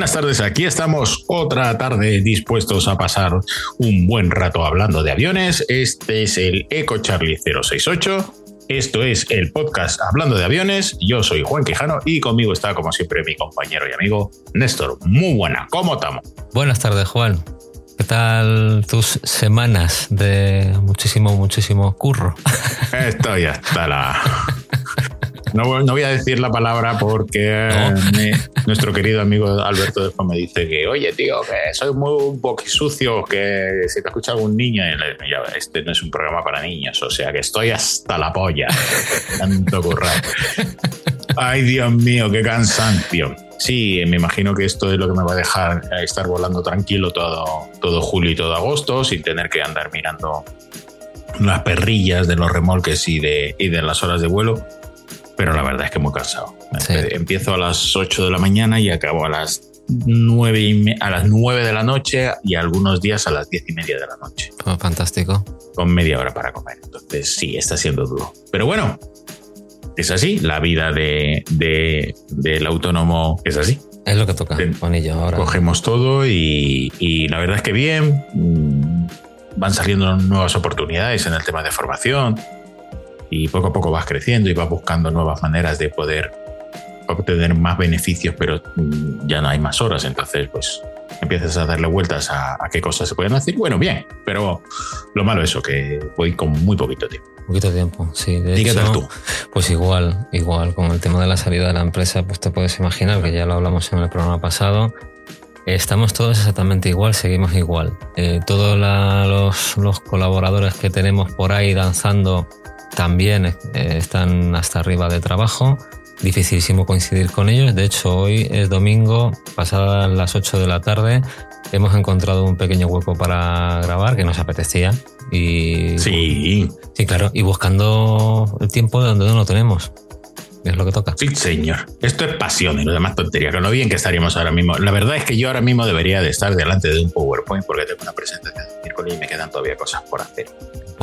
buenas tardes. Aquí estamos otra tarde dispuestos a pasar un buen rato hablando de aviones. Este es el Eco Charlie 068. Esto es el podcast Hablando de Aviones. Yo soy Juan Quijano y conmigo está, como siempre, mi compañero y amigo Néstor. Muy buena, ¿cómo estamos? Buenas tardes, Juan. ¿Qué tal tus semanas de muchísimo, muchísimo curro? Estoy hasta la. No, voy a decir la palabra porque nuestro querido amigo Alberto después me dice que, oye, tío, que soy muy un sucio, que si te escucha algún niño, este no es un programa para niños, o sea que estoy hasta la polla. Tanto currar. Ay, Dios mío, qué cansancio. Sí, me imagino que esto es lo que me va a dejar estar volando tranquilo todo, todo julio y todo agosto, sin tener que andar mirando las perrillas de los remolques y de, y de las horas de vuelo pero la verdad es que muy cansado. Empiezo a las 8 de la mañana y acabo a las 9, a las 9 de la noche y algunos días a las 10 y media de la noche. Oh, fantástico. Con media hora para comer. Entonces sí, está siendo duro. Pero bueno, es así. La vida de, del autónomo es así. Es lo que toca, Juanillo, ahora. Cogemos todo y, y la verdad es que bien. Mm, van saliendo nuevas oportunidades en el tema de formación y poco a poco vas creciendo y vas buscando nuevas maneras de poder obtener más beneficios, pero mm, ya no hay más horas, entonces pues empiezas a darle vueltas a, qué cosas se pueden hacer. Bueno, bien, pero lo malo es eso, que voy con muy poquito tiempo. Poquito tiempo, sí. De hecho, tú? Pues igual, igual, con el tema de la salida de la empresa, pues te puedes imaginar, que ya lo hablamos en el programa pasado, Estamos todos exactamente igual, seguimos igual. Eh, todos los, los, colaboradores que tenemos por ahí danzando también eh, están hasta arriba de trabajo. Dificilísimo coincidir con ellos. De hecho, hoy es domingo, pasadas las 8 de la tarde, hemos encontrado un pequeño hueco para grabar que nos apetecía. Y, sí. Sí, claro. Y buscando el tiempo de donde no lo tenemos. Es lo que toca. Sí, señor. Esto es pasión y lo demás tontería. Con lo bien que estaríamos ahora mismo. La verdad es que yo ahora mismo debería de estar delante de un PowerPoint porque tengo una presentación miércoles y me quedan todavía cosas por hacer.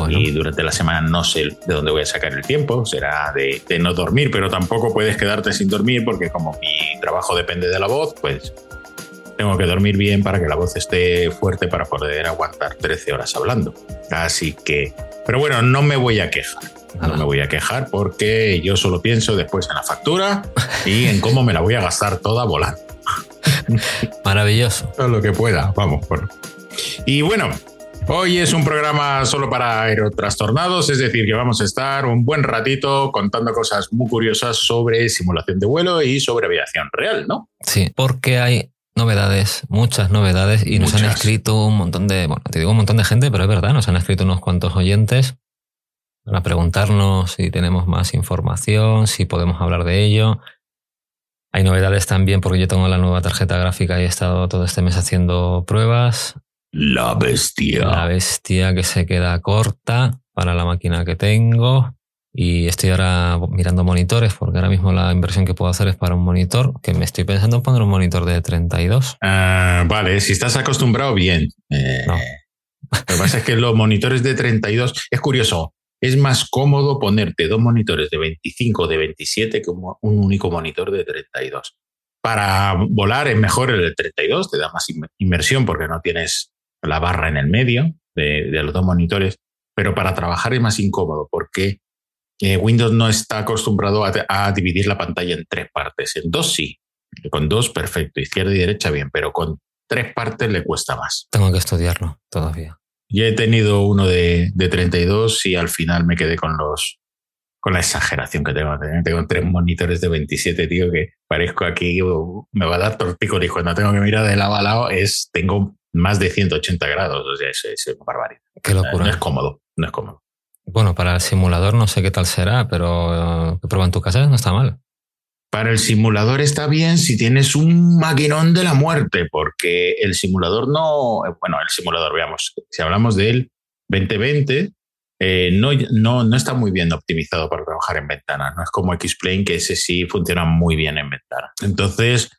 Y durante la semana no sé de dónde voy a sacar el tiempo. Será de, de no dormir, pero tampoco puedes quedarte sin dormir porque como mi trabajo depende de la voz, pues tengo que dormir bien para que la voz esté fuerte para poder aguantar 13 horas hablando. Así que, pero bueno, no me voy a quejar. No me voy a quejar porque yo solo pienso después en la factura y en cómo me la voy a gastar toda volando. Maravilloso. Todo lo que pueda, vamos. Y bueno, hoy es un programa solo para aerotrastornados, es decir, que vamos a estar un buen ratito contando cosas muy curiosas sobre simulación de vuelo y sobre aviación real, ¿no? Sí, porque hay novedades, muchas novedades, y nos han escrito un montón de, bueno, te digo un montón de gente, pero es verdad, nos han escrito unos cuantos oyentes para preguntarnos si tenemos más información, si podemos hablar de ello. Hay novedades también porque yo tengo la nueva tarjeta gráfica y he estado todo este mes haciendo pruebas. La bestia. La bestia que se queda corta para la máquina que tengo. Y estoy ahora mirando monitores porque ahora mismo la inversión que puedo hacer es para un monitor, que me estoy pensando en poner un monitor de 32. Ah, vale, si estás acostumbrado, bien. Eh, Lo que pasa es que los monitores de 32, es curioso, es más cómodo ponerte dos monitores de 25 o de 27 que un único monitor de 32. Para volar es mejor el de 32, te da más inmersión porque no tienes la barra en el medio de, los dos monitores, pero para trabajar es más incómodo porque eh, Windows no está acostumbrado a, dividir la pantalla en tres partes. En dos sí, con dos perfecto, izquierda y derecha bien, pero con tres partes le cuesta más. Tengo que estudiarlo todavía. Yo he tenido uno de, de 32 y al final me quedé con los con la exageración que tengo. Tengo tres monitores de 27, tío, que parezco aquí, me va a dar tortícolis cuando tengo que mirar de lado a lado, es, tengo más de 180 grados, o sea, es, es barbaridad. Qué locura. No es cómodo, no es cómodo. Bueno, para el simulador no sé qué tal será, pero uh, que prueba en tu casa no está mal. Para el simulador está bien si tienes un maquinón de la muerte, porque el simulador no, bueno, el simulador, veamos, si hablamos del 2020, eh, no, no, no está muy bien optimizado para trabajar en ventana. No es como X-Plane, que ese sí funciona muy bien en ventana. Entonces,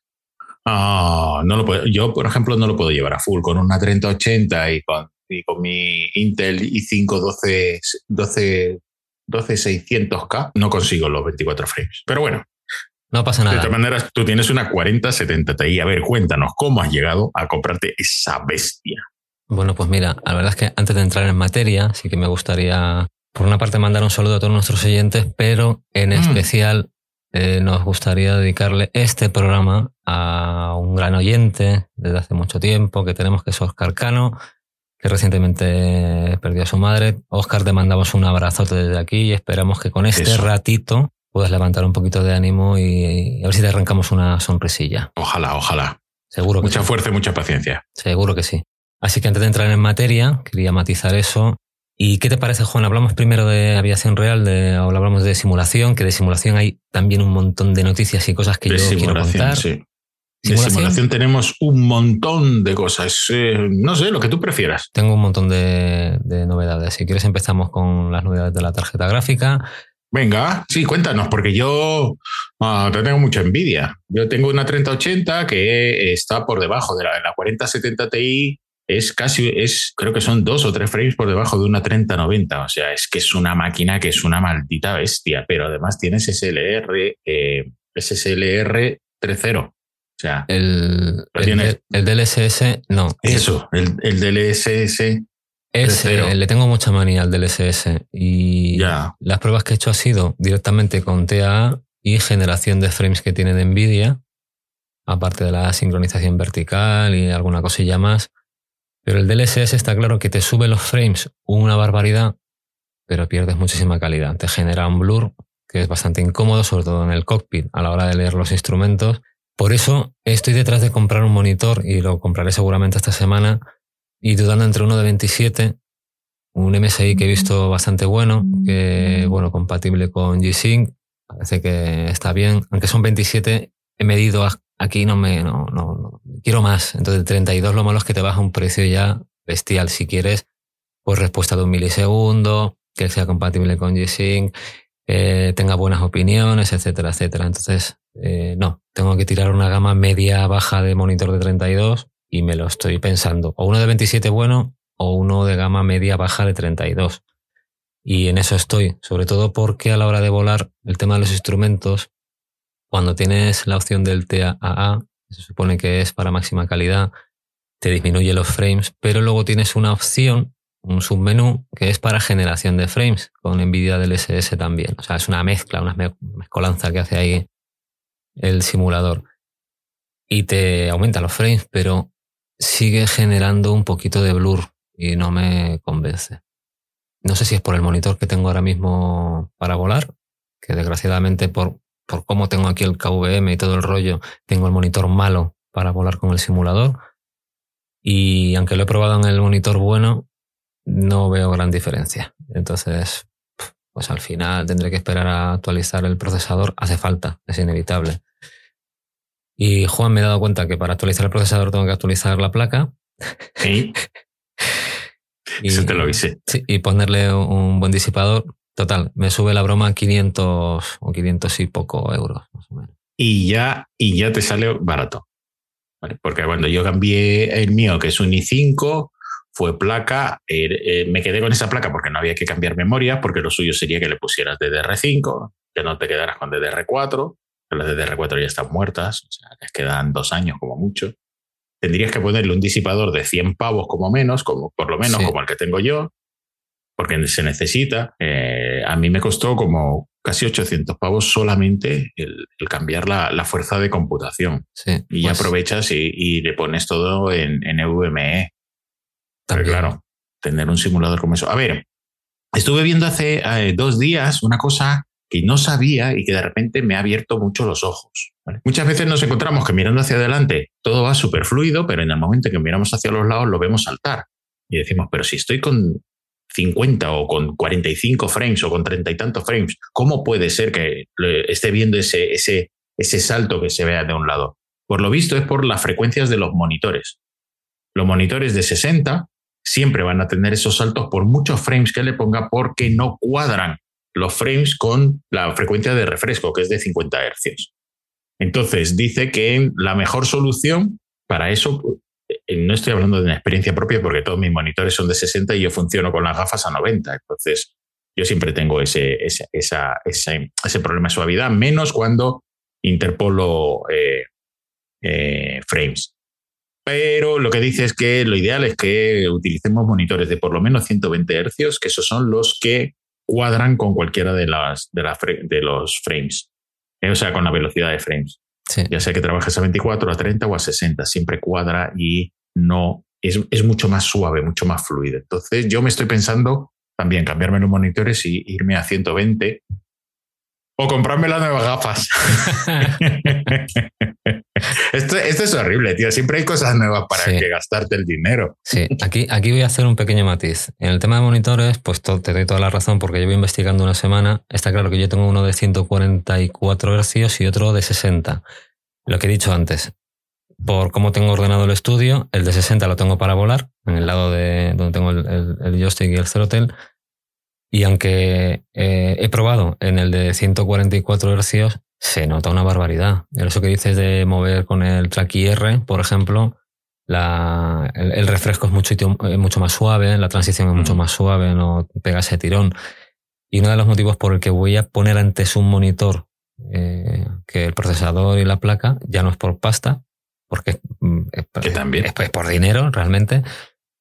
ah, no lo puedo, yo, por ejemplo, no lo puedo llevar a full con una 3080 y con, y con mi Intel i5 12, 12, 12600K. No consigo los 24 frames. Pero bueno, No pasa nada. De todas maneras, tú tienes una 4070 Ti. A ver, cuéntanos, ¿cómo has llegado a comprarte esa bestia? Bueno, pues mira, la verdad es que antes de entrar en materia, sí que me gustaría, por una parte, mandar un saludo a todos nuestros oyentes, pero en mm. especial eh, nos gustaría dedicarle este programa a un gran oyente desde hace mucho tiempo que tenemos, que es Oscar Cano, que recientemente perdió a su madre. Oscar, te mandamos un abrazote desde aquí y esperamos que con este ratito puedas levantar un poquito de ánimo y, a ver si te arrancamos una sonrisilla. Ojalá, ojalá. Seguro Mucha fuerza y mucha paciencia. Seguro que sí. Así que antes de entrar en materia, quería matizar eso. ¿Y qué te parece, Juan? Hablamos primero de aviación real, de, hablamos de simulación, que de simulación hay también un montón de noticias y cosas que yo quiero contar. Sí. De simulación tenemos un montón de cosas. Eh, no sé, lo que tú prefieras. Tengo un montón de, novedades. Si quieres empezamos con las novedades de la tarjeta gráfica. Venga, sí, cuéntanos, porque yo ah, te tengo mucha envidia. Yo tengo una 3080 que está por debajo de la, la 4070 Ti. Es casi, es, creo que son dos o tres frames por debajo de una 3090. O sea, es que es una máquina que es una maldita bestia, pero además tiene SSLR, eh, SSLR 3.0. O sea, el, el, DLSS, no. Eso, el, el DLSS. Ese, le tengo mucha manía al DLSS. Y las pruebas que he hecho ha sido directamente con TAA y generación de frames que tiene de Nvidia, aparte de la sincronización vertical y alguna cosilla más. Pero el DLSS está claro que te sube los frames una barbaridad, pero pierdes muchísima calidad. Te genera un blur que es bastante incómodo, sobre todo en el cockpit, a la hora de leer los instrumentos. Por eso estoy detrás de comprar un monitor y lo compraré seguramente esta semana y dudando entre uno de 27, un MSI que he visto bastante bueno, que bueno, compatible con G-Sync, parece que está bien, aunque son 27, he medido aquí no me no, no, quiero más, entonces 32 lo malo es que te baja un precio ya bestial si quieres pues respuesta de un milisegundo, que sea compatible con G-Sync, eh, tenga buenas opiniones, etcétera, etcétera. Entonces, eh, no, tengo que tirar una gama media baja de monitor de 32 y me lo estoy pensando. O uno de 27 bueno o uno de gama media baja de 32. Y en eso estoy, sobre todo porque a la hora de volar el tema de los instrumentos, cuando tienes la opción del TAA, se supone que es para máxima calidad, te disminuye los frames, pero luego tienes una opción, un submenú, que es para generación de frames, con NVIDIA del SS también. O sea, es una mezcla, una mezcolanza que hace ahí el simulador y te aumenta los frames, pero sigue generando un poquito de blur y no me convence. No sé si es por el monitor que tengo ahora mismo para volar, que desgraciadamente por, por cómo tengo aquí el KVM y todo el rollo, tengo el monitor malo para volar con el simulador. Y aunque lo he probado en el monitor bueno, no veo gran diferencia. Entonces, pues al final tendré que esperar a actualizar el procesador. Hace falta, es inevitable. Y Juan me he dado cuenta que para actualizar el procesador tengo que actualizar la placa. Sí. y, Eso te lo hice. Sí, y ponerle un buen disipador. Total, me sube la broma 500 o 500 y poco euros, más o menos. Y ya, y ya te sale barato. Porque cuando yo cambié el mío, que es un i5, fue placa, eh, eh, me quedé con esa placa porque no había que cambiar memoria, porque lo suyo sería que le pusieras DDR5, que no te quedaras con DDR4, que las DDR4 ya están muertas, o sea, les quedan dos años como mucho. Tendrías que ponerle un disipador de 100 pavos como menos, como, por lo menos como el que tengo yo, porque se necesita. Eh, a mí me costó como casi 800 pavos solamente el, cambiar la, fuerza de computación. y ya pues aprovechas y, le pones todo en, en EVME claro, tener un simulador como eso. A ver, estuve viendo hace eh, dos días una cosa que no sabía y que de repente me ha abierto mucho los ojos. Muchas veces nos encontramos que mirando hacia adelante todo va súper fluido, pero en el momento que miramos hacia los lados lo vemos saltar. Y decimos, pero si estoy con 50 o con 45 frames o con 30 y tantos frames, ¿cómo puede ser que esté viendo ese, ese, ese salto que se vea de un lado? Por lo visto es por las frecuencias de los monitores. Los monitores de 60 siempre van a tener esos saltos por muchos frames que le ponga porque no cuadran los frames con la frecuencia de refresco, que es de 50 Hz. Entonces, dice que la mejor solución para eso, no estoy hablando de una experiencia propia porque todos mis monitores son de 60 y yo funciono con las gafas a 90. Entonces, yo siempre tengo ese, ese, ese problema de suavidad, menos cuando interpolo eh, eh, frames. Pero lo que dice es que lo ideal es que utilicemos monitores de por lo menos 120 Hz, que esos son los que cuadran con cualquiera de, las, de, de los frames, o sea, con la velocidad de frames. Ya sea que trabajes a 24, a 30 o a 60, siempre cuadra y no es, es, mucho más suave, mucho más fluido. Entonces, yo me estoy pensando también cambiarme los monitores y irme a 120 o comprarme las nuevas gafas. esto, es horrible, tío. Siempre hay cosas nuevas para que gastarte el dinero. Sí, aquí, aquí voy a hacer un pequeño matiz. En el tema de monitores, pues te doy toda la razón porque llevo investigando una semana. Está claro que yo tengo uno de 144 Hz y otro de 60. Lo que he dicho antes, por cómo tengo ordenado el estudio, el de 60 lo tengo para volar, en el lado de donde tengo el, el, joystick y el Zerotel. Y aunque eh, he probado en el de 144 Hz, se nota una barbaridad. Eso que dices de mover con el track IR, por ejemplo, la, el, refresco es mucho, mucho más suave, la transición es mucho mm. más suave, no pega ese tirón. Y uno de los motivos por el que voy a poner antes un monitor eh, que el procesador y la placa ya no es por pasta, porque mm, que también. es por dinero realmente,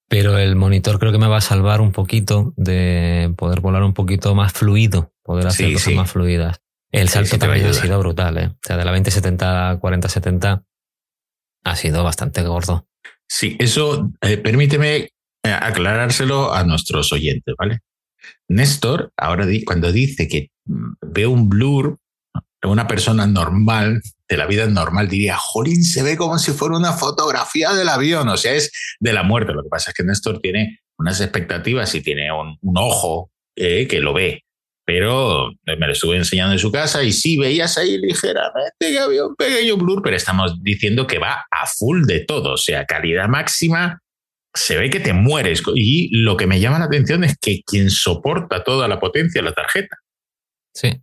pero el monitor creo que me va a salvar un poquito de poder volar un poquito más fluido, poder hacer cosas más fluidas. El salto también ha sido brutal, ¿eh? O sea, de la 2070 a 4070 ha sido bastante gordo. Sí, eso eh, permíteme eh, aclarárselo a nuestros oyentes, ¿vale? Néstor, ahora cuando dice que mm, ve un blur, una persona normal de la vida normal diría, jolín, se ve como si fuera una fotografía del avión, o sea, es de la muerte. Lo que pasa es que Néstor tiene unas expectativas y tiene un, ojo eh, que lo ve, pero me lo estuve enseñando en su casa y sí veías ahí ligeramente que había un pequeño blur, pero estamos diciendo que va a full de todo, o sea, calidad máxima. Se ve que te mueres. Y lo que me llama la atención es que quien soporta toda la potencia la tarjeta. Sí.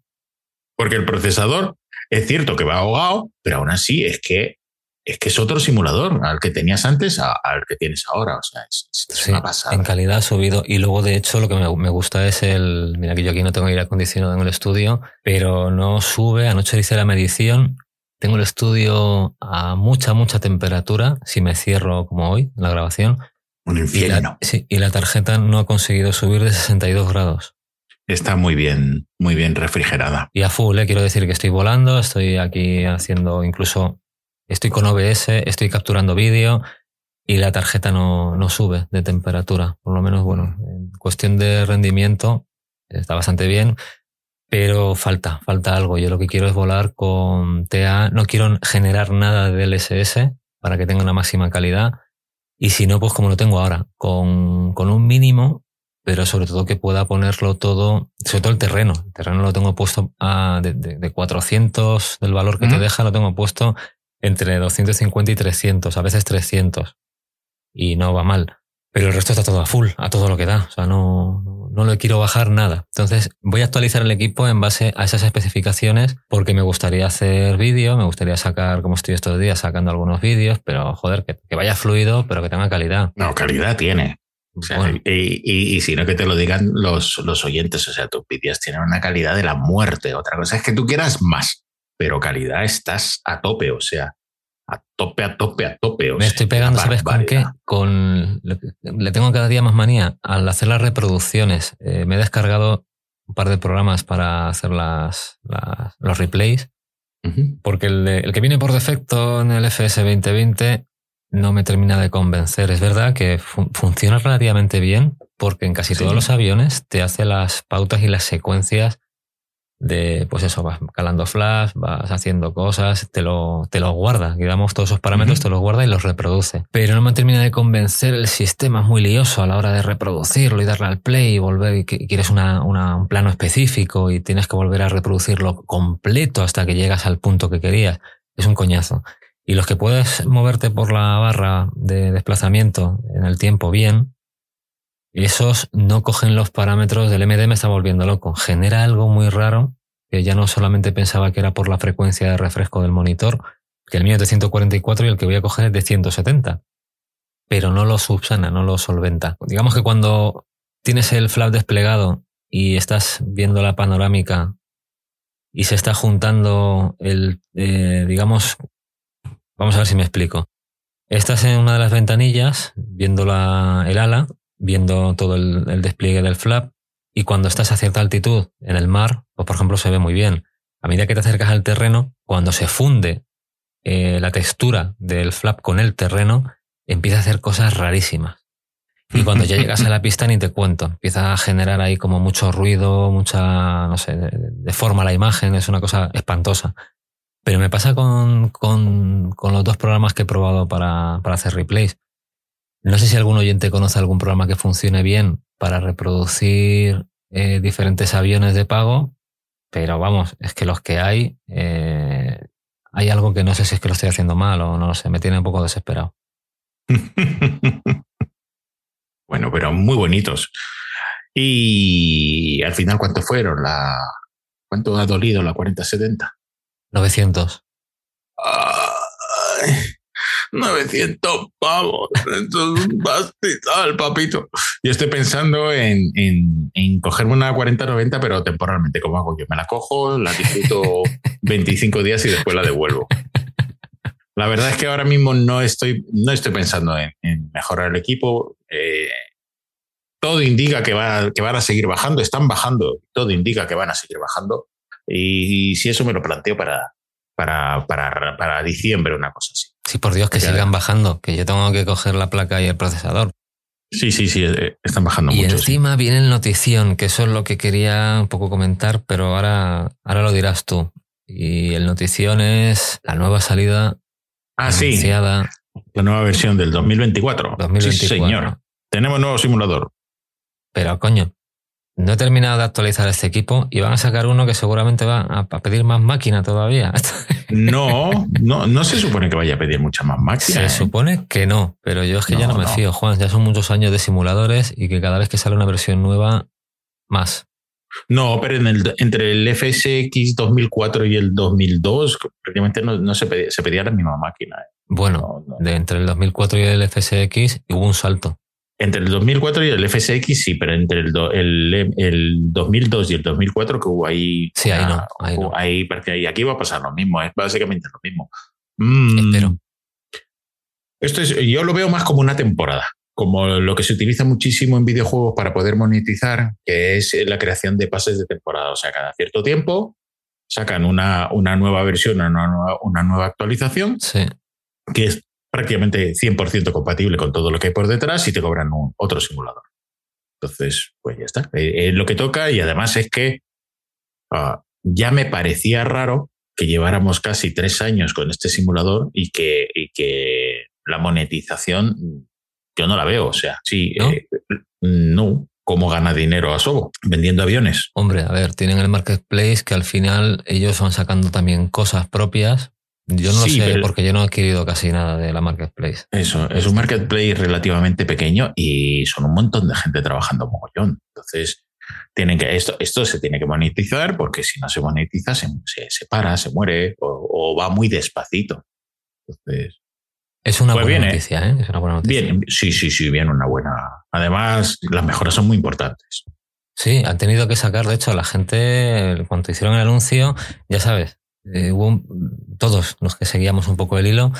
Porque el procesador es cierto que va ahogado, pero aún así es que es que es otro simulador al que tenías antes al que tienes ahora. O sea, es, una pasada. En calidad ha subido. Y luego, de hecho, lo que me, gusta es el. Mira, que yo aquí no tengo aire acondicionado en el estudio, pero no sube. Anoche hice la medición. Tengo el estudio a mucha, mucha temperatura. Si me cierro como hoy, la grabación. Un infierno. sí, y la tarjeta no ha conseguido subir de 62 grados está muy bien, muy bien refrigerada. Y a full, ¿eh? quiero decir que estoy volando, estoy aquí haciendo incluso, estoy con OBS, estoy capturando vídeo y la tarjeta no, no sube de temperatura. Por lo menos, bueno, en cuestión de rendimiento está bastante bien, pero falta, falta algo. Yo lo que quiero es volar con TA, no quiero generar nada de DLSS para que tenga una máxima calidad. Y si no, pues como lo tengo ahora, con, con un mínimo pero sobre todo que pueda ponerlo todo, sobre todo el terreno. El terreno lo tengo puesto a, de, de, 400 del valor que te deja, lo tengo puesto entre 250 y 300, a veces 300. Y no va mal. Pero el resto está todo a full, a todo lo que da. O sea, no, no le quiero bajar nada. Entonces voy a actualizar el equipo en base a esas especificaciones porque me gustaría hacer vídeo, me gustaría sacar, como estoy estos días, sacando algunos vídeos, pero joder, que, que vaya fluido, pero que tenga calidad. No, calidad tiene y, si no que te lo digan los, los oyentes, o sea, tus vídeos tienen una calidad de la muerte. Otra cosa es que tú quieras más, pero calidad estás a tope, o sea, a tope, a tope, a tope. Me estoy pegando, ¿sabes con qué? Con, le tengo cada día más manía al hacer las reproducciones. Eh, me he descargado un par de programas para hacer las, los replays. Porque el, el, que viene por defecto en el FS 2020 no me termina de convencer. Es verdad que funciona relativamente bien porque en casi todos los aviones te hace las pautas y las secuencias de, pues eso, vas calando flash, vas haciendo cosas, te lo, te lo guarda, digamos, todos esos parámetros te los guarda y los reproduce. Pero no me termina de convencer, el sistema es muy lioso a la hora de reproducirlo y darle al play y volver, y, quieres una, un plano específico y tienes que volver a reproducirlo completo hasta que llegas al punto que querías. Es un coñazo. Y los que puedes moverte por la barra de desplazamiento en el tiempo bien, esos no cogen los parámetros del MD, me está volviendo loco. Genera algo muy raro, que ya no solamente pensaba que era por la frecuencia de refresco del monitor, que el mío es de 144 y el que voy a coger es de 170. Pero no lo subsana, no lo solventa. Digamos que cuando tienes el flap desplegado y estás viendo la panorámica y se está juntando el, eh, digamos, vamos a ver si me explico. Estás en una de las ventanillas viendo la, el ala, viendo todo el, despliegue del flap y cuando estás a cierta altitud en el mar, pues por ejemplo se ve muy bien. A medida que te acercas al terreno, cuando se funde eh, la textura del flap con el terreno, empieza a hacer cosas rarísimas. Y cuando ya llegas a la pista ni te cuento, empieza a generar ahí como mucho ruido, mucha, no sé, deforma la imagen, es una cosa espantosa. Pero me pasa con, con, con los dos programas que he probado para, para hacer replays. No sé si algún oyente conoce algún programa que funcione bien para reproducir eh, diferentes aviones de pago, pero vamos, es que los que hay, eh, hay algo que no sé si es que lo estoy haciendo mal o no lo sé, me tiene un poco desesperado. bueno, pero muy bonitos. Y al final, ¿cuánto fueron? La, ¿Cuánto ha dolido la 4070? 900. 900 pavos. Esto es un pastizal, papito. Yo estoy pensando en, en, cogerme una 4090, pero temporalmente. ¿Cómo hago yo? Me la cojo, la disfruto 25 días y después la devuelvo. La verdad es que ahora mismo no estoy, no estoy pensando en, mejorar el equipo. Eh, todo indica que, va, que van a seguir bajando, están bajando, todo indica que van a seguir bajando. Y, si eso me lo planteo para, para, para, para diciembre, una cosa así. Sí, por Dios, que sigan bajando, que yo tengo que coger la placa y el procesador. Sí, sí, sí, eh, están bajando y mucho. Y encima viene el notición, que eso es lo que quería un poco comentar, pero ahora, ahora lo dirás tú. Y el notición es la nueva salida ah, anunciada. Sí. La nueva versión del 2024. 2024. Sí, señor. Tenemos nuevo simulador. Pero coño, no he terminado de actualizar este equipo y van a sacar uno que seguramente va a, pedir más máquina todavía. No, no, no se supone que vaya a pedir mucha más máquina. Se ¿eh? supone que no, pero yo es que ya no me fío, Juan. Ya son muchos años de simuladores y que cada vez que sale una versión nueva, más. No, pero entre el FSX 2004 y el 2002 prácticamente no, se, pedía, se, pedía, la misma máquina. ¿eh? Bueno, de entre el 2004 y el FSX hubo un salto. Entre el 2004 y el FSX sí, pero entre el, el, el 2002 y el 2004 que hubo ahí... Sí, ahí no. Ahí, no. ahí, aquí va a pasar lo mismo, es básicamente lo mismo. Mm. Esto es, yo lo veo más como una temporada, como lo que se utiliza muchísimo en videojuegos para poder monetizar, que es la creación de pases de temporada. O sea, cada cierto tiempo sacan una, una nueva versión, una nueva, una nueva actualización, sí. que es prácticamente 100% compatible con todo lo que hay por detrás y te cobran un, otro simulador. Entonces, pues ya está. Es eh, eh, lo que toca y además es que ah, ya me parecía raro que lleváramos casi tres años con este simulador y que, que la monetización yo no la veo. O sea, sí, no, eh, no cómo gana dinero a Sobo vendiendo aviones. Hombre, a ver, tienen el marketplace que al final ellos van sacando también cosas propias yo no sé, porque yo no he adquirido casi nada de la marketplace. Eso, es un marketplace relativamente pequeño y son un montón de gente trabajando mogollón. Entonces, tienen que, esto, esto se tiene que monetizar porque si no se monetiza, se, se, para, se muere o, va muy despacito. Entonces. Es una pues buena noticia, ¿eh? Es una buena noticia. Bien, sí, sí, sí, bien, una buena. Además, las mejoras son muy importantes. Sí, han tenido que sacar, de hecho, a la gente, cuando hicieron el anuncio, ya sabes, eh, hubo todos los que seguíamos un poco el hilo,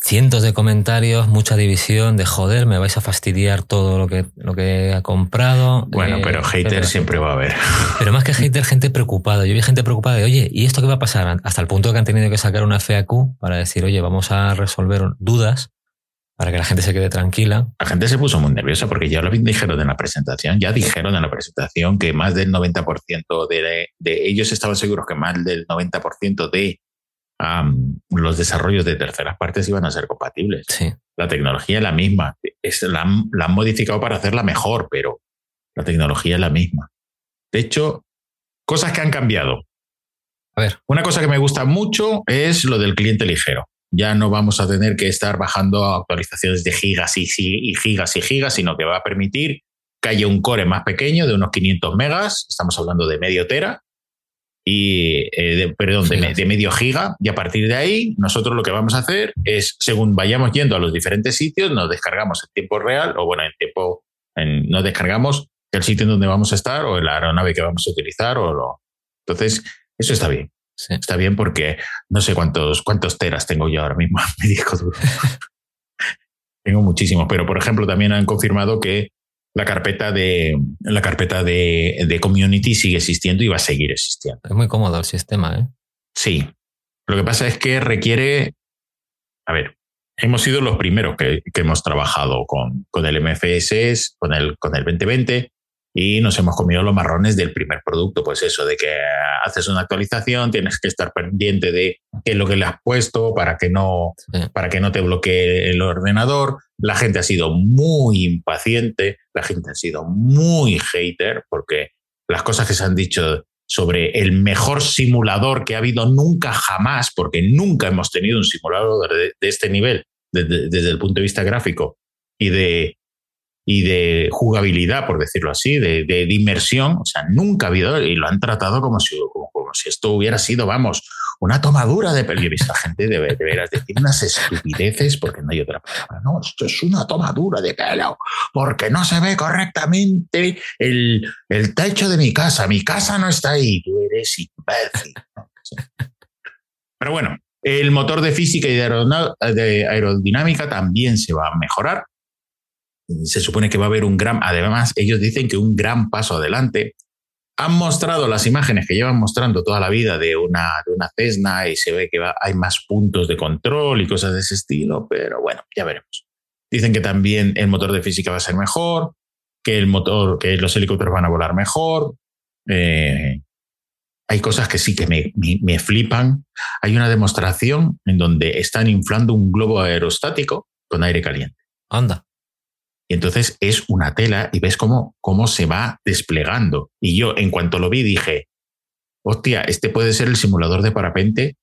cientos de comentarios, mucha división de joder, me vais a fastidiar todo lo que, lo que he comprado. Bueno, eh, pero hater siempre va a haber. Pero más que hater, gente preocupada. Yo vi gente preocupada de, oye, ¿y esto qué va a pasar? Hasta el punto que han tenido que sacar una FAQ para decir, oye, vamos a resolver dudas para que la gente se quede tranquila. La gente se puso muy nerviosa porque ya lo dijeron en la presentación, ya dijeron en la presentación que más del 90% de, de ellos estaban seguros que más del 90% de los desarrollos de terceras partes iban a ser compatibles. Sí. La tecnología es la misma, es, la, la han modificado para hacerla mejor, pero la tecnología es la misma. De hecho, cosas que han cambiado. A ver. Una cosa que me gusta mucho es lo del cliente ligero ya no vamos a tener que estar bajando actualizaciones de gigas y, gigas y gigas, sino que va a permitir que haya un core más pequeño de unos 500 megas, estamos hablando de medio tera, y eh, perdón, de, medio giga, y a partir de ahí nosotros lo que vamos a hacer es, según vayamos yendo a los diferentes sitios, nos descargamos en tiempo real, o bueno, en tiempo, nos descargamos el sitio en donde vamos a estar, o la aeronave que vamos a utilizar, o lo... Entonces, Eso está bien. Está bien porque no sé cuántos, cuántos teras tengo yo ahora mismo en mi disco duro. tengo muchísimos, pero por ejemplo también han confirmado que la carpeta de la carpeta de, de, community sigue existiendo y va a seguir existiendo. Es muy cómodo el sistema, ¿eh? Sí. Lo que pasa es que requiere. A ver, hemos sido los primeros que, que hemos trabajado con, con, el MFS, con el, con el 2020, y nos hemos comido los marrones del primer producto. Pues eso, de que haces una actualización, tienes que estar pendiente de qué es lo que le has puesto para que no, para que no te bloquee el ordenador. La gente ha sido muy impaciente, la gente ha sido muy hater, porque las cosas que se han dicho sobre el mejor simulador que ha habido nunca jamás, porque nunca hemos tenido un simulador de, este nivel desde el punto de vista gráfico y de, y de jugabilidad, por decirlo así, de, de, inmersión. O sea, nunca ha habido, y lo han tratado como si, esto hubiera sido, vamos, una tomadura de pelo. Yo he a gente de, veras decir unas estupideces porque no hay otra palabra. No, esto es una tomadura de pelo porque no se ve correctamente el, el techo de mi casa. Mi casa no está ahí. Tú eres imbécil. Pero bueno, el motor de física y de aerodinámica también se va a mejorar se supone que va a haber un gran, además ellos dicen que un gran paso adelante. Han mostrado las imágenes que llevan mostrando toda la vida de una, de una Cessna y se ve que hay más puntos de control y cosas de ese estilo, pero bueno, ya veremos. Dicen que también el motor de física va a ser mejor, que el motor, que los helicópteros van a volar mejor. Eh, hay cosas que sí que me, me, flipan. Hay una demostración en donde están inflando un globo aerostático con aire caliente. Anda. Y entonces es una tela y ves cómo, cómo se va desplegando. Y yo, en cuanto lo vi, dije, hostia, este puede ser el simulador de parapente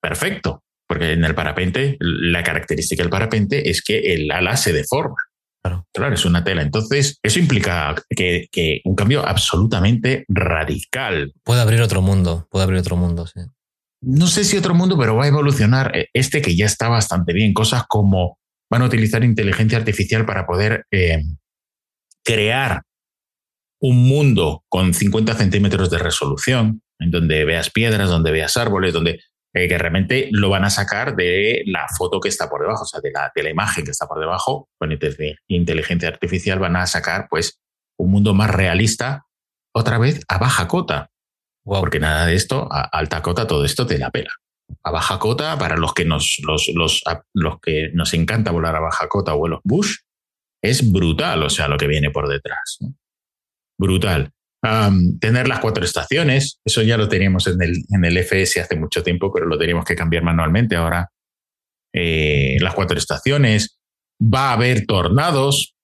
perfecto. Porque en el parapente, la característica del parapente es que el ala se deforma. Claro, claro es una tela. Entonces, eso implica que, que, un cambio absolutamente radical. Puede abrir otro mundo, puede abrir otro mundo, sí. No sé si otro mundo, pero va a evolucionar este que ya está bastante bien. Cosas como van a utilizar inteligencia artificial para poder eh, crear un mundo con 50 centímetros de resolución, en donde veas piedras, donde veas árboles, donde eh, que realmente lo van a sacar de la foto que está por debajo, o sea, de la, de la imagen que está por debajo, con inteligencia artificial van a sacar pues un mundo más realista, otra vez a baja cota. Porque nada de esto, a alta cota, todo esto te la pela a baja cota, para los que nos, los, los, los que nos encanta volar a baja cota o en los Bush, es brutal, o sea, lo que viene por detrás. Brutal. tener las cuatro estaciones, eso ya lo teníamos en el, en el FS hace mucho tiempo, pero lo teníamos que cambiar manualmente ahora. Eh, las cuatro estaciones, va a haber tornados,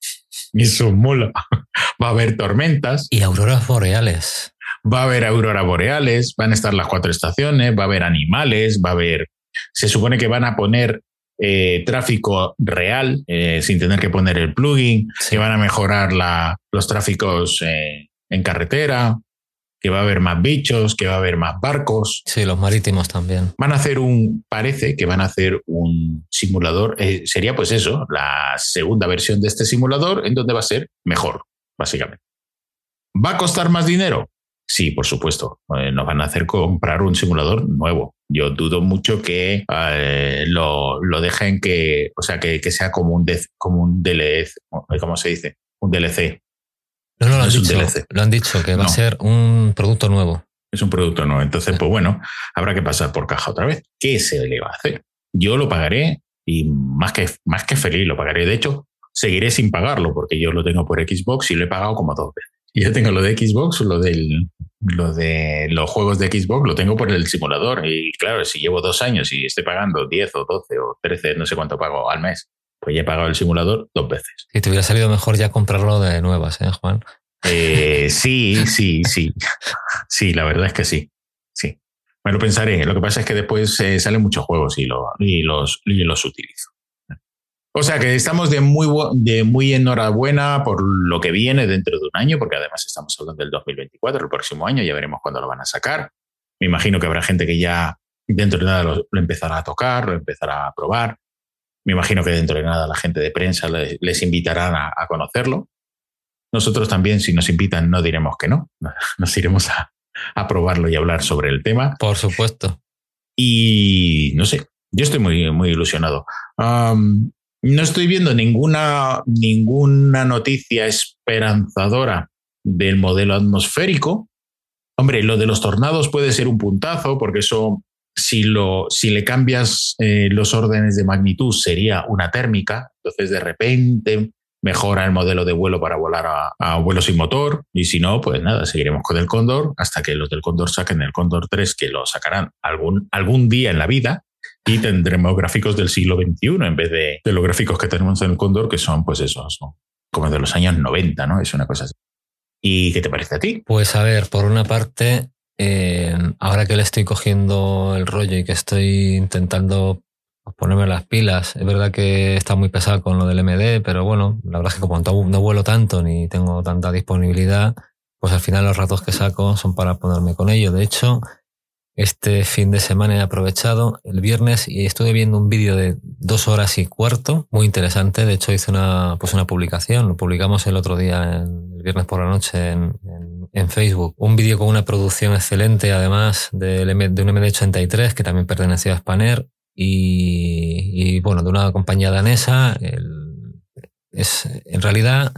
eso mola, va a haber tormentas. Y auroras boreales va a haber aurora boreales, van a estar las cuatro estaciones, va a haber animales, va a haber... Se supone que van a poner eh, tráfico real eh, sin tener que poner el plugin, que van a mejorar la, los tráficos eh, en carretera, que va a haber más bichos, que va a haber más barcos. Sí, los marítimos también. Van a hacer un, parece que van a hacer un simulador, sería pues eso, la segunda versión de este simulador en donde va a ser mejor, básicamente. ¿Va a costar más dinero? Sí, por supuesto. Eh, nos van a hacer comprar un simulador nuevo. Yo dudo mucho que eh, lo, lo, dejen que, o sea, que, que sea como un, como un DLC, ¿cómo se dice? Un DLC. No, no, lo, han, dicho, lo han dicho, que va a ser un producto nuevo. Es un producto nuevo. Entonces, pues bueno, habrá que pasar por caja otra vez. ¿Qué se le va a hacer? Yo lo pagaré y más que, más que feliz lo pagaré. De hecho, seguiré sin pagarlo porque yo lo tengo por Xbox y lo he pagado como dos veces. Yo tengo lo de Xbox, lo, del, lo de los juegos de Xbox, lo tengo por el simulador. Y claro, si llevo dos años y estoy pagando 10 o 12 o 13, no sé cuánto pago al mes, pues ya he pagado el simulador dos veces. Si te hubiera salido mejor ya comprarlo de nuevas, ¿eh, Juan? Eh, sí, sí, sí. Sí, la verdad es que sí. Sí. Me lo pensaré. Lo que pasa es que después eh, salen muchos juegos y, lo, y, los, y los utilizo. O sea que estamos de muy, de muy enhorabuena por lo que viene dentro de un año, porque además estamos hablando del 2024, el próximo año, ya veremos cuándo lo van a sacar. Me imagino que habrá gente que ya dentro de nada lo, empezará a tocar, lo empezará a probar. Me imagino que dentro de nada la gente de prensa les, invitarán a, a, conocerlo. Nosotros también, si nos invitan, no diremos que no. Nos iremos a, a probarlo y hablar sobre el tema. Por supuesto. Y no sé, yo estoy muy, muy ilusionado. No estoy viendo ninguna, ninguna noticia esperanzadora del modelo atmosférico. Hombre, lo de los tornados puede ser un puntazo, porque eso, si, lo, si le cambias eh, los órdenes de magnitud, sería una térmica. Entonces, de repente, mejora el modelo de vuelo para volar a, vuelo sin motor y si no, pues nada, seguiremos con el Cóndor hasta que los del Cóndor saquen el Cóndor 3, que lo sacarán algún, algún día en la vida y tendremos gráficos del siglo XXI en vez de, los gráficos que tenemos en el Cóndor, que son pues eso, son como de los años 90, ¿no? Es una cosa así. ¿Y qué te parece a ti? Pues a ver, por una parte, eh, ahora que le estoy cogiendo el rollo y que estoy intentando ponerme las pilas. Es verdad que está muy pesado con lo del MD, pero bueno, la verdad es que como no vuelo tanto ni tengo tanta disponibilidad, pues al final los ratos que saco son para ponerme con ello. De hecho, este fin de semana he aprovechado el viernes y estuve viendo un vídeo de dos horas y cuarto, muy interesante. De hecho, hice una, pues una publicación, lo publicamos el otro día, el viernes por la noche en, en, Facebook. Un vídeo con una producción excelente, además, de, de un MD83 que también pertenecía a Spanner y, bueno, de una compañía danesa. es en realidad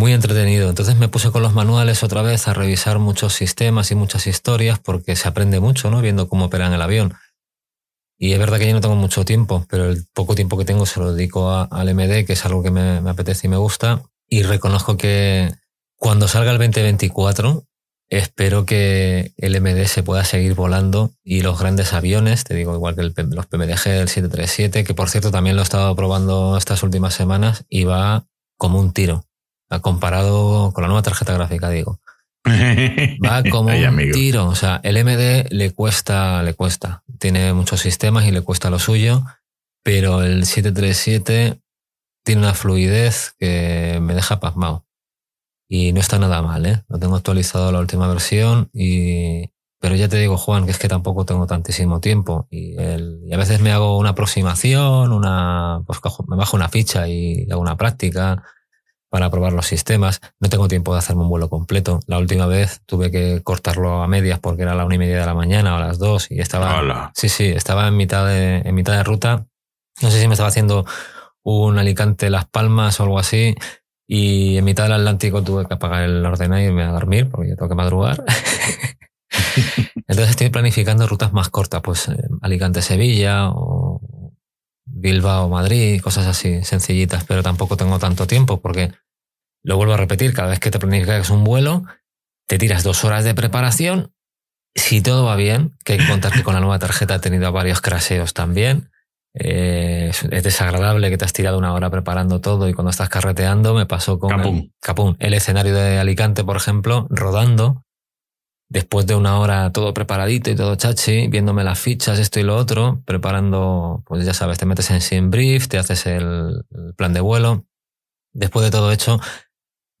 muy entretenido. Entonces me puse con los manuales otra vez a revisar muchos sistemas y muchas historias porque se aprende mucho, ¿no? Viendo cómo operan el avión. Y es verdad que yo no tengo mucho tiempo, pero el poco tiempo que tengo se lo dedico al MD, que es algo que me, me apetece y me gusta. Y reconozco que cuando salga el 2024, Espero que el MD se pueda seguir volando y los grandes aviones, te digo, igual que los PMDG del 737, que por cierto también lo he estado probando estas últimas semanas y va como un tiro, comparado con la nueva tarjeta gráfica, digo. Va como un tiro, o sea, el MD le cuesta, le cuesta, tiene muchos sistemas y le cuesta lo suyo, pero el 737 tiene una fluidez que me deja pasmado. Y no está nada mal, ¿eh? Lo tengo actualizado a la última versión y... Pero ya te digo, Juan, que es que tampoco tengo tantísimo tiempo. Y, a veces me hago una aproximación, una, pues me bajo una ficha y hago una práctica para probar los sistemas. No tengo tiempo de hacerme un vuelo completo. La última vez tuve que cortarlo a medias porque era a la una y media de la mañana o a las dos y estaba. Sí, sí, estaba en mitad de, en mitad de ruta. No sé si me estaba haciendo un Alicante Las Palmas o algo así. Y en mitad del Atlántico tuve que apagar el ordenador y irme a dormir porque yo tengo que madrugar. Entonces estoy planificando rutas más cortas, pues eh, Alicante-Sevilla o Bilbao-Madrid, cosas así sencillitas, pero tampoco tengo tanto tiempo porque lo vuelvo a repetir, cada vez que te planificas un vuelo, te tiras dos horas de preparación. Si todo va bien, que contar que con la nueva tarjeta he tenido varios craseos también. Eh, es desagradable que te has tirado una hora preparando todo y cuando estás carreteando me pasó con Capún. El, escenario de Alicante, por ejemplo, rodando. Después de una hora todo preparadito y todo chachi, viéndome las fichas, esto y lo otro, preparando, pues ya sabes, te metes en Sim Brief, te haces el, plan de vuelo. Después de todo hecho,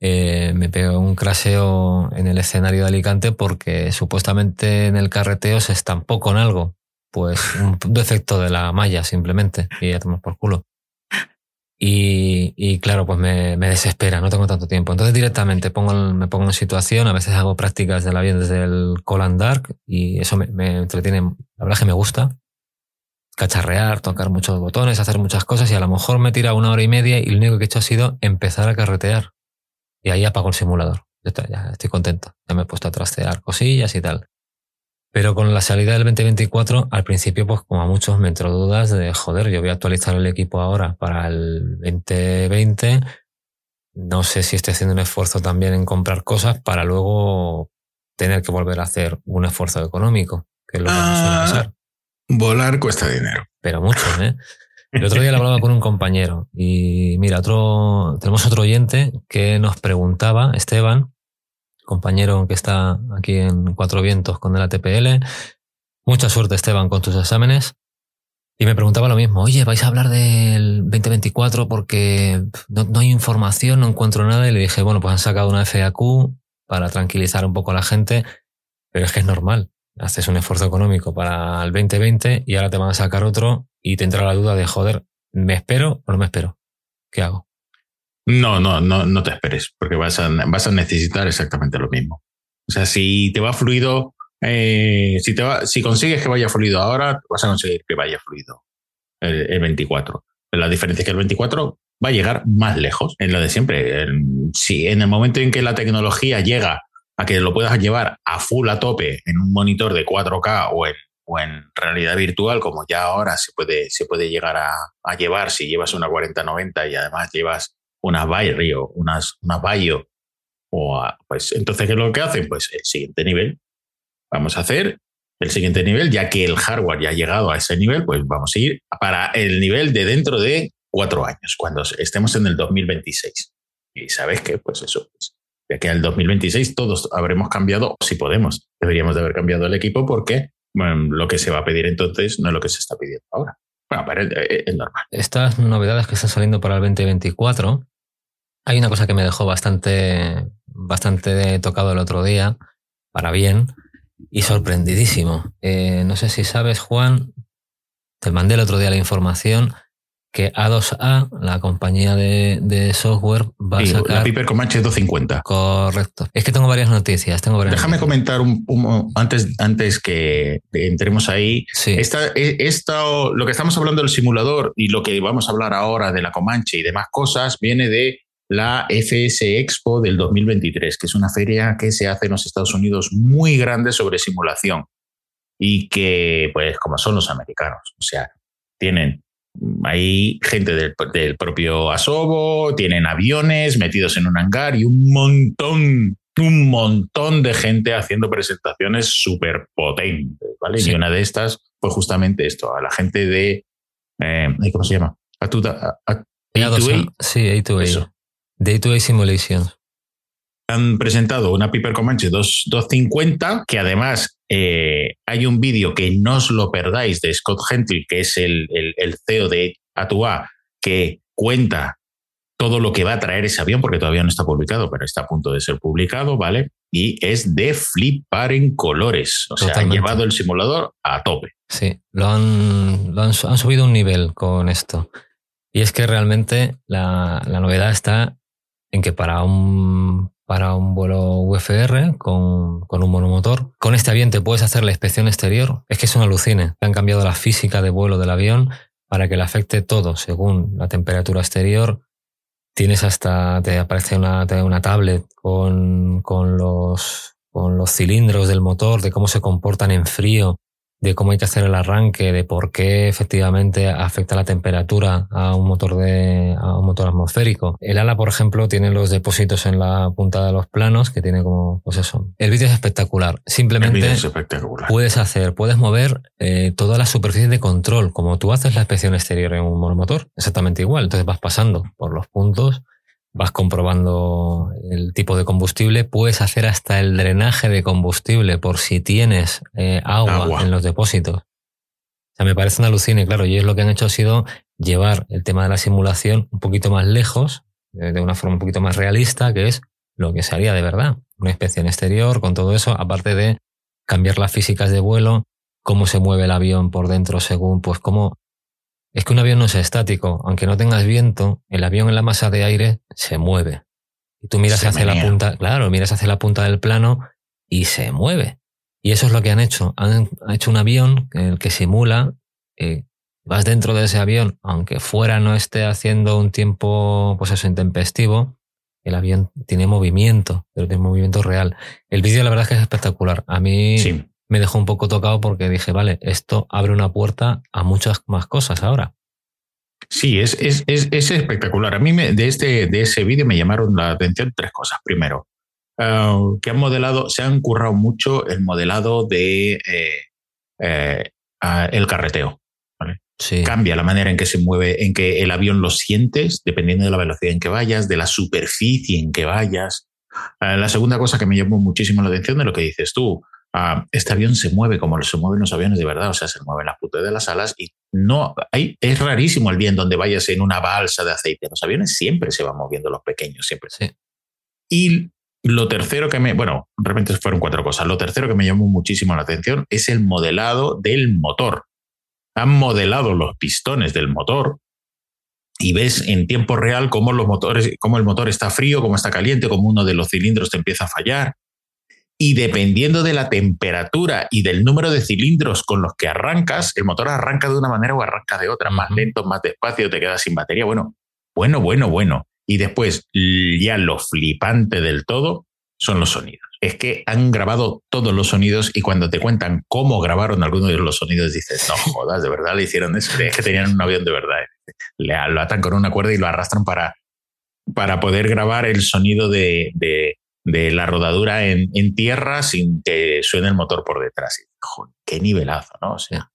eh, me pegó un craseo en el escenario de Alicante porque supuestamente en el carreteo se estampó con algo pues un defecto de la malla simplemente y ya tomamos por culo. Y, y claro, pues me, me, desespera, no tengo tanto tiempo. Entonces directamente pongo, me pongo en situación, a veces hago prácticas del avión desde el Call Dark y eso me, me entretiene, la verdad es que me gusta. Cacharrear, tocar muchos botones, hacer muchas cosas y a lo mejor me tira una hora y media y lo único que he hecho ha sido empezar a carretear. Y ahí apago el simulador. Ya estoy contento. Ya me he puesto a trastear cosillas y tal. Pero con la salida del 2024, al principio, pues como a muchos me entró dudas de, joder, yo voy a actualizar el equipo ahora para el 2020. No sé si estoy haciendo un esfuerzo también en comprar cosas para luego tener que volver a hacer un esfuerzo económico, que es lo que ah, pasar. Volar cuesta dinero. Pero mucho, ¿eh? El otro día hablaba con un compañero y mira, otro, tenemos otro oyente que nos preguntaba, Esteban, compañero que está aquí en Cuatro Vientos con el ATPL. Mucha suerte, Esteban, con tus exámenes. Y me preguntaba lo mismo, oye, ¿vais a hablar del 2024 porque no, hay información, no encuentro nada? Y le dije, bueno, pues han sacado una FAQ para tranquilizar un poco a la gente, pero es que es normal. Haces un esfuerzo económico para el 2020 y ahora te van a sacar otro y te entra la duda de, joder, ¿me espero o no me espero? ¿Qué hago? No, no, no, no te esperes, porque vas a, necesitar exactamente lo mismo. O sea, si te va fluido, eh, si, te va, si consigues que vaya fluido ahora, vas a conseguir que vaya fluido el, 24. La diferencia es que el 24 va a llegar más lejos en lo de siempre. si en el momento en que la tecnología llega a que lo puedas llevar a full a tope en un monitor de 4K o en, o en realidad virtual, como ya ahora se puede, se puede llegar a, a llevar si llevas una 4090 y además llevas unas Bayo, unas, unas Bayo, o pues entonces, ¿qué es lo que hacen? Pues el siguiente nivel. Vamos a hacer el siguiente nivel, ya que el hardware ya ha llegado a ese nivel, pues vamos a ir para el nivel de dentro de cuatro años, cuando estemos en el 2026. Y sabes que, pues eso, pues, de aquí al 2026 todos habremos cambiado, si podemos, deberíamos de haber cambiado el equipo porque lo que se va a pedir entonces no es lo que se está pidiendo ahora. Bueno, pero es, normal. Estas novedades que están saliendo para el 2024, hay una cosa que me dejó bastante, bastante tocado el otro día, para bien, y sorprendidísimo. Eh, no sé si sabes, Juan, te mandé el otro día la información que A2A, la compañía de, software, va a sacar. La Piper Comanche 250. Correcto. Es que tengo varias noticias. Tengo Déjame comentar un, antes, antes que entremos ahí. Sí. Esta, e, esto, lo que estamos hablando del simulador y lo que vamos a hablar ahora de la Comanche y demás cosas viene de la FS Expo del 2023, que es una feria que se hace en los Estados Unidos muy grande sobre simulación y que, pues, como son los americanos, o sea, tienen hay gente del, propio Asobo, tienen aviones metidos en un hangar y un montón, un montón de gente haciendo presentaciones súper potentes, ¿vale? Y una de estas fue justamente esto, a la gente de, eh, ¿cómo se llama? A, A2A. Sí, A2A. Day-to-Day Simulations. Han presentado una Piper Comanche 250, que además eh, hay un vídeo que no os lo perdáis de Scott Gentil, que es el, el, CEO de Atua, que cuenta todo lo que va a traer ese avión, porque todavía no está publicado, pero está a punto de ser publicado, ¿vale? Y es de flipar en colores. O sea, han llevado el simulador a tope. Sí, lo han, han, subido un nivel con esto. Y es que realmente la, la novedad está en que para un, para un vuelo UFR con, con, un monomotor, con este avión te puedes hacer la inspección exterior. Es que es un alucine. Han cambiado la física de vuelo del avión para que le afecte todo según la temperatura exterior. Tienes hasta, te aparece una, una tablet con, con, los, con los cilindros del motor, de cómo se comportan en frío, de cómo hay que hacer el arranque, de por qué efectivamente afecta la temperatura a un motor de a un motor atmosférico. El ala, por ejemplo, tiene los depósitos en la punta de los planos que tiene como pues eso. El vídeo es espectacular. Simplemente puedes hacer, puedes mover eh, todas las superficies de control, como tú haces la inspección exterior en un monomotor, exactamente igual. Entonces vas pasando por los puntos vas comprobando el tipo de combustible, puedes hacer hasta el drenaje de combustible por si tienes eh, agua, en los depósitos. O sea, me parece una alucine, claro, y es lo que han hecho ha sido llevar el tema de la simulación un poquito más lejos, de una forma un poquito más realista, que es lo que se haría de verdad. Una inspección exterior con todo eso, aparte de cambiar las físicas de vuelo, cómo se mueve el avión por dentro según, pues cómo es que un avión no es estático. Aunque no tengas viento, el avión en la masa de aire se mueve. Y tú miras hacia la punta, claro, miras hacia la punta del plano y se mueve. Y eso es lo que han hecho. Han, hecho un avión en el que simula, eh, vas dentro de ese avión, aunque fuera no esté haciendo un tiempo, pues eso, intempestivo, el avión tiene movimiento, pero tiene movimiento real. El vídeo la verdad es que es espectacular. A mí sí me dejó un poco tocado porque dije, vale, esto abre una puerta a muchas más cosas ahora. Sí, es, es, es, espectacular. A mí de, este, de ese vídeo me llamaron la atención tres cosas. Primero, eh, que han modelado, se han currado mucho el modelado de eh, eh, el carreteo. Cambia la manera en que se mueve, en que el avión lo sientes, dependiendo de la velocidad en que vayas, de la superficie en que vayas. la segunda cosa que me llamó muchísimo la atención de lo que dices tú, Ah, este avión se mueve como se mueven los aviones de verdad, o sea, se mueven las putas de las alas y no hay, es rarísimo el día en donde vayas en una balsa de aceite. Los aviones siempre se van moviendo, los pequeños, siempre. Sí. Y lo tercero que me, bueno, realmente fueron cuatro cosas. Lo tercero que me llamó muchísimo la atención es el modelado del motor. Han modelado los pistones del motor y ves en tiempo real cómo los motores, cómo el motor está frío, cómo está caliente, cómo uno de los cilindros te empieza a fallar y dependiendo de la temperatura y del número de cilindros con los que arrancas, el motor arranca de una manera o arranca de otra, más lento, más despacio, te quedas sin batería. Bueno, bueno, bueno, bueno. Y después, ya lo flipante del todo son los sonidos. Es que han grabado todos los sonidos y cuando te cuentan cómo grabaron algunos de los sonidos, dices, no jodas, de verdad le hicieron eso. Es que tenían un avión de verdad. Le, lo atan con una cuerda y lo arrastran para, para poder grabar el sonido de, de la rodadura en, tierra sin que suene el motor por detrás. qué nivelazo, ¿no? O sea,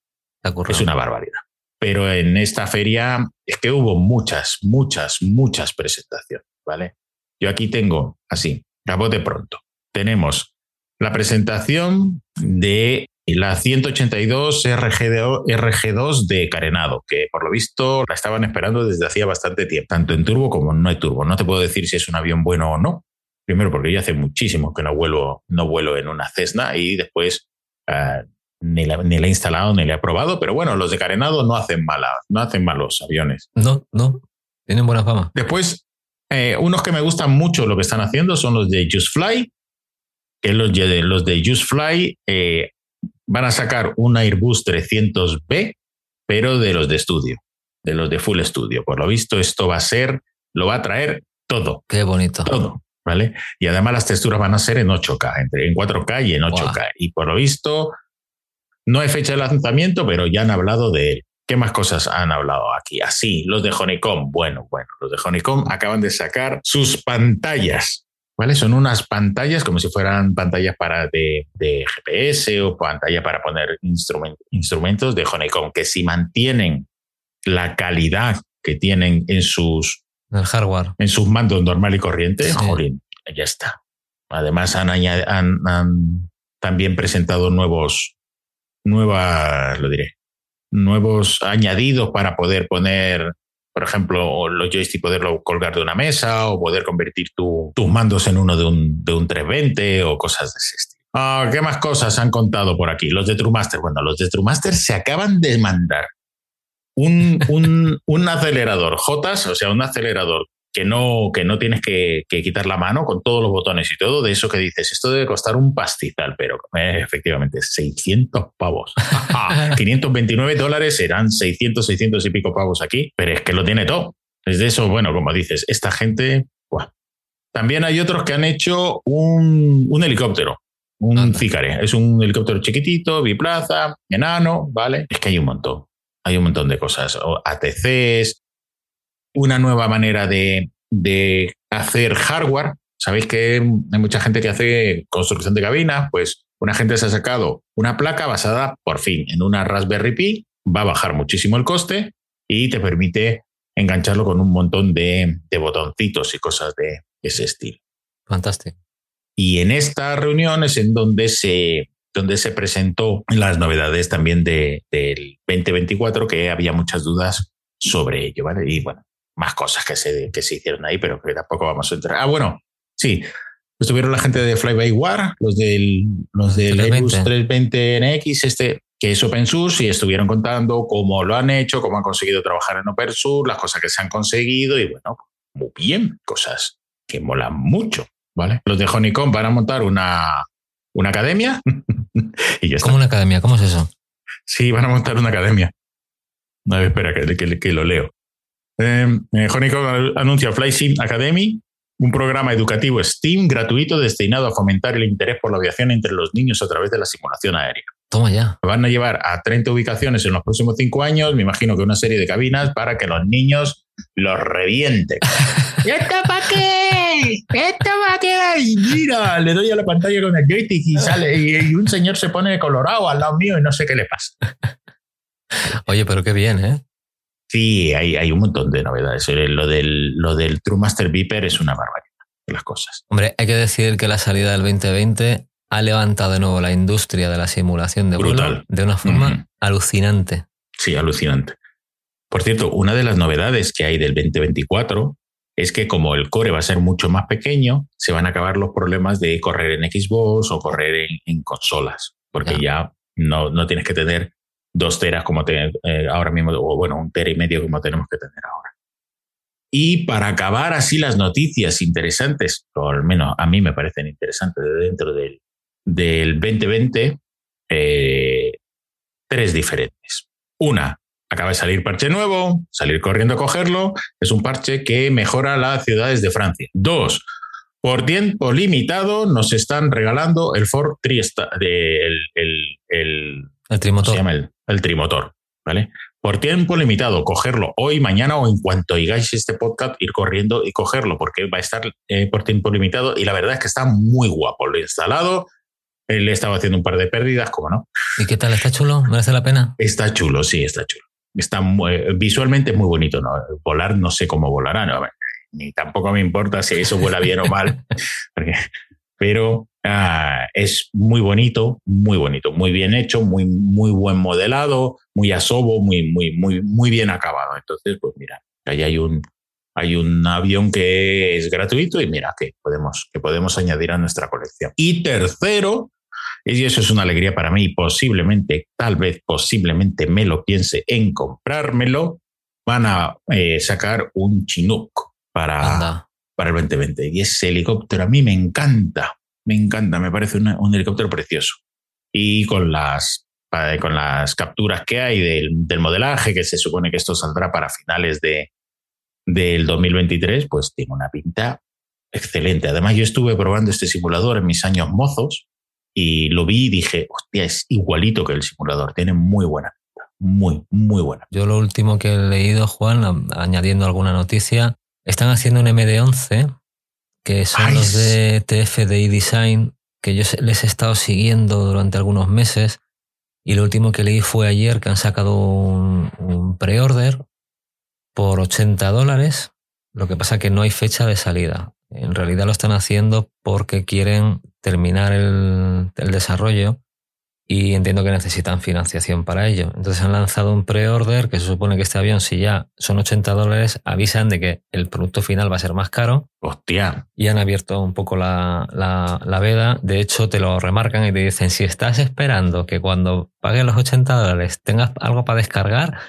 es una barbaridad. Pero en esta feria es que hubo muchas, muchas, muchas presentaciones, ¿vale? Yo aquí tengo, así, de pronto, tenemos la presentación de la 182 RG2 de carenado, que por lo visto la estaban esperando desde hacía bastante tiempo, tanto en turbo como no hay turbo. No te puedo decir si es un avión bueno o no, Primero porque yo hace muchísimo que no vuelo, no vuelo en una Cessna y después eh, ni, la, he instalado ni la he probado, pero bueno, los de carenado no hacen, mala, no hacen malos aviones. No, no, tienen buena fama. Después, eh, unos que me gustan mucho lo que están haciendo son los de Just Fly, que los de, los de Just Fly eh, van a sacar un Airbus 300B, pero de los de estudio, de los de full estudio. Por lo visto, esto va a ser, lo va a traer todo. Qué bonito. Todo. ¿Vale? Y además las texturas van a ser en 8K, entre en 4K y en 8K. Y por lo visto, no hay fecha de lanzamiento, pero ya han hablado de él. ¿Qué más cosas han hablado aquí? Así, los de Honeycomb. Bueno, bueno, los de Honeycomb acaban de sacar sus pantallas, ¿vale? Son unas pantallas como si fueran pantallas para de, GPS o pantalla para poner instrumentos de Honeycomb, que si mantienen la calidad que tienen en sus el hardware. En sus mandos normal y corriente, ya está. Además han, han, también presentado nuevos, nuevas, lo diré, nuevos añadidos para poder poner, por ejemplo, los joysticks, poderlo colgar de una mesa o poder convertir tus mandos en uno de un, de un 320 o cosas de ese estilo. Ah, ¿Qué más cosas han contado por aquí? Los de TrueMaster. Bueno, los de TrueMaster se acaban de mandar un, un, un acelerador JOTAS, o sea, un acelerador que no, que no tienes que, quitar la mano con todos los botones y todo, de eso que dices, esto debe costar un pastizal, pero eh, efectivamente, 600 pavos. 529 dólares serán 600, 600 y pico pavos aquí, pero es que lo tiene todo. Es de eso, bueno, como dices, esta gente... También hay otros que han hecho un, un helicóptero, un Ficare. Es un helicóptero chiquitito, biplaza, enano, ¿vale? Es que hay un montón hay un montón de cosas, ATCs, una nueva manera de, hacer hardware. Sabéis que hay mucha gente que hace construcción de cabinas, pues una gente se ha sacado una placa basada, por fin, en una Raspberry Pi, va a bajar muchísimo el coste y te permite engancharlo con un montón de, botoncitos y cosas de ese estilo. Fantástico. Y en esta reunión es en donde se, donde se presentó las novedades también de, del 2024, que había muchas dudas sobre ello, ¿vale? Y bueno, más cosas que se, que se hicieron ahí, pero que tampoco vamos a entrar. Ah, bueno, sí, estuvieron la gente de Fly by War, los del, los del Airbus 320NX, este, que es open source, y estuvieron contando cómo lo han hecho, cómo han conseguido trabajar en open source, las cosas que se han conseguido, y bueno, muy bien, cosas que molan mucho, ¿vale? Los de Honeycomb van a montar una, una academia y ya ¿Cómo una academia? ¿Cómo es eso? Sí, van a montar una academia. No, espera, que, que, lo leo. Eh, eh anuncia FlySim Academy, un programa educativo STEAM gratuito destinado a fomentar el interés por la aviación entre los niños a través de la simulación aérea. Toma ya. Van a llevar a 30 ubicaciones en los próximos cinco años, me imagino que una serie de cabinas para que los niños los revienten. ¿Esto para qué? ¿Esto para qué? mira, le doy a la pantalla con el joystick y sale, y, un señor se pone colorado al lado mío y no sé qué le pasa. Oye, pero qué bien, ¿eh? Sí, hay, hay un montón de novedades. Eh, lo del, lo del True Master Viper es una barbaridad de las cosas. Hombre, hay que decir que la salida del 2020 ha levantado de nuevo la industria de la simulación de vuelo de una forma alucinante. Sí, alucinante. Por cierto, una de las novedades que hay del 2024 es que como el core va a ser mucho más pequeño, se van a acabar los problemas de correr en Xbox o correr en, consolas, porque ya no, no, tienes que tener dos teras como te, eh, ahora mismo, o bueno, un tera y medio como tenemos que tener ahora. Y para acabar así las noticias interesantes, o al menos a mí me parecen interesantes de dentro del, del 2020, eh, tres diferentes. Una, acaba de salir parche nuevo, salir corriendo a cogerlo, es un parche que mejora las ciudades de Francia. Dos, por tiempo limitado nos están regalando el Ford Triesta, el, el, el, trimotor. Se llama el, trimotor, ¿vale? Por tiempo limitado, cogerlo hoy, mañana o en cuanto oigáis este podcast, ir corriendo y cogerlo, porque va a estar eh, por tiempo limitado y la verdad es que está muy guapo. Lo he instalado, le estaba haciendo un par de pérdidas, como no. ¿Y qué tal? ¿Está chulo? ¿Merece la pena? Está chulo, sí, está chulo. Está visualmente muy bonito, ¿no? Volar no sé cómo volará, ¿no? ni tampoco me importa si eso vuela bien o mal, pero ah, es muy bonito, muy bonito, muy bien hecho, muy, muy buen modelado, muy asobo, muy, muy, muy, muy bien acabado. Entonces, pues mira, ahí hay un, hay un avión que es gratuito y mira que podemos, que podemos añadir a nuestra colección. Y tercero, y eso es una alegría para mí, posiblemente, tal vez, posiblemente me lo piense en comprármelo, van a eh, sacar un Chinook para, para el 2020. Y ese helicóptero a mí me encanta, me encanta, me parece un helicóptero precioso. Y con las, con las capturas que hay del, del, modelaje, que se supone que esto saldrá para finales de, del 2023, pues tiene una pinta excelente. Además, yo estuve probando este simulador en mis años mozos y lo vi y dije, hostia, es igualito que el simulador, tiene muy buena pinta, muy, muy buena. Yo lo último que he leído, Juan, añadiendo alguna noticia, están haciendo un MD11, que son los de TFDI Design, que yo les he estado siguiendo durante algunos meses. Y lo último que leí fue ayer que han sacado un, un pre-order por 80 dólares. Lo que pasa es que no hay fecha de salida. En realidad lo están haciendo porque quieren terminar el, el desarrollo y entiendo que necesitan financiación para ello. Entonces han lanzado un pre-order que se supone que este avión, si ya son 80 dólares, avisan de que el producto final va a ser más caro. Hostia. Y han abierto un poco la, la, veda. De hecho, te lo remarcan y te dicen, si estás esperando que cuando pagues los 80 dólares tengas algo para descargar,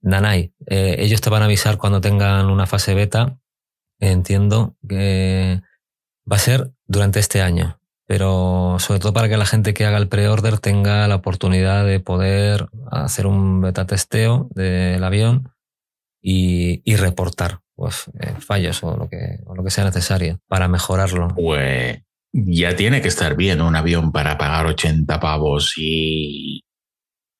Nanay, eh, ellos te van a avisar cuando tengan una fase beta. Entiendo que va a ser durante este año pero sobre todo para que la gente que haga el pre-order tenga la oportunidad de poder hacer un beta testeo del avión y, reportar pues, eh, fallos o lo, que, sea necesario para mejorarlo. Pues ya tiene que estar bien un avión para pagar 80 pavos y,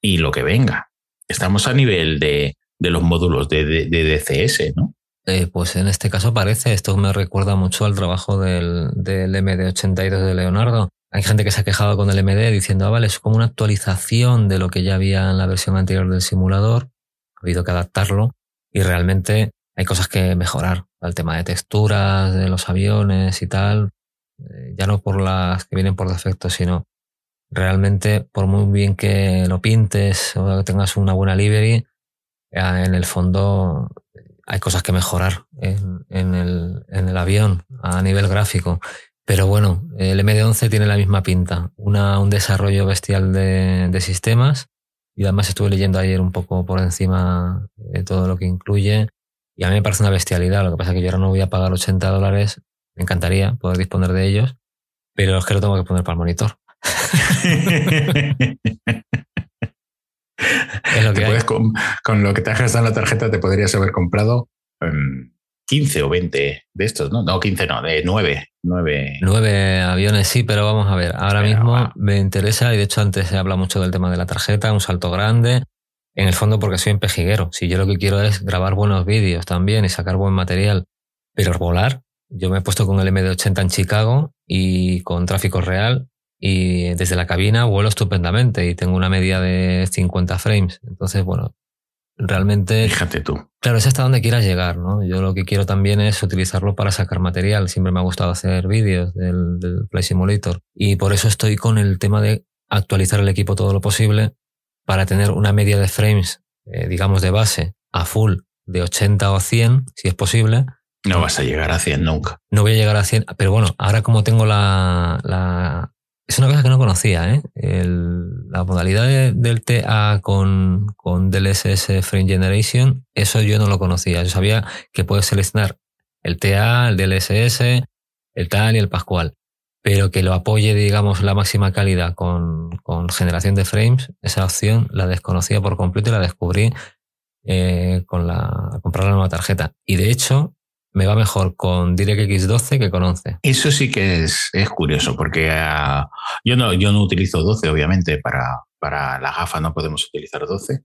y lo que venga. Estamos a nivel de, los módulos de, de DCS, ¿no? Eh, pues en este caso parece, esto me recuerda mucho al trabajo del, del MD82 de Leonardo. Hay gente que se ha quejado con el MD diciendo, ah, vale, es como una actualización de lo que ya había en la versión anterior del simulador. Ha habido que adaptarlo y realmente hay cosas que mejorar. El tema de texturas de los aviones y tal. Eh, ya no por las que vienen por defecto, sino realmente por muy bien que lo pintes o tengas una buena livery, en el fondo hay cosas que mejorar en, el, avión a nivel gráfico. Pero bueno, el MD11 tiene la misma pinta. Un desarrollo bestial de, sistemas. Y además estuve leyendo ayer un poco por encima de todo lo que incluye. Y a mí me parece una bestialidad. Lo que pasa es que yo ahora no voy a pagar 80 dólares. Me encantaría poder disponer de ellos. Pero es que lo tengo que poner para el monitor. con, lo que te has gastado en la tarjeta te podrías haber comprado 15 em, o 20 de estos, ¿no? No, 15 no, de 9. 9, aviones, sí, pero vamos a ver. Ahora mismo me interesa, y de hecho antes se habla mucho del tema de la tarjeta, un salto grande. En el fondo porque soy un pejiguero. Si yo lo que quiero es grabar buenos vídeos también y sacar buen material, pero volar, yo me he puesto con el MD80 en Chicago y con tráfico real y desde la cabina vuelo estupendamente y tengo una media de 50 frames. Entonces, bueno, realmente... Fíjate tú. Claro, es hasta donde quieras llegar, ¿no? Yo lo que quiero también es utilizarlo para sacar material. Siempre me ha gustado hacer vídeos del, del Play Simulator. Y por eso estoy con el tema de actualizar el equipo todo lo posible para tener una media de frames, eh, digamos, de base a full de 80 o 100, si es posible. No vas a llegar a 100 nunca. No voy a llegar a 100, pero bueno, ahora como tengo la, la es una cosa que no conocía, ¿eh? la modalidad del TA con, con DLSS Frame Generation, eso yo no lo conocía. Yo sabía que puedes seleccionar el TA, el DLSS, el tal y el Pascual. pero que lo apoye, digamos, la máxima calidad con, con generación de frames, esa opción la desconocía por completo y la descubrí eh, con la comprar la nueva tarjeta. Y de hecho, me va mejor con DirectX 12 que con 11. Eso sí que es, es curioso, porque uh, yo, no, yo no utilizo 12, obviamente, para, para la gafa no podemos utilizar 12,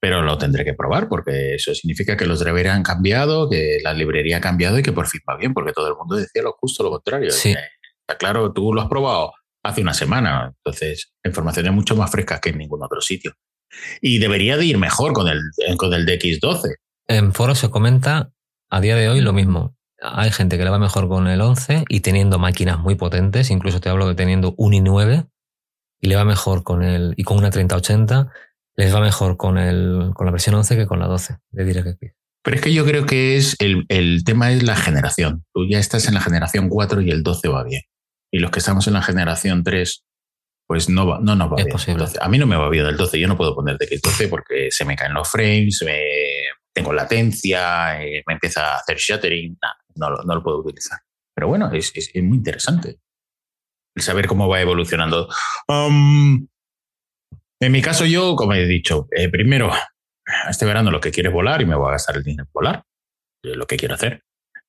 pero lo tendré que probar porque eso significa que los drivers han cambiado, que la librería ha cambiado y que por fin va bien, porque todo el mundo decía lo justo lo contrario. Sí. Está claro, tú lo has probado hace una semana, entonces la información es mucho más fresca que en ningún otro sitio. Y debería de ir mejor con el, con el DX12. En foro se comenta a día de hoy lo mismo. Hay gente que le va mejor con el 11 y teniendo máquinas muy potentes, incluso te hablo de teniendo un i9 y le va mejor con el y con una 3080 les va mejor con el con la versión 11 que con la 12 de DirectX. Pero es que yo creo que es el, el tema es la generación. Tú ya estás en la generación 4 y el 12 va bien. Y los que estamos en la generación 3 pues no, va, no nos va Es bien. posible. a mí no me va bien el 12, yo no puedo poner DX12 porque se me caen los frames, me, tengo latencia, eh, me empieza a hacer shuttering, no, lo- no lo puedo utilizar. Pero bueno, es, es- es muy interesante el saber cómo va evolucionando. Um, en mi caso, yo, como he dicho, eh, primero, este verano lo que quiero es volar y me voy a gastar el dinero en volar, lo que quiero hacer.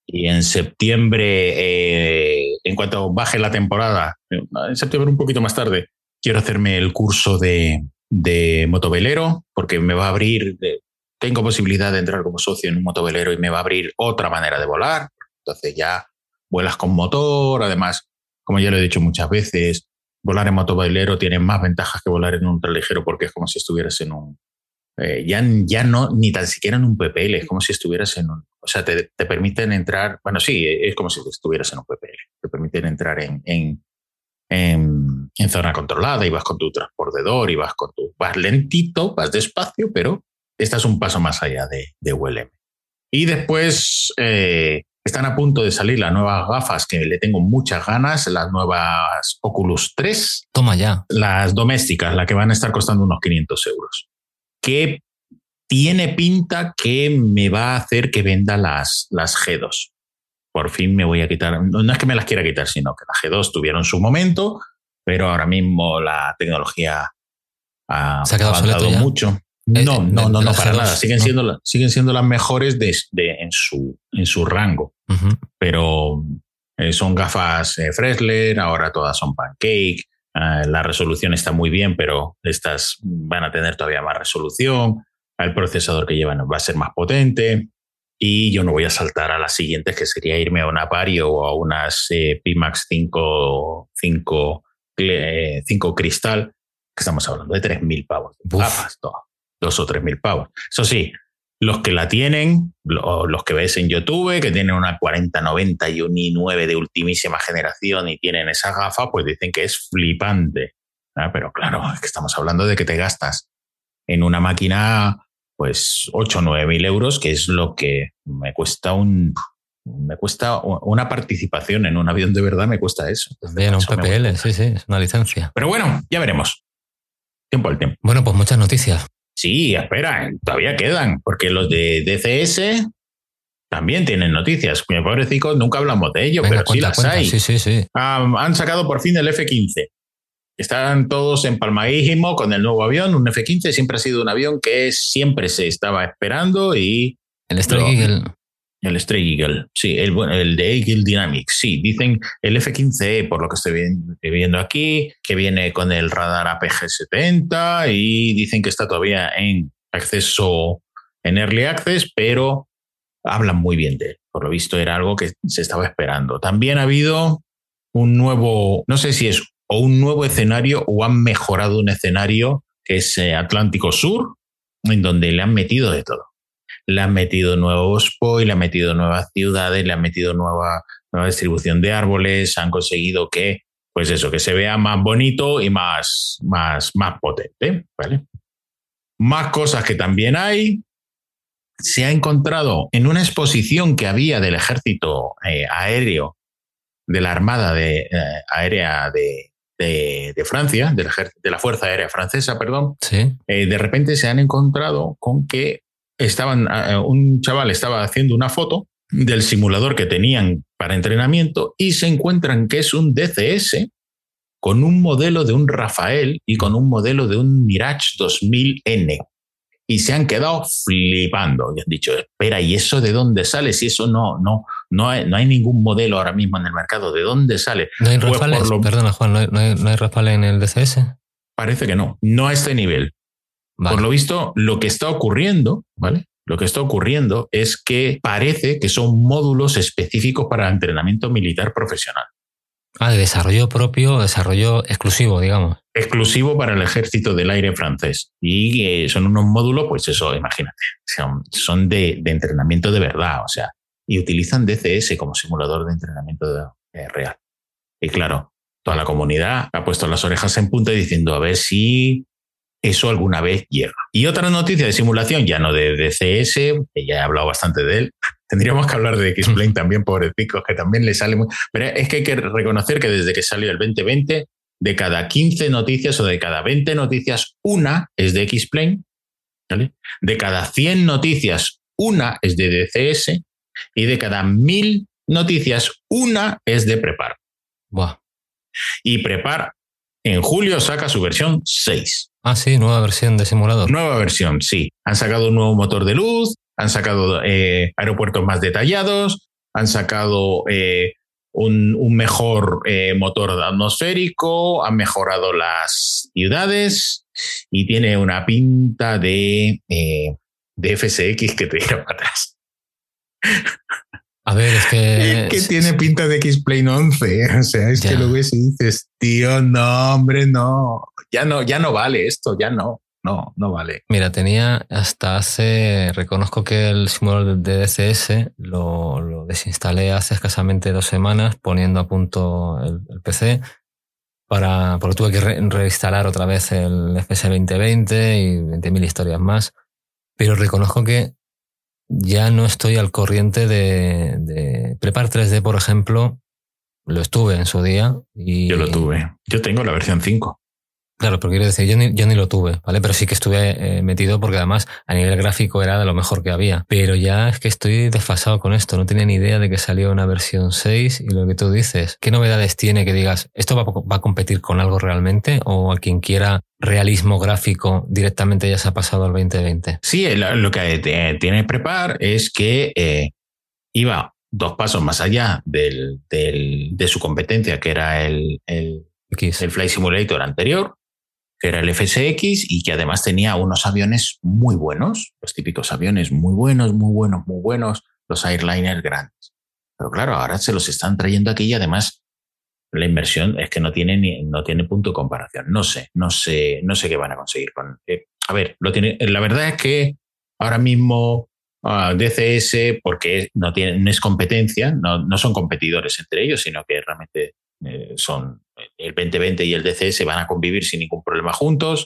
Y en septiembre, eh, en cuanto baje la temporada, en septiembre un poquito más tarde, quiero hacerme el curso de, de motovelero, porque me va a abrir, tengo posibilidad de entrar como socio en un motovelero y me va a abrir otra manera de volar. Entonces ya vuelas con motor, además, como ya lo he dicho muchas veces, volar en motovelero tiene más ventajas que volar en un ultraligero porque es como si estuvieras en un... eh, ya, ya no, ni tan siquiera en un PPL, es como si estuvieras en un... O sea, te, te permiten entrar, bueno, sí, es como si estuvieras en un PPL, te permiten entrar en, en, zona controlada y vas con tu transportador y vas con tu... Vas lentito, vas despacio, pero estás un paso más allá de, de ULM. Y después eh, están a punto de salir las nuevas gafas que le tengo muchas ganas, las nuevas Oculus 3, Toma ya. las domésticas, las que van a estar costando unos 500 euros. Que tiene pinta que me va a hacer que venda las, las G2. Por fin me voy a quitar, no, es que me las quiera quitar, sino que las G2 tuvieron su momento, pero ahora mismo la tecnología ha Se ha quedado avanzado mucho. Eh, No, eh, no, no, no, las para G2, nada. Siguen no. siendo, siguen siendo las mejores de, en, su, en su rango pero eh, son gafas Fresler, ahora todas son pancake, eh, la resolución está muy bien, pero estas van a tener todavía más resolución, el procesador que llevan va a ser más potente y yo no voy a saltar a las siguientes, que sería irme a una Vario o a unas Pimax 5, 5, eh, 5 Cristal, que estamos hablando de 3.000 pavos. Gafas, todo, dos o 3.000 pavos. Eso sí, los que la tienen, lo- los que ves en YouTube, que tienen una 4090 y un i9 de ultimísima generación y tienen esa gafa, pues dicen que es flipante. Ah, Pero claro, es que estamos hablando de que te gastas en una máquina pues 8 o 9 mil euros, que es lo que me cuesta un me cuesta una participación en un avión de verdad, me cuesta eso. También un PPL, sí, sí, es una licencia. Pero bueno, ya veremos. Tiempo al tiempo. Bueno, pues muchas noticias. Sí, espera, todavía quedan, porque los de DCS también tienen noticias. Mi pobrecito, nunca hablamos de ello, Venga, pero sí las cuenta. hay. Sí, sí, sí. Han sacado por fin el F-15. Están todos empalmadísimos con el nuevo avión. Un F-15 siempre ha sido un avión que siempre se estaba esperando y El Strike. Eagle. El Stray Eagle, sí, el, el de Eagle Dynamics, sí, dicen el F-15E, por lo que estoy vi- viendo aquí, que viene con el radar APG-70 y dicen que está todavía en acceso, en Early Access, pero hablan muy bien de él. Por lo visto era algo que se estaba esperando. También ha habido un nuevo, no sé si es o un nuevo escenario o han mejorado un escenario que es eh, Atlántico Sur, en donde le han metido de todo le han metido nuevos POI, le han metido nuevas ciudades, le han metido nueva, nueva distribución de árboles, han conseguido que, pues eso, que se vea más bonito y más, más, más potente, ¿vale? Más cosas que también hay. Se ha encontrado en una exposición que había del ejército eh, aéreo, de la Armada de, eh, Aérea de, de, de Francia, de la Fuerza Aérea Francesa, perdón, Sí. eh, de repente se han encontrado con que estaban, eh, un chaval estaba haciendo una foto del simulador que tenían para entrenamiento y se encuentran que es un DCS con un modelo de un Rafael y con un modelo de un Mirage 2000N. Y se han quedado flipando. Y han dicho, espera, ¿y eso de dónde sale? Si eso no, no, no hay, no hay ningún modelo ahora mismo en el mercado, ¿de dónde sale? ¿No hay pues Perdona, Juan, ¿no hay, no, hay, en el DCS? Parece que no, no a este nivel. Por lo visto, lo que está ocurriendo, ¿vale? Lo que está ocurriendo es que parece que son módulos específicos para entrenamiento militar profesional. Ah, de desarrollo propio, desarrollo exclusivo, digamos. Exclusivo para el ejército del aire francés. Y eh, son unos módulos, pues eso, imagínate, son, de, entrenamiento de verdad, o sea, y utilizan DCS como simulador de entrenamiento eh, real. Y claro, toda la comunidad ha puesto las orejas en punta diciendo a ver si eso alguna vez llega. Y otra noticia de simulación, ya no de DCS, que ya he hablado bastante de él. Tendríamos que hablar de X-Plane también, pobrecicos, que también le sale muy. Pero es que hay que reconocer que desde que salió el 2020, de cada 15 noticias o de cada 20 noticias, una es de X-Plane. ¿vale? De cada 100 noticias, una es de DCS. Y de cada 1000 noticias, una es de Prepar. Buah. Y Prepar en julio saca su versión 6. Ah, sí, nueva versión de simulador. Nueva versión, sí. Han sacado un nuevo motor de luz, han sacado eh, aeropuertos más detallados, han sacado eh, un, mejor eh, motor atmosférico, han mejorado las ciudades y tiene una pinta de, de FSX que te dirá para atrás. A ver, es que. que tiene pinta de X-Plane 11. O sea, es que lo ves y dices, tío, no, hombre, no. Ya no, ya no vale esto, ya no. No, no vale. Mira, tenía hasta hace. Reconozco que el simulador de DCS lo, desinstalé hace escasamente dos semanas poniendo a punto el, PC. Para, porque tuve que reinstalar otra vez el FS 2020 y 20.000 historias más. Pero reconozco que ya no estoy al corriente de, de Prepar 3D, por ejemplo. Lo estuve en su día. Y... Yo lo tuve. Yo tengo la versión 5. Claro, pero quiero decir, yo ni, yo ni lo tuve, ¿vale? Pero sí que estuve eh, metido porque además a nivel gráfico era de lo mejor que había. Pero ya es que estoy desfasado con esto. No tenía ni idea de que salió una versión 6 y lo que tú dices, ¿qué novedades tiene que digas, esto va, va a competir con algo realmente? O a quien quiera realismo gráfico directamente ya se ha pasado al 2020. Sí, lo que tiene Prepar es que eh, iba dos pasos más allá del, del, de su competencia, que era el, el, el Flight Simulator anterior que era el FSX y que además tenía unos aviones muy buenos, los típicos aviones muy buenos, muy buenos, muy buenos, los airliners grandes. Pero claro, ahora se los están trayendo aquí y además la inversión es que no tiene ni, no tiene punto de comparación. No sé, no sé, no sé qué van a conseguir con. Eh, a ver, lo tiene. La verdad es que ahora mismo uh, DCS, porque no tiene, es competencia, no, no son competidores entre ellos, sino que realmente eh, son el 2020 y el DCS van a convivir sin ningún problema juntos.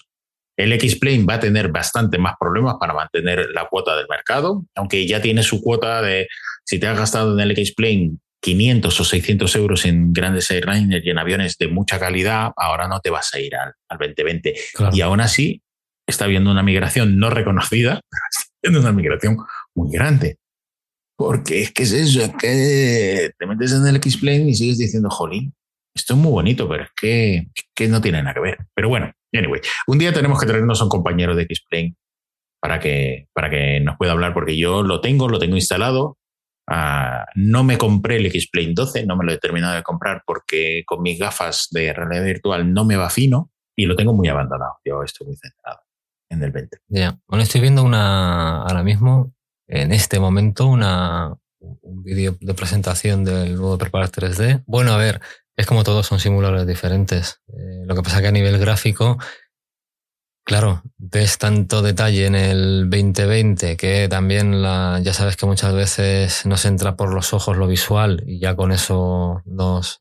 El X-Plane va a tener bastante más problemas para mantener la cuota del mercado, aunque ya tiene su cuota de, si te has gastado en el X-Plane 500 o 600 euros en grandes airliners y en aviones de mucha calidad, ahora no te vas a ir al, 2020. Y aún así, está habiendo una migración no reconocida, pero está habiendo una migración muy grande. Porque es que es eso, es que te metes en el X-Plane y sigues diciendo, jolín, esto es muy bonito, pero es que, que no tiene nada que ver. Pero bueno, anyway, un día tenemos que traernos a un compañero de X-Plane para que, para que nos pueda hablar, porque yo lo tengo, lo tengo instalado. Ah, no me compré el X-Plane 12, no me lo he terminado de comprar porque con mis gafas de realidad virtual no me va fino y lo tengo muy abandonado. Yo estoy muy centrado en el 20. Ya, bueno, estoy viendo una ahora mismo, en este momento, una, un vídeo de presentación del nuevo Preparar 3D. Bueno, a ver, es como todos son simuladores diferentes. Eh, lo que pasa que a nivel gráfico, claro, ves tanto detalle en el 2020 que también ya sabes que muchas veces nos entra por los ojos lo visual y ya con eso nos,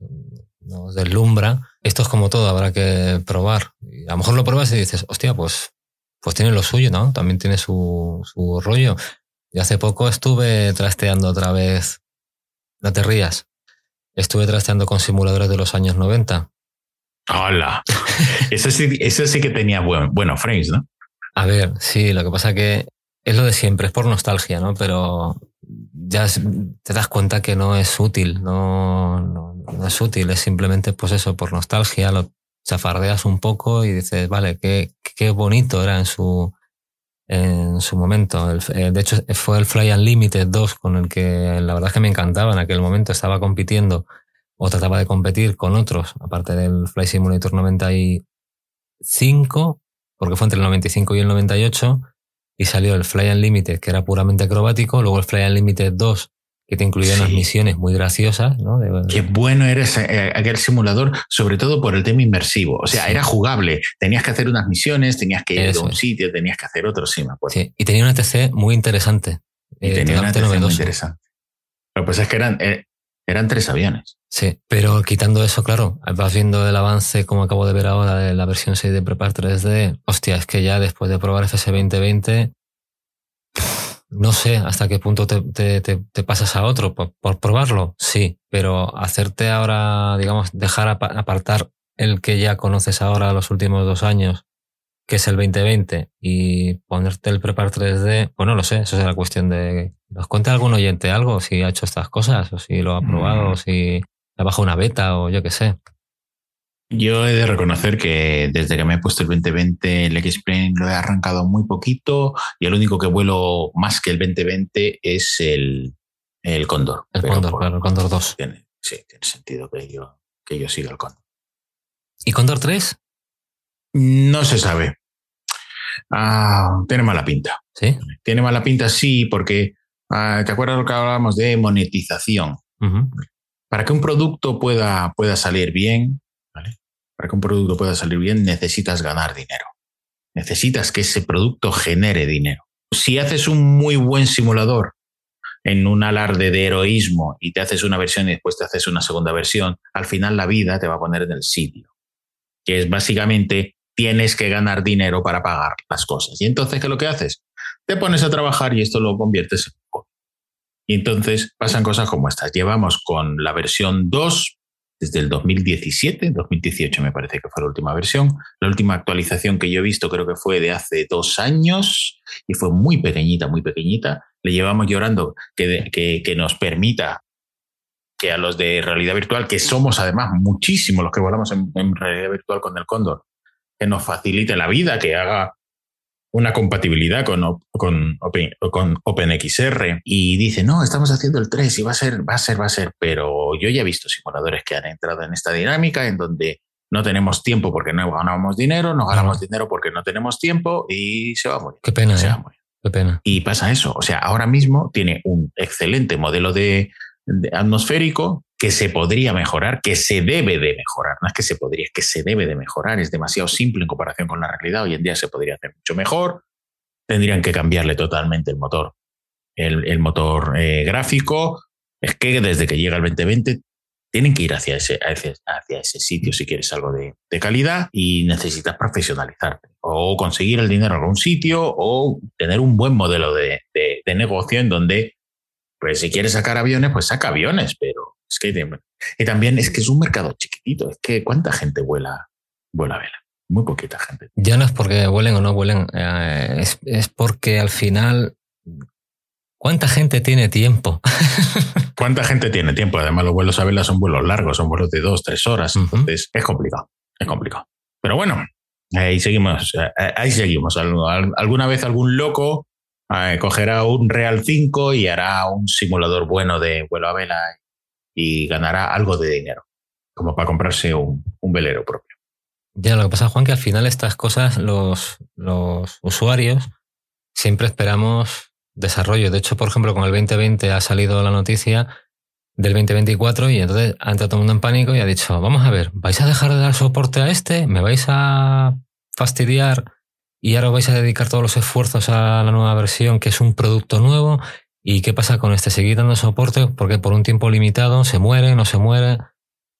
nos deslumbra. Esto es como todo, habrá que probar. A lo mejor lo pruebas y dices, hostia, pues, pues tiene lo suyo, ¿no? También tiene su, su rollo. Y hace poco estuve trasteando otra vez. No te rías. Estuve trasteando con simuladores de los años 90. ¡Hola! eso, sí, eso sí que tenía buen, buenos frames, ¿no? A ver, sí, lo que pasa que es lo de siempre, es por nostalgia, ¿no? Pero ya te das cuenta que no es útil, no, no, es útil, es simplemente pues eso, por nostalgia, lo chafardeas un poco y dices, vale, qué, qué bonito era en su, en su momento. Eh, de hecho, fue el Fly Unlimited 2 con el que la verdad es que me encantaba en aquel momento, estaba compitiendo o trataba de competir con otros, aparte del Fly Simulator 95, porque fue entre el 95 y el 98 y salió el Fly Unlimited, que era puramente acrobático, luego el Fly Unlimited 2, que te incluía unas misiones muy graciosas. ¿no? Qué bueno era eh, aquel simulador, sobre todo por el tema inmersivo. O sea, era jugable. Tenías que hacer unas misiones, tenías que ir a un sitio, tenías que hacer otro, sí, me acuerdo. Sí, y tenía una TC muy interesante. Y tenía una TC muy interesante. Lo que pasa es que eran, eh, eran tres aviones. Sí, pero quitando eso, claro, vas viendo el avance, como acabo de ver ahora, de la versión 6 de Prepar 3D. Hostia, es que ya después de probar FS 2020, no sé hasta qué punto te, te, pasas a otro. Por, probarlo, sí, pero hacerte ahora, digamos, dejar apartar el que ya conoces ahora los últimos dos años, que es el 2020, y ponerte el Prepar 3D, pues no lo sé, eso es la cuestión de... ¿Nos cuenta algún oyente algo? Si ha hecho estas cosas, o si lo ha probado, o mm. si ha bajado una beta, o yo qué sé. Yo he de reconocer que desde que me he puesto el 2020, el X-Plane lo he arrancado muy poquito y el único que vuelo más que el 2020 es el, el Cóndor. El Cóndor, claro, el Cóndor 2. Tiene, sí, tiene sentido que yo, que yo siga el Cóndor. ¿Y Cóndor 3? No se sabe. Ah, tiene mala pinta. ¿Sí? Tiene mala pinta, sí, porque ah, ¿te acuerdas lo que hablábamos de monetización? Para que un producto pueda, pueda salir bien, que un producto pueda salir bien, necesitas ganar dinero. Necesitas que ese producto genere dinero. Si haces un muy buen simulador en un alarde de heroísmo y te haces una versión y después te haces una segunda versión, al final la vida te va a poner en el sitio. Que es básicamente tienes que ganar dinero para pagar las cosas. Y entonces, ¿qué es lo que haces? Te pones a trabajar y esto lo conviertes en Y entonces pasan cosas como estas. Llevamos con la versión 2 desde el 2017, 2018 me parece que fue la última versión. La última actualización que yo he visto creo que fue de hace dos años y fue muy pequeñita, muy pequeñita. Le llevamos llorando que, que, nos permita que a los de realidad virtual, que somos además muchísimos los que volamos en, en realidad virtual con el Cóndor, que nos facilite la vida, que haga una compatibilidad con, con, con OpenXR y dice, no, estamos haciendo el 3 y va a ser, va a ser, va a ser, pero yo ya he visto simuladores que han entrado en esta dinámica en donde no tenemos tiempo porque no ganamos dinero, no ganamos dinero porque no tenemos tiempo y se va a morir. Qué pena, se va a ¿eh? morir. Qué pena. Y pasa eso, o sea, ahora mismo tiene un excelente modelo de atmosférico que se podría mejorar, que se debe de mejorar. No es que se podría, es que se debe de mejorar. Es demasiado simple en comparación con la realidad. Hoy en día se podría hacer mucho mejor. Tendrían que cambiarle totalmente el motor, el, motor eh, gráfico. Es que desde que llega el 2020 tienen que ir hacia ese, hacia ese sitio si quieres algo de, calidad y necesitas profesionalizarte o conseguir el dinero en algún sitio o tener un buen modelo de, de negocio en donde, pues si quieres sacar aviones, pues saca aviones, pero es que y también es que es un mercado chiquitito. Es que cuánta gente vuela, vuela vela. Muy poquita gente. Ya no es porque vuelen o no vuelen, eh, es, es, porque al final, ¿cuánta gente tiene tiempo? ¿Cuánta gente tiene tiempo? Además, los vuelos a vela son vuelos largos, son vuelos de dos, tres horas. Entonces, es complicado, es complicado. Pero bueno, ahí seguimos, eh, ahí seguimos. Alguna vez algún loco eh, cogerá un Real 5 y hará un simulador bueno de vuelo a vela y ganará algo de dinero, como para comprarse un, velero propio. Ya, lo que pasa, Juan, que al final estas cosas los, los usuarios siempre esperamos desarrollo. De hecho, por ejemplo, con el 2020 ha salido la noticia del 2024 y entonces ha entrado todo el mundo en pánico y ha dicho, vamos a ver, ¿vais a dejar de dar soporte a este? ¿Me vais a fastidiar y ahora vais a dedicar todos los esfuerzos a la nueva versión, que es un producto nuevo? ¿Y qué pasa con este? ¿Seguir dando soporte? Porque por un tiempo limitado se muere, no se muere.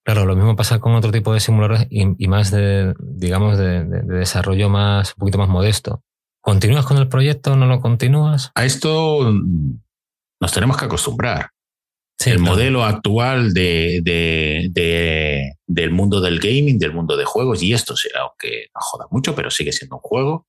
Claro, lo mismo pasa con otro tipo de simuladores y, más de, digamos, de, desarrollo más, un poquito más modesto. ¿Continúas con el proyecto? ¿No lo continúas? A esto nos tenemos que acostumbrar. el modelo actual de, del mundo del gaming, del mundo de juegos, y esto, aunque no joda mucho, pero sigue siendo un juego,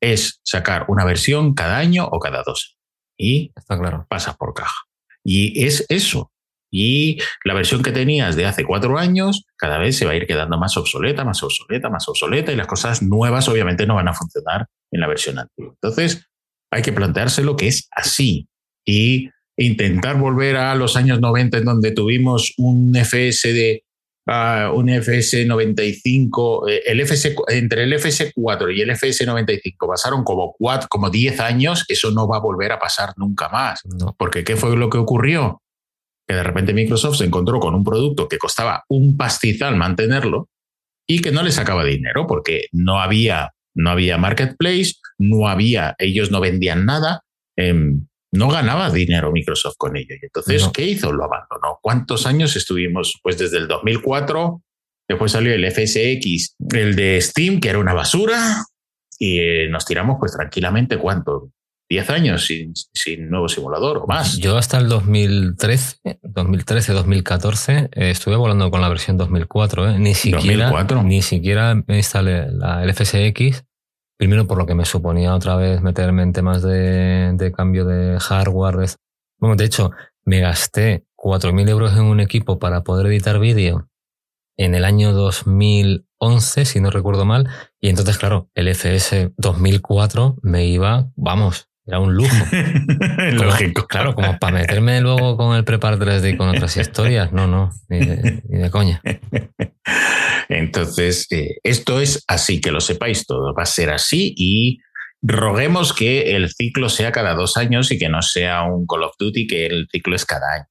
es sacar una versión cada año o cada dos y Está claro. pasas por caja. Y es eso. Y la versión que tenías de hace cuatro años cada vez se va a ir quedando más obsoleta, más obsoleta, más obsoleta y las cosas nuevas obviamente no van a funcionar en la versión antigua. Entonces hay que plantearse lo que es así y intentar volver a los años 90 en donde tuvimos un FS de uh, un FS 95, eh, el FS, entre el FS 4 y el FS 95 pasaron como, cuatro, como 10 años, eso no va a volver a pasar nunca más. Porque ¿qué fue lo que ocurrió? Que de repente Microsoft se encontró con un producto que costaba un pastizal mantenerlo y que no le sacaba dinero porque no había, no había marketplace, no había, ellos no vendían nada. Eh, no ganaba dinero Microsoft con ello. Y entonces, ¿qué hizo? Lo abandonó. ¿Cuántos años estuvimos? Pues desde el 2004, después salió el FSX, el de Steam, que era una basura, y eh, nos tiramos pues tranquilamente, ¿cuánto? 10 años sin, sin, nuevo simulador o más. Yo hasta el 2013, 2013, 2014 estuve volando con la versión 2004, ¿eh? ni siquiera 2004. ni siquiera me instalé la, el FSX Primero por lo que me suponía otra vez meterme en temas de, cambio de hardware. De, bueno, de hecho, me gasté 4.000 euros en un equipo para poder editar vídeo en el año 2011, si no recuerdo mal. Y entonces, claro, el FS 2004 me iba, vamos, era un lujo. Lógico. Claro, como para meterme luego con el Prepar 3D y con otras historias. No, no, ni de, coña. Entonces, eh, esto es así, que lo sepáis todo. Va a ser así y roguemos que el ciclo sea cada dos años y que no sea un Call of Duty, que el ciclo es cada año.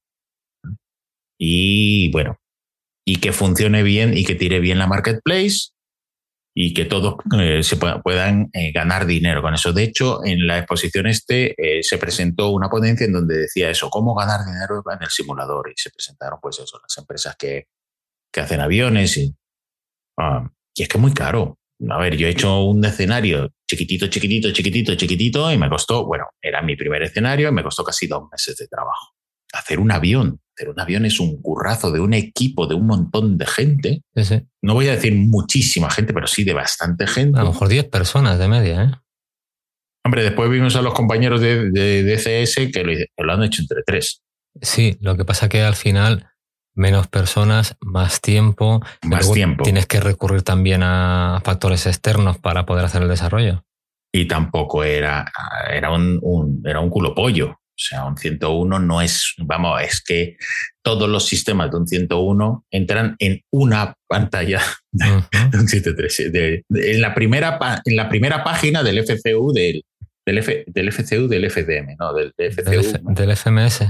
Y bueno, y que funcione bien y que tire bien la marketplace y que todos eh, se puedan, eh, ganar dinero con eso. De hecho, en la exposición este eh, se presentó una ponencia en donde decía eso, cómo ganar dinero en el simulador y se presentaron pues eso, las empresas que, que hacen aviones y, ah, y es que es muy caro. A ver, yo he hecho un escenario chiquitito, chiquitito, chiquitito, chiquitito y me costó, bueno, era mi primer escenario y me costó casi dos meses de trabajo. Hacer un avión pero un avión es un currazo de un equipo, de un montón de gente. No voy a decir muchísima gente, pero sí de bastante gente. A lo mejor 10 personas de media, ¿eh? Hombre, después vimos a los compañeros de, DCS que lo, han hecho entre tres. Sí, lo que pasa que al final menos personas, más tiempo. Más tiempo. Tienes que recurrir también a factores externos para poder hacer el desarrollo. Y tampoco era, era un era un culo pollo. O sea, un 101 no es, vamos, es que todos los sistemas de un 101 entran en una pantalla de, un 737. en, la primera, en la primera página del FCU del, del, F, del FCU del FDM, no, del, FCU, del, FMS.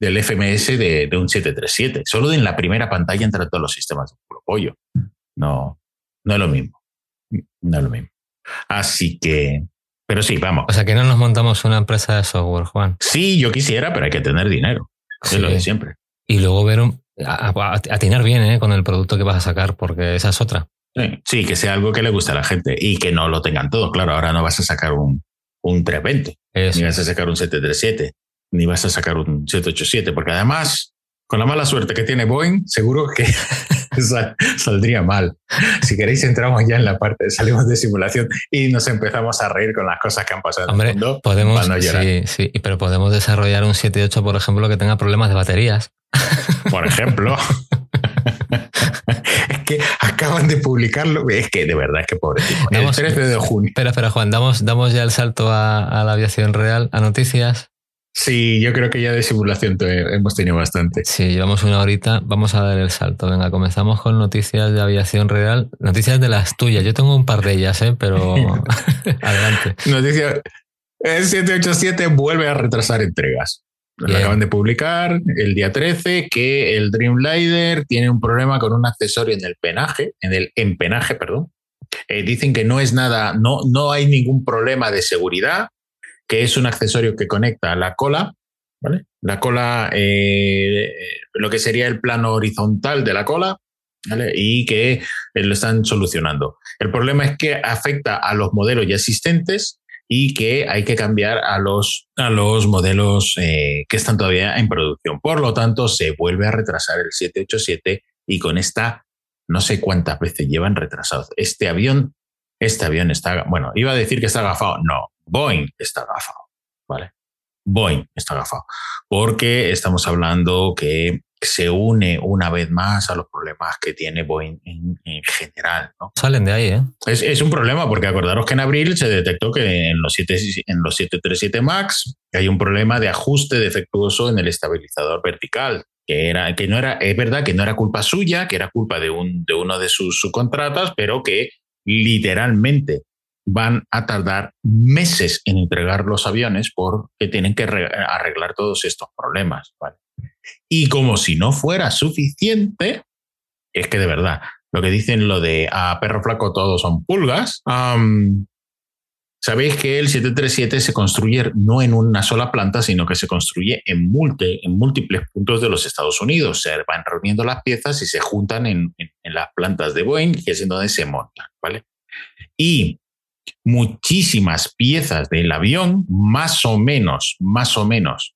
Del FMS de, de, un 737. Solo en la primera pantalla entran todos los sistemas de pollo. No, no es lo mismo. No es lo mismo. Así que, pero sí, vamos. O sea, que no nos montamos una empresa de software, Juan. Sí, yo quisiera, pero hay que tener dinero. Es lo de siempre. Y luego ver un, atinar bien ¿eh? con el producto que vas a sacar, porque esa es otra. Sí, que sea algo que le guste a la gente y que no lo tengan todo. Claro, ahora no vas a sacar un, un 320, ni vas a sacar un 737, ni vas a sacar un 787, porque además con la mala suerte que tiene Boeing, seguro que saldría mal. Si queréis, entramos ya en la parte, salimos de simulación y nos empezamos a reír con las cosas que han pasado Hombre, en el mundo. Podemos, sí, sí, pero podemos desarrollar un 7.8, por ejemplo, que tenga problemas de baterías. Por ejemplo. es que acaban de publicarlo. Es que de verdad es que pobre el 13 de junio. Espera, espera, Juan, damos, damos ya el salto a la aviación real, a noticias. Sí, yo creo que ya de simulación hemos tenido bastante. Sí, llevamos una horita. Vamos a dar el salto. Venga, comenzamos con noticias de aviación real. Noticias de las tuyas. Yo tengo un par de ellas, ¿eh? pero adelante. Noticia. El 787 vuelve a retrasar entregas. Lo acaban de publicar el día 13 que el Dreamliner tiene un problema con un accesorio en el penaje, en el empenaje, perdón. Eh, dicen que no es nada, no, no hay ningún problema de seguridad, que es un accesorio que conecta la cola, ¿vale? La cola, eh, lo que sería el plano horizontal de la cola, ¿vale? Y que eh, lo están solucionando. El problema es que afecta a los modelos ya existentes y que hay que cambiar a los, a los modelos eh, que están todavía en producción. Por lo tanto, se vuelve a retrasar el 787 y con esta, no sé cuántas veces llevan retrasados. Este avión, este avión está, bueno, iba a decir que está agafado, no, Boeing está agafado, ¿vale? Boeing está agafado, porque estamos hablando que se une una vez más a los problemas que tiene Boeing en, general. ¿no? Salen de ahí, ¿eh? Es, un problema porque acordaros que en abril se detectó que en los, 7, en los 737 MAX hay un problema de ajuste defectuoso en el estabilizador vertical. Que, era, que no era, es verdad que no era culpa suya, que era culpa de, un, de uno de sus subcontratas, pero que literalmente van a tardar meses en entregar los aviones porque tienen que arreglar todos estos problemas. Y como si no fuera suficiente, es que de verdad, lo que dicen lo de a perro flaco todos son pulgas, sabéis que el 737 se construye no en una sola planta, sino que se construye en, en múltiples puntos de los Estados Unidos. Se van reuniendo las piezas y se juntan en, en las plantas de Boeing, que es en donde se montan. ¿vale? Y muchísimas piezas del avión, más o menos, más o menos.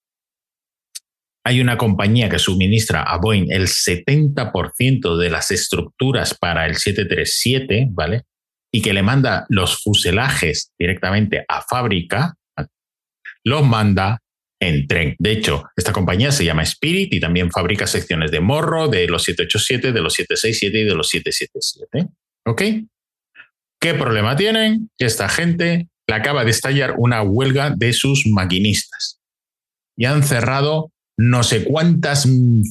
Hay una compañía que suministra a Boeing el 70% de las estructuras para el 737, ¿vale? Y que le manda los fuselajes directamente a fábrica, los manda en tren. De hecho, esta compañía se llama Spirit y también fabrica secciones de morro de los 787, de los 767 y de los 777. ¿Ok? ¿Qué problema tienen? Que esta gente le acaba de estallar una huelga de sus maquinistas y han cerrado no sé cuántas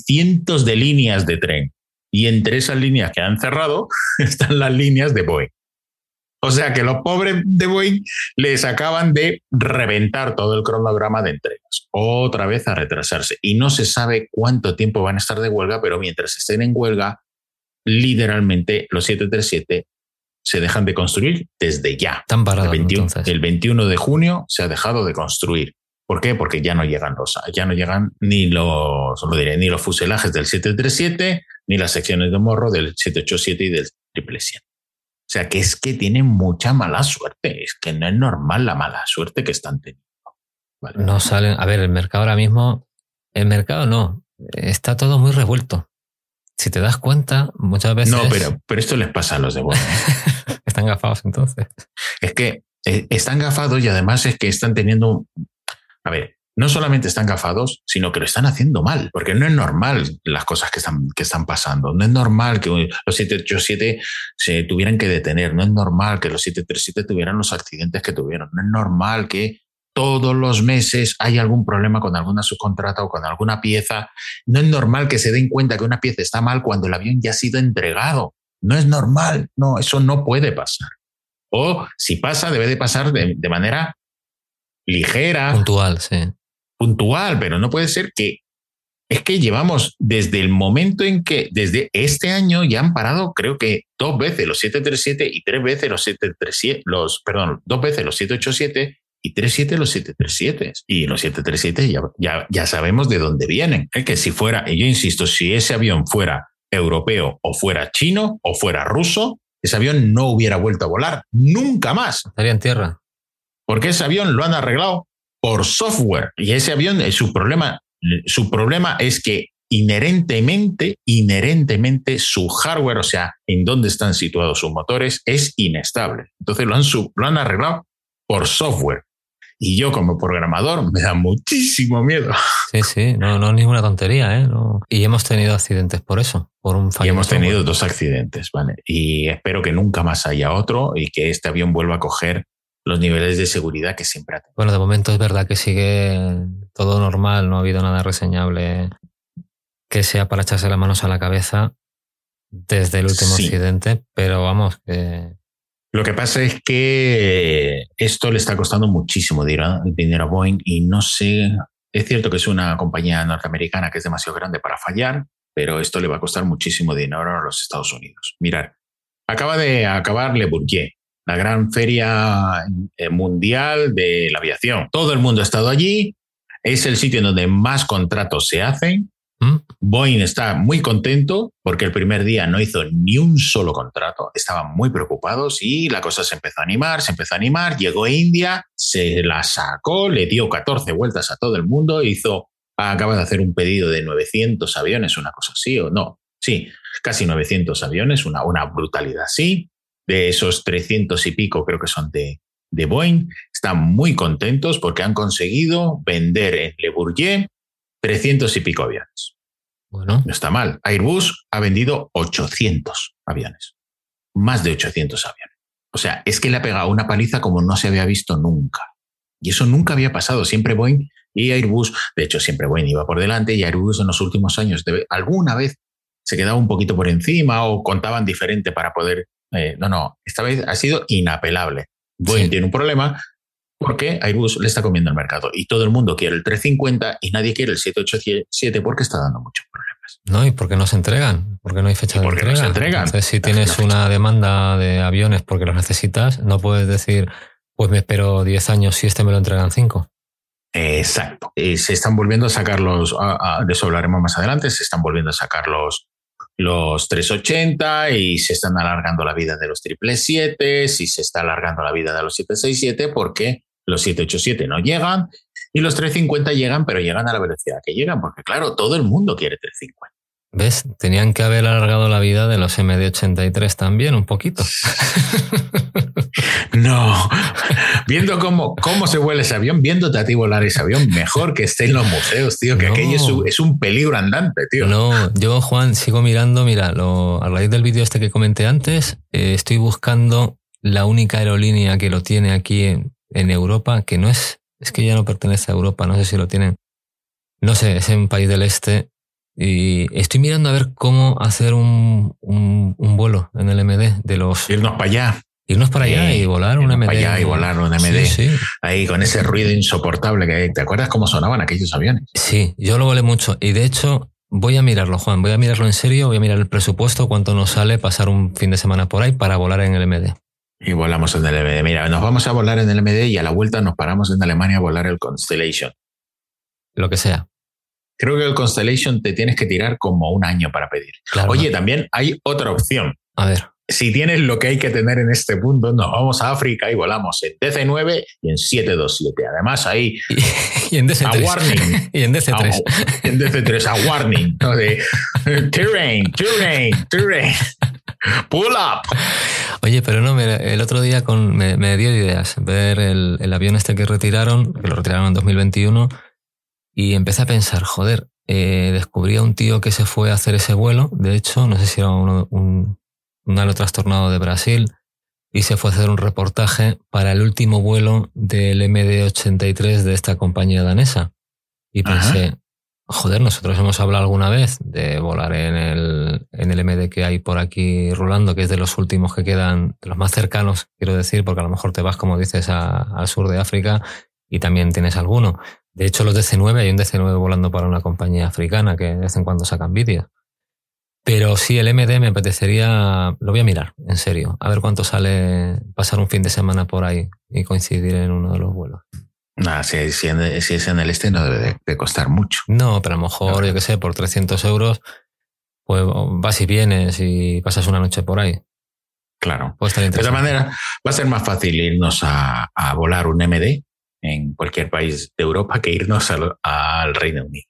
cientos de líneas de tren. Y entre esas líneas que han cerrado están las líneas de Boeing. O sea que los pobres de Boeing les acaban de reventar todo el cronograma de entregas. Otra vez a retrasarse. Y no se sabe cuánto tiempo van a estar de huelga, pero mientras estén en huelga, literalmente los 737 se dejan de construir desde ya. Tan parado, el, 21, el 21 de junio se ha dejado de construir. ¿Por qué? Porque ya no llegan los, ya no llegan ni los, lo diré, ni los fuselajes del 737, ni las secciones de morro del 787 y del 777. O sea que es que tienen mucha mala suerte. Es que no es normal la mala suerte que están teniendo. No salen. A ver, el mercado ahora mismo, el mercado no. Está todo muy revuelto si te das cuenta, muchas veces. No, pero, pero esto les pasa a los de Boeing. están gafados entonces. Es que eh, están gafados y además es que están teniendo. A ver, no solamente están gafados, sino que lo están haciendo mal, porque no es normal las cosas que están, que están pasando. No es normal que los 787 se tuvieran que detener, no es normal que los 737 tuvieran los accidentes que tuvieron, no es normal que todos los meses hay algún problema con alguna subcontrata o con alguna pieza. No es normal que se den cuenta que una pieza está mal cuando el avión ya ha sido entregado. No es normal, no, eso no puede pasar. O si pasa, debe de pasar de, manera ligera. Puntual, sí. Puntual, pero no puede ser que es que llevamos desde el momento en que, desde este año, ya han parado, creo que dos veces los 737 y tres veces los 737, los, perdón, dos veces los 787 y 37 los 737. Y los 737 ya, ya, ya sabemos de dónde vienen. Es que si fuera, y yo insisto, si ese avión fuera europeo o fuera chino o fuera ruso, ese avión no hubiera vuelto a volar nunca más. Estaría en tierra. Porque ese avión lo han arreglado por software. Y ese avión, eh, su problema, su problema es que inherentemente, inherentemente su hardware, o sea, en dónde están situados sus motores, es inestable. Entonces lo han, lo han arreglado por software. Y yo como programador me da muchísimo miedo. Sí, sí, no, no es ninguna tontería, ¿eh? Y hemos tenido accidentes por eso, por un fallo. Y hemos tenido dos accidentes, ¿vale? Y espero que nunca más haya otro y que este avión vuelva a coger los niveles de seguridad que siempre ha tenido. Bueno, de momento es verdad que sigue todo normal, no ha habido nada reseñable que sea para echarse las manos a la cabeza desde el último accidente, pero vamos, que lo que pasa es que esto le está costando muchísimo dinero a Boeing y no sé, es cierto que es una compañía norteamericana que es demasiado grande para fallar, pero esto le va a costar muchísimo dinero a los Estados Unidos. Mirar, acaba de acabar Le Bourget, la gran feria eh, mundial de la aviación. Todo el mundo ha estado allí, es el sitio en donde más contratos se hacen Boeing está muy contento porque el primer día no hizo ni un solo contrato, estaban muy preocupados y la cosa se empezó a animar, se empezó a animar, llegó a India, se la sacó, le dio 14 vueltas a todo el mundo, hizo, acaba de hacer un pedido de 900 aviones, una cosa así, o no, sí, casi 900 aviones, una, una brutalidad. Así, de esos 300 y pico creo que son de, de Boeing. Están muy contentos porque han conseguido vender en Le Bourget 300 y pico aviones. Bueno. No está mal. Airbus ha vendido 800 aviones. Más de 800 aviones. O sea, es que le ha pegado una paliza como no se había visto nunca. Y eso nunca había pasado. Siempre Boeing y Airbus, de hecho, siempre Boeing iba por delante y Airbus en los últimos años alguna vez se quedaba un poquito por encima o contaban diferente para poder. Eh, no, no, esta vez ha sido inapelable. Boeing tiene un problema porque Airbus le está comiendo el mercado y todo el mundo quiere el 350 y nadie quiere el 787 porque está dando muchos problemas. No, y porque no se entregan, porque no hay fecha de entrega. No se entregan. Entonces, si tienes una demanda de aviones porque los necesitas, no puedes decir, pues me espero 10 años si este me lo entregan 5. Exacto. Y se están volviendo a sacar los, de eso hablaremos más adelante, se están volviendo a sacar los, los 380 y se están alargando la vida de los 777 y se está alargando la vida de los 767 porque los 787 no llegan y los 350 llegan, pero llegan a la velocidad que llegan, porque claro, todo el mundo quiere 350. ¿Ves? Tenían que haber alargado la vida de los MD83 también, un poquito. No, viendo cómo, cómo se vuela ese avión, viéndote a ti volar ese avión, mejor que esté en los museos, tío, que aquello es un, peligro andante, tío. No, yo, Juan, sigo mirando, mira, lo, a raíz del vídeo este que comenté antes, eh, estoy buscando la única aerolínea que lo tiene aquí en, en Europa, que no es, es que ya no pertenece a Europa, no sé si lo tienen. No sé, es en un país del este y estoy mirando a ver cómo hacer un, un, vuelo en el MD de los. Irnos para allá. Irnos para allá y volar un MD. Para allá y volar un MD. Ahí con ese ruido insoportable que hay. ¿Te acuerdas cómo sonaban aquellos aviones? Sí, yo lo volé mucho. Y de hecho, voy a mirarlo, Juan. Voy a mirarlo en serio. Voy a mirar el presupuesto, cuánto nos sale pasar un fin de semana por ahí para volar en el MD. Y volamos en el MD. Mira, nos vamos a volar en el MD y a la vuelta nos paramos en Alemania a volar el Constellation. Lo que sea. Creo que el Constellation te tienes que tirar como un año para pedir. Oye, también hay otra opción. A ver. Si tienes lo que hay que tener en este mundo, nos vamos a África y volamos en DC9 y en 727. Además, ahí. Y, en DC3. A warning. y en DC3. en DC3, a warning. ¿no? De terrain, terrain, terrain. Pull up. Oye, pero no, el otro día con, me, dio ideas ver el, el, avión este que retiraron, que lo retiraron en 2021, y empecé a pensar, joder, eh, descubrí a un tío que se fue a hacer ese vuelo, de hecho, no sé si era uno, un, un halo trastornado de Brasil, y se fue a hacer un reportaje para el último vuelo del MD-83 de esta compañía danesa. Y pensé, joder, nosotros hemos hablado alguna vez de volar en el, en el MD que hay por aquí rulando, que es de los últimos que quedan, de los más cercanos, quiero decir, porque a lo mejor te vas, como dices, al sur de África y también tienes alguno. De hecho, los DC-9, hay un DC-9 volando para una compañía africana que de vez en cuando sacan vídeos. Pero sí, el MD me apetecería, lo voy a mirar, en serio, a ver cuánto sale pasar un fin de semana por ahí y coincidir en uno de los vuelos. Nada, si, es en el este no debe de, costar mucho. No, pero a lo mejor, yo qué sé, por 300 euros, pues vas y vienes y pasas una noche por ahí. Claro. de esa manera, va a ser más fácil irnos a, a volar un MD en cualquier país de Europa que irnos al, Reino Unido.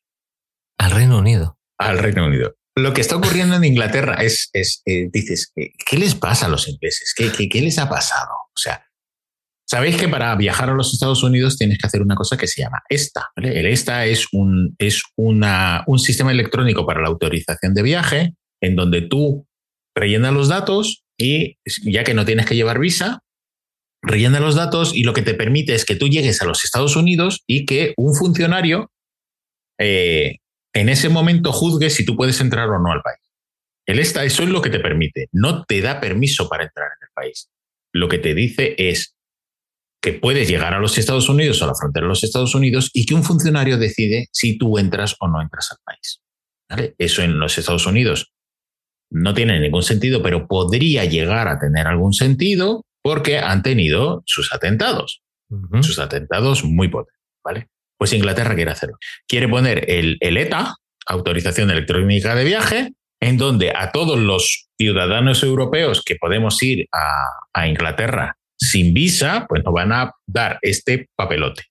¿Al Reino Unido? Al Reino Unido. Lo que está ocurriendo en Inglaterra es, es eh, dices, ¿qué, les pasa a los ingleses? ¿Qué, ¿Qué, qué, les ha pasado? O sea, sabéis que para viajar a los Estados Unidos tienes que hacer una cosa que se llama ESTA. El ESTA es, un, es una, un sistema electrónico para la autorización de viaje en donde tú rellenas los datos y ya que no tienes que llevar visa, rellena los datos y lo que te permite es que tú llegues a los Estados Unidos y que un funcionario eh, en ese momento juzgue si tú puedes entrar o no al país. El ESTA, eso es lo que te permite. No te da permiso para entrar en el país. Lo que te dice es que puedes llegar a los Estados Unidos o a la frontera de los Estados Unidos y que un funcionario decide si tú entras o no entras al país. Eso en los Estados Unidos no tiene ningún sentido, pero podría llegar a tener algún sentido porque han tenido sus atentados, sus atentados muy potentes, ¿vale? Pues Inglaterra quiere hacerlo. Quiere poner el, ETA, autorización electrónica de viaje, en donde a todos los ciudadanos europeos que podemos ir a, a Inglaterra sin visa, pues nos van a dar este papelote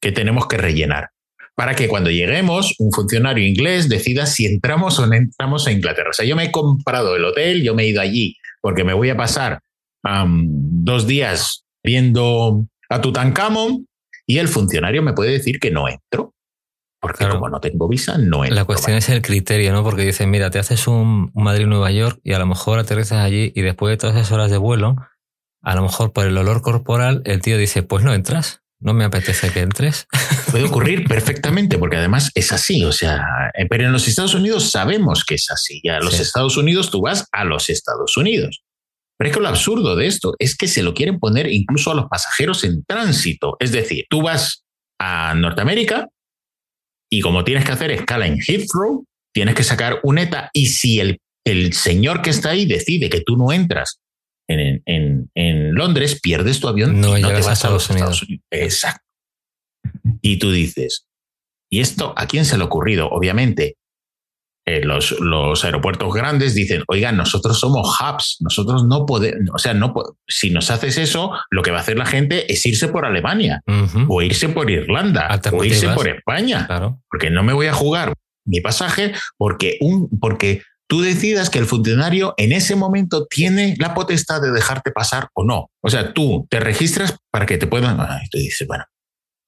que tenemos que rellenar para que cuando lleguemos un funcionario inglés decida si entramos o no entramos a Inglaterra. O sea, yo me he comprado el hotel, yo me he ido allí porque me voy a pasar dos días viendo a Tutankamón y el funcionario me puede decir que no entro. Porque como no tengo visa, no entro. La cuestión es el criterio, ¿no? Porque dicen, mira, te haces un Madrid-Nueva York y a lo mejor aterrizas allí y después de todas esas horas de vuelo, a lo mejor por el olor corporal, el tío dice, pues no entras. No me apetece que entres. Puede ocurrir perfectamente, porque además es así. O sea, eh, pero en los Estados Unidos sabemos que es así. Ya a los Estados Unidos tú vas a los Estados Unidos. Pero es que lo absurdo de esto es que se lo quieren poner incluso a los pasajeros en tránsito. Es decir, tú vas a Norteamérica y como tienes que hacer escala en Heathrow, tienes que sacar un ETA y si el, el señor que está ahí decide que tú no entras en, en, en Londres, pierdes tu avión no, y no te vas a, Estados Unidos. Exacto. Y tú dices, ¿y esto a quién se le ha ocurrido? Obviamente, eh, los, los, aeropuertos grandes dicen, oigan, nosotros somos hubs, nosotros no podemos, o sea, no si nos haces eso, lo que va a hacer la gente es irse por Alemania, o irse por Irlanda, o irse por España, claro. porque no me voy a jugar mi pasaje porque, un, porque tú decidas que el funcionario en ese momento tiene la potestad de dejarte pasar o no. O sea, tú te registras para que te puedan... Y tú dices, bueno,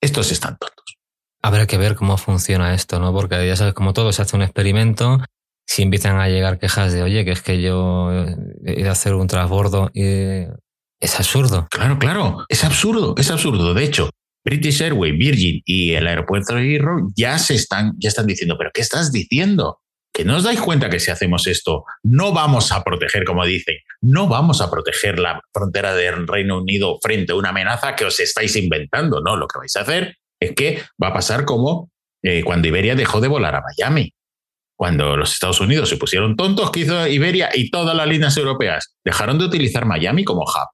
estos están tontos. Habrá que ver cómo funciona esto, ¿no? Porque ya sabes, como todo se hace un experimento, si empiezan a llegar quejas de, oye, que es que yo he ido a hacer un transbordo y es absurdo. Claro, claro, es absurdo, es absurdo. De hecho, British Airways, Virgin y el aeropuerto de Heathrow ya se están, ya están diciendo, pero ¿qué estás diciendo? Que no os dais cuenta que si hacemos esto, no vamos a proteger, como dicen, no vamos a proteger la frontera del Reino Unido frente a una amenaza que os estáis inventando. No, lo que vais a hacer es que va a pasar como eh, cuando Iberia dejó de volar a Miami. Cuando los Estados Unidos se pusieron tontos, que hizo Iberia y todas las líneas europeas dejaron de utilizar Miami como hub.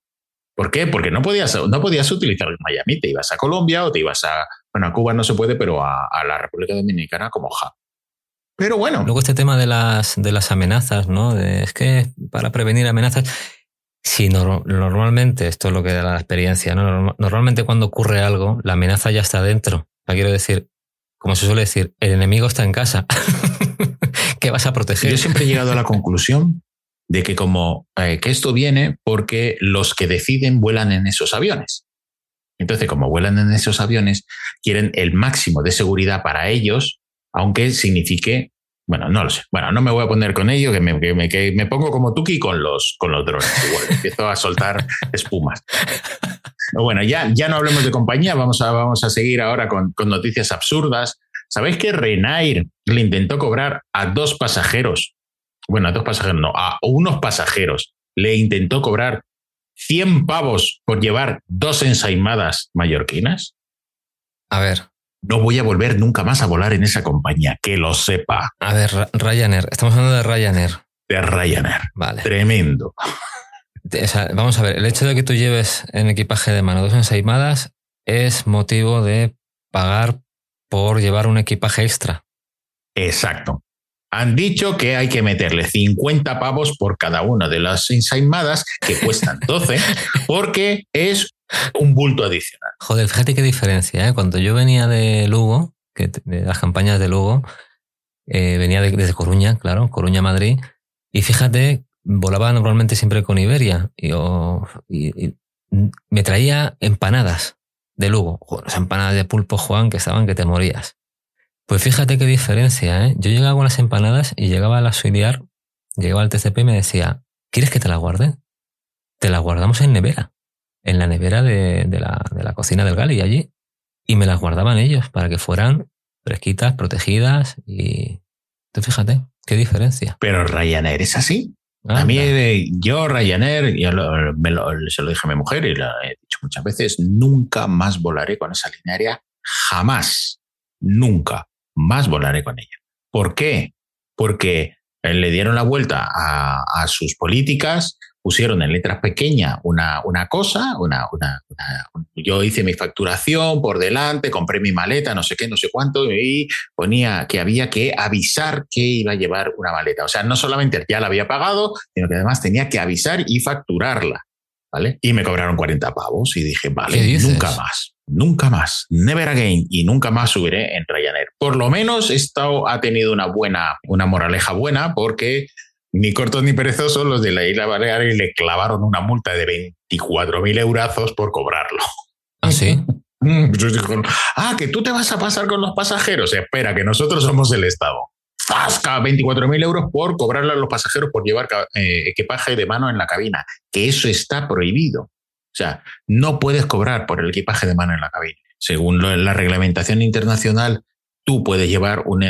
¿Por qué? Porque no podías, no podías utilizar Miami, te ibas a Colombia o te ibas a, bueno, a Cuba no se puede, pero a, la República Dominicana como hub. Pero bueno. Luego este tema de las, de las amenazas, ¿no? es que para prevenir amenazas, Sí, normalmente, esto es lo que da la experiencia, ¿no? Normalmente cuando ocurre algo, la amenaza ya está dentro. quiero decir, como se suele decir, el enemigo está en casa. ¿Qué vas a proteger? Yo siempre he llegado a la conclusión de que como eh, que esto viene porque los que deciden vuelan en esos aviones. Entonces, como vuelan en esos aviones, quieren el máximo de seguridad para ellos, aunque signifique bueno, no lo sé. Bueno, no me voy a poner con ello, que me, que me, pongo como Tuki con los, con los drones. Igual, empiezo a soltar espumas. bueno, ya, ya no hablemos de compañía, vamos a, vamos a seguir ahora con, con noticias absurdas. ¿Sabéis que Renair le intentó cobrar a dos pasajeros? Bueno, a dos pasajeros no, a unos pasajeros. Le intentó cobrar 100 pavos por llevar dos ensaimadas mallorquinas. A ver, no voy a volver nunca más a volar en esa compañía, que lo sepa. A ver, Ryanair, estamos hablando de Ryanair. De Ryanair. Vale. Tremendo. vamos a ver, el hecho de que tú lleves en equipaje de mano dos ensaimadas es motivo de pagar por llevar un equipaje extra. Exacto. Han dicho que hay que meterle 50 pavos por cada una de las ensaimadas, que cuestan 12, porque es un bulto adicional. Joder, fíjate qué diferencia. ¿eh? Cuando yo venía de Lugo, que, de las campañas de Lugo, eh, venía desde Coruña, claro, Coruña, Madrid, y fíjate, volaba normalmente siempre con Iberia y, me traía empanadas de Lugo, las empanadas de pulpo Juan que estaban que te morías. Pues fíjate qué diferencia, ¿eh? Yo llegaba con las empanadas y llegaba a la Suidiar, llegaba al TCP y me decía, ¿quieres que te la guarde? Te la guardamos en nevera en la nevera de, la, cocina del Gali allí. Y me las guardaban ellos para que fueran fresquitas, protegidas y... Tú fíjate, qué diferencia. Pero Ryanair es así. a mí, eh, yo Ryanair, yo me lo, se lo dije a mi mujer y lo he dicho muchas veces, nunca más volaré con esa línea aérea. Jamás, nunca más volaré con ella. ¿Por qué? Porque le dieron la vuelta a, a sus políticas, pusieron en letras pequeñas una, una cosa, una, una, yo hice mi facturación por delante, compré mi maleta, no sé qué, no sé cuánto, y ponía que había que avisar que iba a llevar una maleta. O sea, no solamente ya la había pagado, sino que además tenía que avisar y facturarla. ¿Vale? Y me cobraron 40 pavos y dije, vale, nunca más, nunca más, never again y nunca más subiré en Ryanair. Por lo menos esto ha tenido una buena, una moraleja buena porque ni cortos ni perezosos, los de la isla Baleares le clavaron una multa de 24.000 eurazos por cobrarlo. ¿Ah, sí? ah, que tú te vas a pasar con los pasajeros. Espera, que nosotros somos el Estado. ¡Fasca! 24.000 euros por cobrarle a los pasajeros por llevar eh, equipaje de mano en la cabina. Que eso está prohibido. O sea, no puedes cobrar por el equipaje de mano en la cabina. Según la reglamentación internacional, tú puedes llevar un,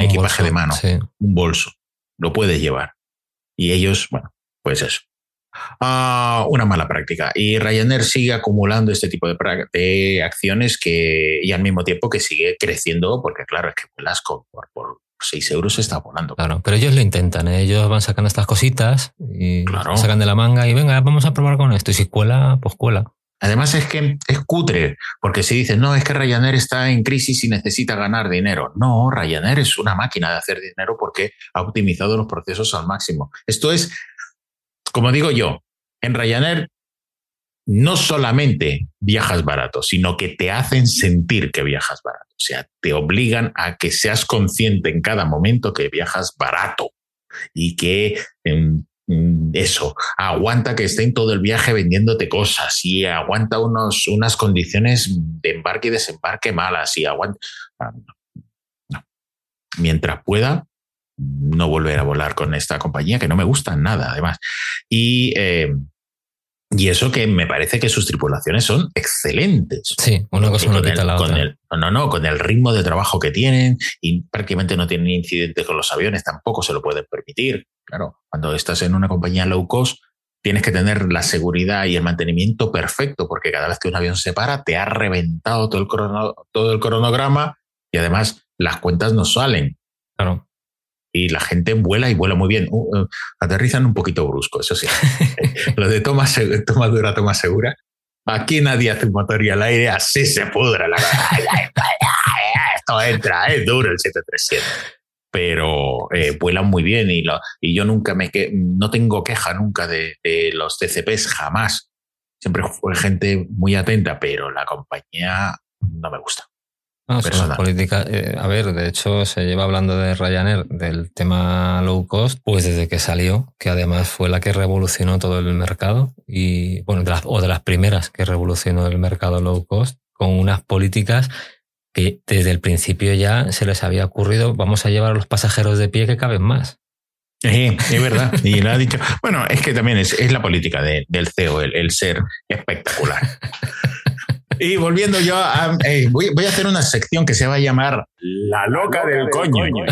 equipaje de mano, un bolso. Lo puedes llevar. Y ellos, bueno, pues eso. Ah, una mala práctica. Y Ryanair sigue acumulando este tipo de, de, acciones que, y al mismo tiempo que sigue creciendo, porque claro, es que vuelas por, por 6 euros se está volando. Claro, pero ellos lo intentan, ¿eh? ellos van sacando estas cositas y sacan de la manga y venga, vamos a probar con esto. Y si cuela, pues cuela. Además es que es cutre, porque si dicen, no, es que Ryanair está en crisis y necesita ganar dinero. No, Ryanair es una máquina de hacer dinero porque ha optimizado los procesos al máximo. Esto es, como digo yo, en Ryanair no solamente viajas barato, sino que te hacen sentir que viajas barato. O sea, te obligan a que seas consciente en cada momento que viajas barato y que em, eso, aguanta que esté en todo el viaje vendiéndote cosas y aguanta unos, unas condiciones de embarque y desembarque malas y aguanta. Mientras pueda, no volver a volar con esta compañía que no me gusta nada, además. Y eh, y eso que me parece que sus tripulaciones son excelentes. Sí, una cosa no quita la otra. no, no, con el ritmo de trabajo que tienen y prácticamente no tienen incidentes con los aviones, tampoco se lo pueden permitir. Claro, cuando estás en una compañía low cost, tienes que tener la seguridad y el mantenimiento perfecto, porque cada vez que un avión se para, te ha reventado todo el, todo el cronograma y además las cuentas no salen. Claro y la gente vuela y vuela muy bien. Uh, uh, aterrizan un poquito brusco, eso sí. Lo de toma, toma dura, toma segura. Aquí nadie hace un motor y al aire, así se pudra la Esto entra, es duro el 737. Pero eh, vuelan muy bien y, lo, y yo nunca me que, no tengo queja nunca de, de los TCPs, jamás. Siempre fue gente muy atenta, pero la compañía no me gusta. No, política. Eh, a ver, de hecho, se lleva hablando de Ryanair, del tema low cost, pues desde que salió, que además fue la que revolucionó todo el mercado, y bueno, de las, o de las primeras que revolucionó el mercado low cost, con unas políticas que desde el principio ya se les había ocurrido, vamos a llevar a los pasajeros de pie que caben más. Sí, es verdad. Y lo ha dicho. Bueno, es que también es, la política del CEO, el ser espectacular. Y volviendo yo a. Eh, voy, a hacer una sección que se va a llamar La loca, del, coño.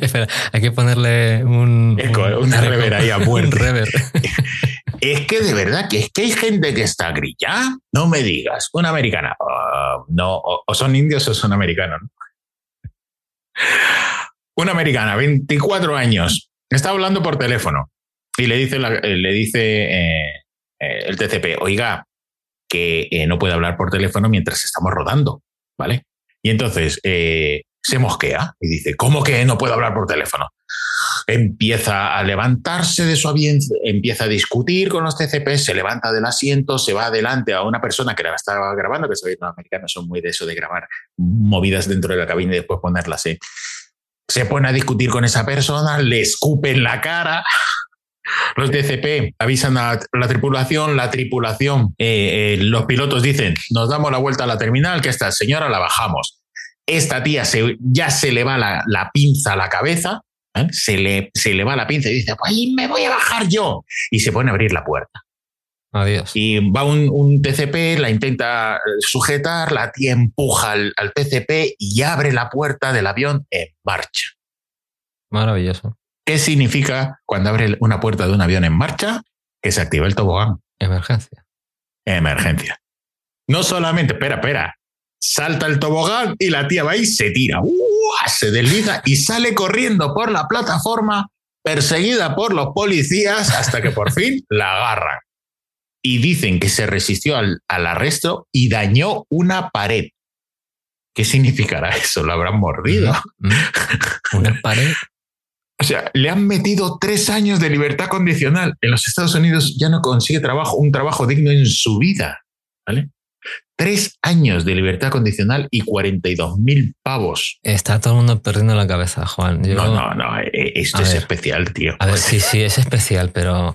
Espera, hay que ponerle un. una rever ahí a buen rever. es que de verdad que es que hay gente que está grilla. No me digas, una americana. Ah, no, o, son indios o son americanos. Una americana, 24 años, está hablando por teléfono y le dice, le dice eh, eh, el TCP, oiga, que eh, no puede hablar por teléfono mientras estamos rodando, ¿vale? Y entonces eh, se mosquea y dice, ¿cómo que no puedo hablar por teléfono? Empieza a levantarse de su avión, empieza a discutir con los TCP, se levanta del asiento, se va adelante a una persona que la estaba grabando, que sabéis, los americanos son muy de eso de grabar movidas dentro de la cabina y después ponerlas. ¿eh? Se pone a discutir con esa persona, le escupe en la cara, los DCP avisan a la tripulación, la tripulación, eh, eh, los pilotos dicen, nos damos la vuelta a la terminal, que esta señora la bajamos. Esta tía se, ya se le va la, pinza a la cabeza, ¿eh? se, le, se le va la pinza y dice, pues me voy a bajar yo. Y se pone a abrir la puerta. Adiós. Y va un, TCP, la intenta sujetar, la tía empuja al, al TCP y abre la puerta del avión en marcha. Maravilloso. ¿Qué significa cuando abre una puerta de un avión en marcha? Que se activa el tobogán. Emergencia. Emergencia. No solamente, espera, espera, salta el tobogán y la tía va y se tira, se desliza y sale corriendo por la plataforma perseguida por los policías hasta que por fin la agarran. Y dicen que se resistió al, al arresto y dañó una pared. ¿Qué significará eso? ¿Lo habrán mordido? ¿Una pared? O sea, le han metido tres años de libertad condicional. En los Estados Unidos ya no consigue trabajo, un trabajo digno en su vida. ¿Vale? Tres años de libertad condicional y 42 mil pavos. Está todo el mundo perdiendo la cabeza, Juan. no, no, no. Eh, esto es especial, tío. A ver, sí, sí, es especial, pero.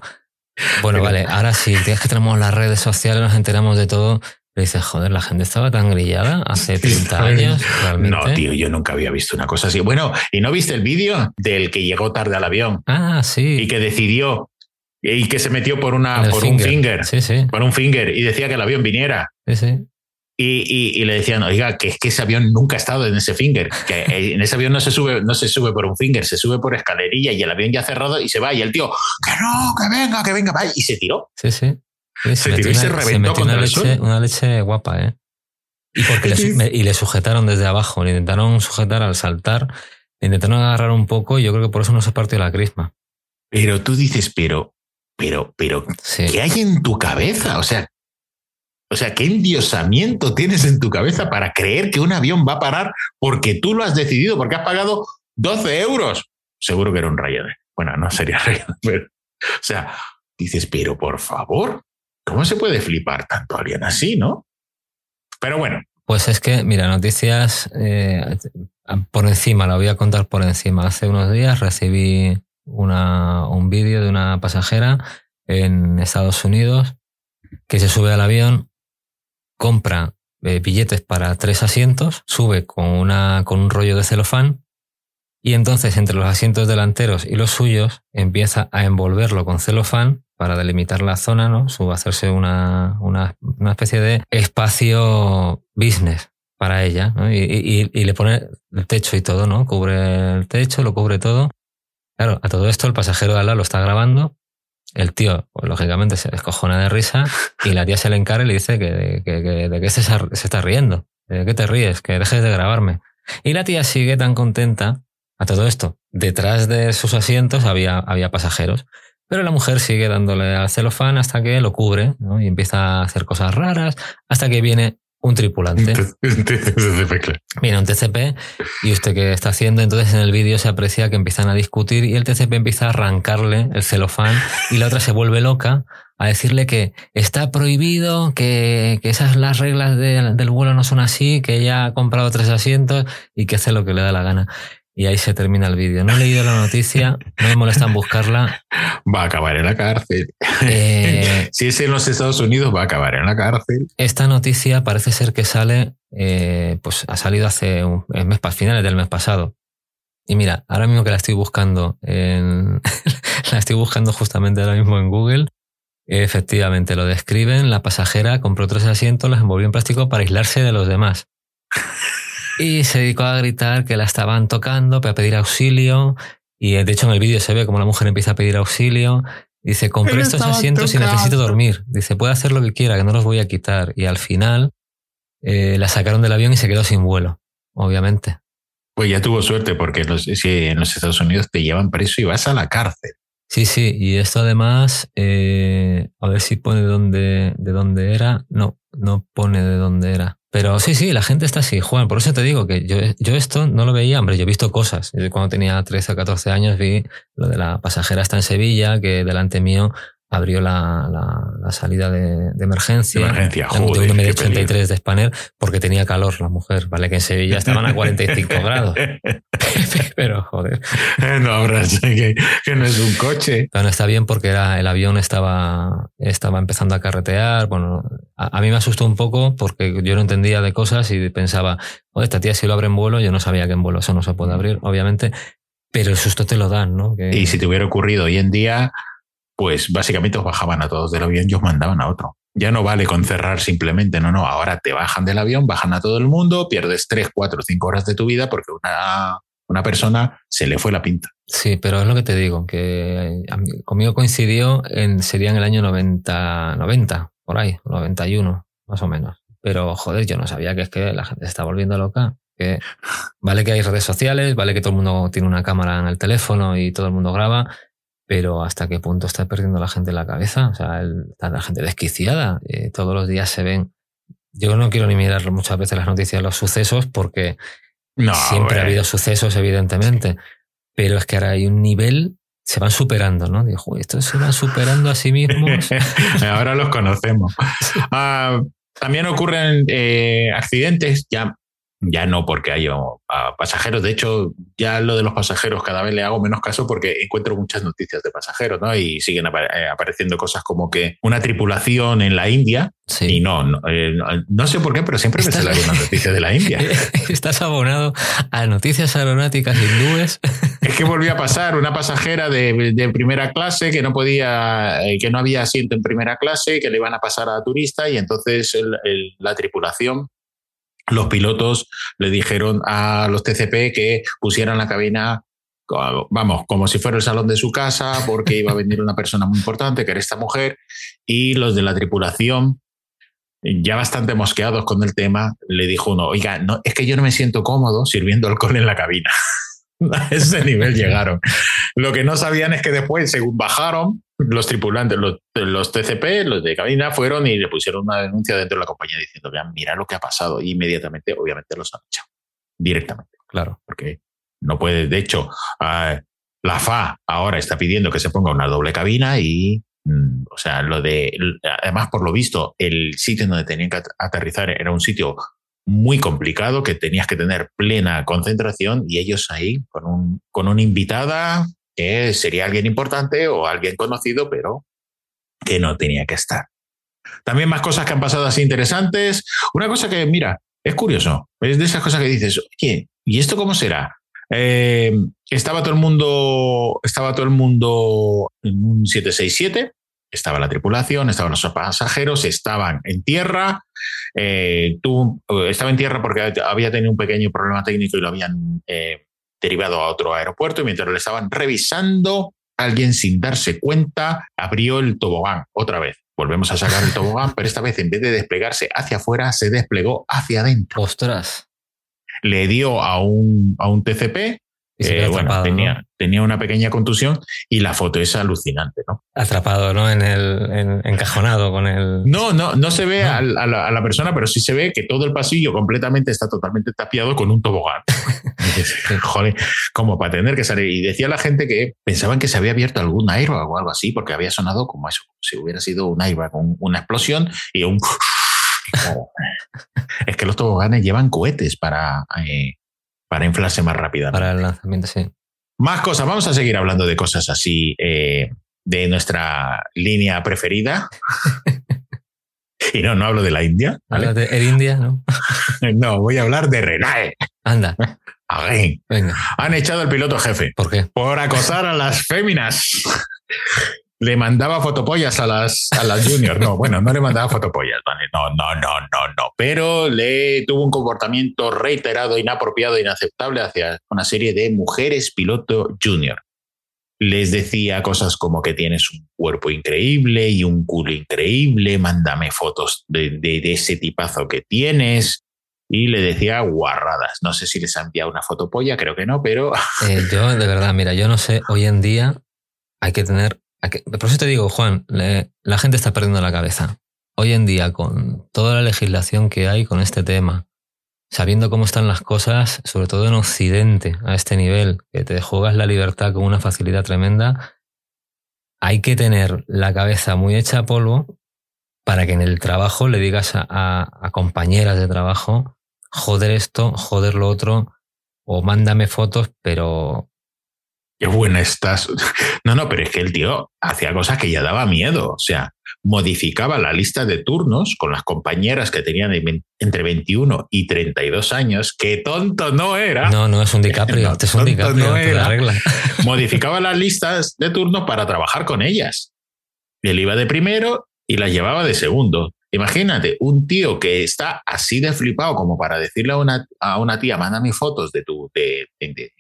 Bueno, vale, ahora sí, tienes que tenemos las redes sociales, nos enteramos de todo. Dices, joder, la gente estaba tan grillada hace 30 años. ¿realmente? No, tío, yo nunca había visto una cosa así. Bueno, ¿y no viste el vídeo del que llegó tarde al avión? Ah, sí. Y que decidió y que se metió por una por un finger, sí, sí. por un finger y decía que el avión viniera. Sí, sí. Y, y, le decían, oiga, que es que ese avión nunca ha estado en ese finger, que en ese avión no se sube, no se sube por un finger, se sube por escalerilla y el avión ya cerrado y se va y el tío, que no, que venga, que venga, va y se tiró. Sí, sí. Se, tiró y se reventó contra una leche, Una leche guapa, ¿eh? Y, porque le, y le sujetaron desde abajo, le intentaron sujetar al saltar, le intentaron agarrar un poco y yo creo que por eso no se partió la crisma. Pero tú dices, pero pero, pero, ¿qué hay en tu cabeza? O sea, o sea, ¿qué endiosamiento tienes en tu cabeza para creer que un avión va a parar porque tú lo has decidido, porque has pagado 12 euros? Seguro que era un Ryanair. Bueno, no sería Ryanair, pero, o sea, dices, pero por favor, ¿cómo se puede flipar tanto alguien así, no? Pero bueno. Pues es que, mira, noticias eh, por encima, la voy a contar por encima. Hace unos días recibí una, un vídeo de una pasajera en Estados Unidos que se sube al avión, compra eh, billetes para tres asientos, sube con, una, con un rollo de celofán y entonces entre los asientos delanteros y los suyos empieza a envolverlo con celofán para delimitar la zona, ¿no? A hacerse una, una, una, especie de espacio business para ella, y, y, y, le pone el techo y todo, ¿no? Cubre el techo, lo cubre todo Claro, a todo esto el pasajero de al lado lo está grabando, el tío, pues, lógicamente, se descojona de risa y la tía se le encara y le dice que, de qué se, se, está riendo, de qué te ríes, que dejes de grabarme. Y la tía sigue tan contenta a todo esto. Detrás de sus asientos había, había pasajeros. Pero la mujer sigue dándole al celofán hasta que lo cubre ¿no? y empieza a hacer cosas raras hasta que viene un tripulante. Viene un TCP y usted qué está haciendo, entonces en el vídeo se aprecia que empiezan a discutir y el TCP empieza a arrancarle el celofán y la otra se vuelve loca a decirle que está prohibido, que, que esas las reglas del vuelo no son así, que ella ha comprado tres asientos y que hace lo que le da la gana. Y ahí se termina el vídeo. No he leído la noticia, no me molesta en buscarla. Va a acabar en la cárcel. Eh, si es en los Estados Unidos, va a acabar en la cárcel. Esta noticia parece ser que sale, eh, pues ha salido hace un mes, finales del mes pasado. Y mira, ahora mismo que la estoy buscando, en, la estoy buscando justamente ahora mismo en Google. Efectivamente, lo describen. La pasajera compró tres asientos, los envolvió en plástico para aislarse de los demás. Y se dedicó a gritar que la estaban tocando, para pedir auxilio. Y de hecho en el vídeo se ve como la mujer empieza a pedir auxilio. Dice, compré estos asientos y necesito dormir. Dice, puede hacer lo que quiera, que no los voy a quitar. Y al final eh, la sacaron del avión y se quedó sin vuelo, obviamente. Pues ya tuvo suerte porque si en los Estados Unidos te llevan preso y vas a la cárcel. Sí, sí, y esto además, eh, a ver si pone dónde, de dónde era. No, no pone de dónde era. Pero sí, sí, la gente está así, Juan. Por eso te digo que yo, yo esto no lo veía, hombre, yo he visto cosas. cuando tenía 13 o 14 años vi lo de la pasajera está en Sevilla, que delante mío abrió la, la, salida de, de, emergencia. De emergencia, joder, de 83 de Spanner porque tenía calor la mujer, ¿vale? Que en Sevilla estaban a 45 grados. Pero, joder. No habrás que, que, no es un coche. Pero no está bien porque era, el avión estaba, estaba empezando a carretear. Bueno, a, mí me asustó un poco porque yo no entendía de cosas y pensaba, oh, esta tía si lo abre en vuelo, yo no sabía que en vuelo eso no se puede abrir, obviamente. Pero el susto te lo dan, ¿no? Y si te hubiera ocurrido hoy en día, pues básicamente os bajaban a todos del avión y os mandaban a otro. Ya no vale con cerrar simplemente, no, no, ahora te bajan del avión, bajan a todo el mundo, pierdes tres, cuatro, cinco horas de tu vida porque una, una persona se le fue la pinta. Sí, pero es lo que te digo, que conmigo coincidió en, sería en el año 90, 90, por ahí, 91, más o menos. Pero joder, yo no sabía que es que la gente se está volviendo loca. Que vale que hay redes sociales, vale que todo el mundo tiene una cámara en el teléfono y todo el mundo graba, pero hasta qué punto está perdiendo la gente la cabeza, o sea, está la gente desquiciada, eh, todos los días se ven. Yo no quiero ni mirar muchas veces las noticias, los sucesos, porque siempre ha habido sucesos, evidentemente, pero es que ahora hay un nivel, se van superando, ¿no? Dijo, estos se van superando a sí mismos. ahora los conocemos. Ah, También ocurren eh, accidentes, ya ya no porque haya pasajeros. De hecho, ya lo de los pasajeros cada vez le hago menos caso porque encuentro muchas noticias de pasajeros, ¿no? Y siguen eh, apareciendo cosas como que una tripulación en la India. Y no, no, eh, sé por qué, pero siempre me sale una noticia de la India. Estás abonado a noticias aeronáuticas hindúes. Es que volvió a pasar una pasajera de, primera clase que no podía, eh, que no había asiento en primera clase, que le iban a pasar a turista y entonces la tripulación los pilotos le dijeron a los TCP que pusieran la cabina, vamos, como si fuera el salón de su casa, porque iba a venir una persona muy importante, que era esta mujer, y los de la tripulación, ya bastante mosqueados con el tema, le dijo uno, oiga, no, es que yo no me siento cómodo sirviendo alcohol en la cabina. a ese nivel llegaron. Lo que no sabían es que después, según bajaron, los tripulantes, los, los, TCP, los de cabina, fueron y le pusieron una denuncia dentro de la compañía diciendo, vean, mira lo que ha pasado. Y inmediatamente, obviamente, los han echado. Directamente. Claro. Porque no puede, de hecho, ah, la FA ahora está pidiendo que se ponga una doble cabina y, mm, o sea, lo de, además, por lo visto, el sitio donde tenían que aterrizar era un sitio muy complicado que tenías que tener plena concentración y ellos ahí con, un, con una invitada que sería alguien importante o alguien conocido, pero que no tenía que estar. También más cosas que han pasado así interesantes. Una cosa que, mira, es curioso, es de esas cosas que dices, oye, ¿y esto cómo será? Eh, estaba todo el mundo, estaba todo el mundo en un 767, estaba la tripulación, estaban los pasajeros, estaban en tierra. Eh, eh, estaba en tierra porque había tenido un pequeño problema técnico y lo habían derivado a otro aeropuerto y mientras lo estaban revisando, alguien sin darse cuenta abrió el tobogán otra vez. Volvemos a sacar el tobogán, pero esta vez en vez de desplegarse hacia afuera, se desplegó hacia adentro. Ostras. Le dio a un, a un TCP eh, bueno, tenía, tenía una pequeña contusión y la foto es alucinante, ¿no? Atrapado, ¿no? En el encajonado con el. No, no, no se ve a, la, persona, pero sí se ve que todo el pasillo completamente está totalmente tapiado con un tobogán. Joder, como para tener que salir. Y decía la gente que pensaban que se había abierto algún airbag o algo así, porque había sonado como eso, como si hubiera sido un airbag, una explosión y un. es que los toboganes llevan cohetes para. Eh, para inflarse más rápidamente. Para el lanzamiento, sí. Más cosas, vamos a seguir hablando de cosas así eh, de nuestra línea preferida. y no, no hablo de la India. ¿vale? de el India? No. no, voy a hablar de Renae. Anda. Venga. Han echado al piloto jefe. ¿Por qué? Por acosar a las féminas le mandaba fotopollas a las, a las juniors. No, bueno, no le mandaba fotopollas, No, no, no, no, no. Pero le tuvo un comportamiento reiterado, inapropiado, inaceptable hacia una serie de mujeres piloto junior. Les decía cosas como que tienes un cuerpo increíble y un culo increíble, mándame fotos de, ese tipazo que tienes. Y le decía guarradas. No sé si les ha enviado una fotopolla, creo que no, pero. Eh, yo, de verdad, mira, yo no sé, hoy en día hay que tener por eso te digo, Juan, la gente está perdiendo la cabeza. Hoy en día, con toda la legislación que hay con este tema, sabiendo cómo están las cosas, sobre todo en Occidente, a este nivel, que te juegas la libertad con una facilidad tremenda, hay que tener la cabeza muy hecha a polvo para que en el trabajo le digas a, a compañeras de trabajo, joder esto, joder lo otro, o mándame fotos, pero qué buena estás. No, no, pero es que el tío hacía cosas que ya daba miedo. O sea, modificaba la lista de turnos con las compañeras que tenían entre 21 y 32 años. ¡Qué tonto no era! No, no es un DiCaprio. es un DiCaprio. No era. Modificaba las listas de turnos para trabajar con ellas. Él iba de primero y las llevaba de segundo. Imagínate, un tío que está así de flipado como para decirle a una, a una tía, mándame fotos de tu, de, de,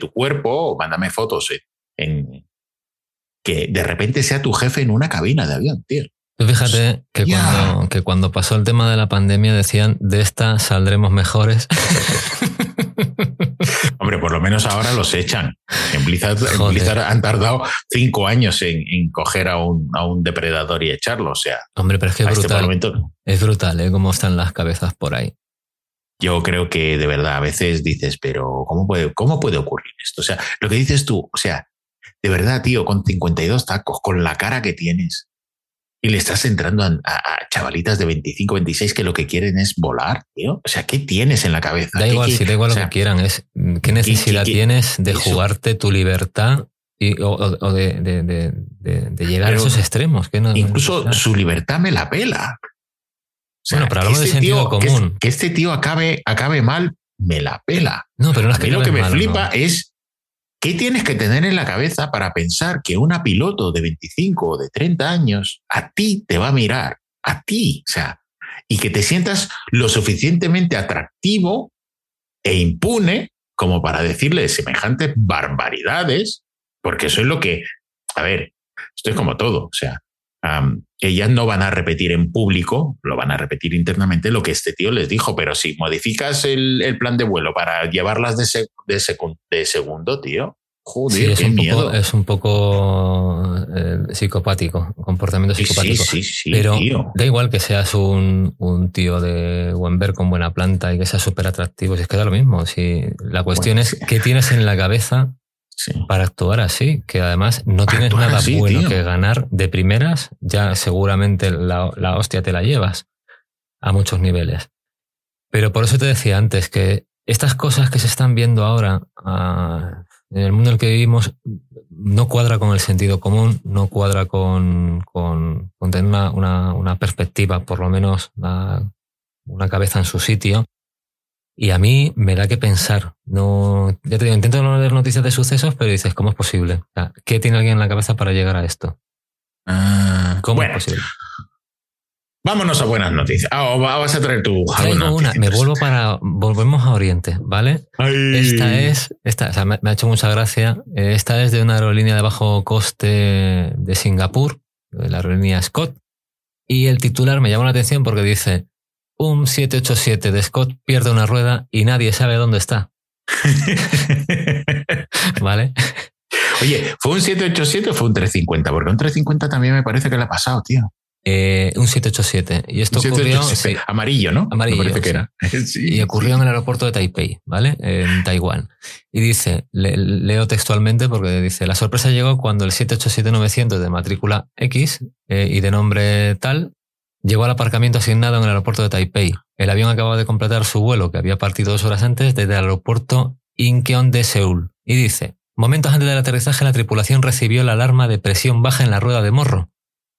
tu cuerpo, mándame fotos en, que de repente sea tu jefe en una cabina de avión, tío. Tú fíjate que, cuando, que cuando pasó el tema de la pandemia decían, de esta saldremos mejores. Hombre, por lo menos ahora los echan. En Blizzard, han tardado cinco años en, coger a un, a un, depredador y echarlo. O sea, Hombre, pero es que es este brutal. es brutal, ¿eh? Cómo están las cabezas por ahí yo creo que de verdad a veces dices, pero ¿cómo puede, ¿cómo puede ocurrir esto? O sea, lo que dices tú, o sea, de verdad, tío, con 52 tacos, con la cara que tienes, y le estás entrando a, chavalitas de 25, 26 que lo que quieren es volar, tío. O sea, ¿qué tienes en la cabeza? Da igual, si da igual lo que quieran, es qué necesidad tienes de jugarte tu libertad y, o, de, llegar a esos extremos. incluso su libertad me la pela. Bueno, pero hablamos de este sentido común. Que, este tío acabe, acabe mal, me la pela. No, pero no es que lo que me flipa es ¿Qué tienes que tener en la cabeza para pensar que una piloto de 25 o de 30 años a ti te va a mirar? A ti, o sea, y que te sientas lo suficientemente atractivo e impune como para decirle semejantes barbaridades, porque eso es lo que, a ver, esto es como todo, o sea, ellas no van a repetir en público, lo van a repetir internamente lo que este tío les dijo, pero si modificas el, plan de vuelo para llevarlas de, de, segundo, tío, Joder, es, qué un miedo. Poco, es un poco eh, psicopático, comportamiento psicopático. Sí, sí, Pero da igual que seas un, un, tío de buen ver con buena planta y que seas súper atractivo, si es que da lo mismo. Si, la cuestión es qué tienes en la cabeza para actuar así, que además no tienes nada bueno que ganar de primeras, ya seguramente la, la, hostia te la llevas a muchos niveles. Pero por eso te decía antes que estas cosas que se están viendo ahora ah, en el mundo en el que vivimos no cuadra con el sentido común, no cuadra con, con, tener una, una, perspectiva, por lo menos una, una cabeza en su sitio y a mí me da que pensar. No, ya te digo, intento no leer noticias de sucesos, pero dices, ¿cómo es posible? ¿Qué tiene alguien en la cabeza para llegar a esto? Ah, ¿Cómo es posible? Vámonos a buenas noticias. Ah, vas a traer tu. una. Me vuelvo para. Volvemos a Oriente, ¿vale? Esta es. Esta, o sea, me, ha hecho mucha gracia. Esta es de una aerolínea de bajo coste de Singapur, de la aerolínea Scott. Y el titular me llama la atención porque dice: un 787 de Scott pierde una rueda y nadie sabe dónde está. ¿Vale? Oye, ¿fue un 787 o fue un 350? Porque un 350 también me parece que le ha pasado, tío. Eh, un 787. Y esto ocurrió. Amarillo, ¿no? Amarillo. parece que era. y ocurrió en el aeropuerto de Taipei, ¿vale? En Taiwán. Y dice, leo textualmente porque dice: La sorpresa llegó cuando el 787-900 de matrícula X eh, y de nombre tal Llegó al aparcamiento asignado en el aeropuerto de Taipei. El avión acababa de completar su vuelo, que había partido dos horas antes, desde el aeropuerto Incheon de Seúl. Y dice, momentos antes del aterrizaje la tripulación recibió la alarma de presión baja en la rueda de morro,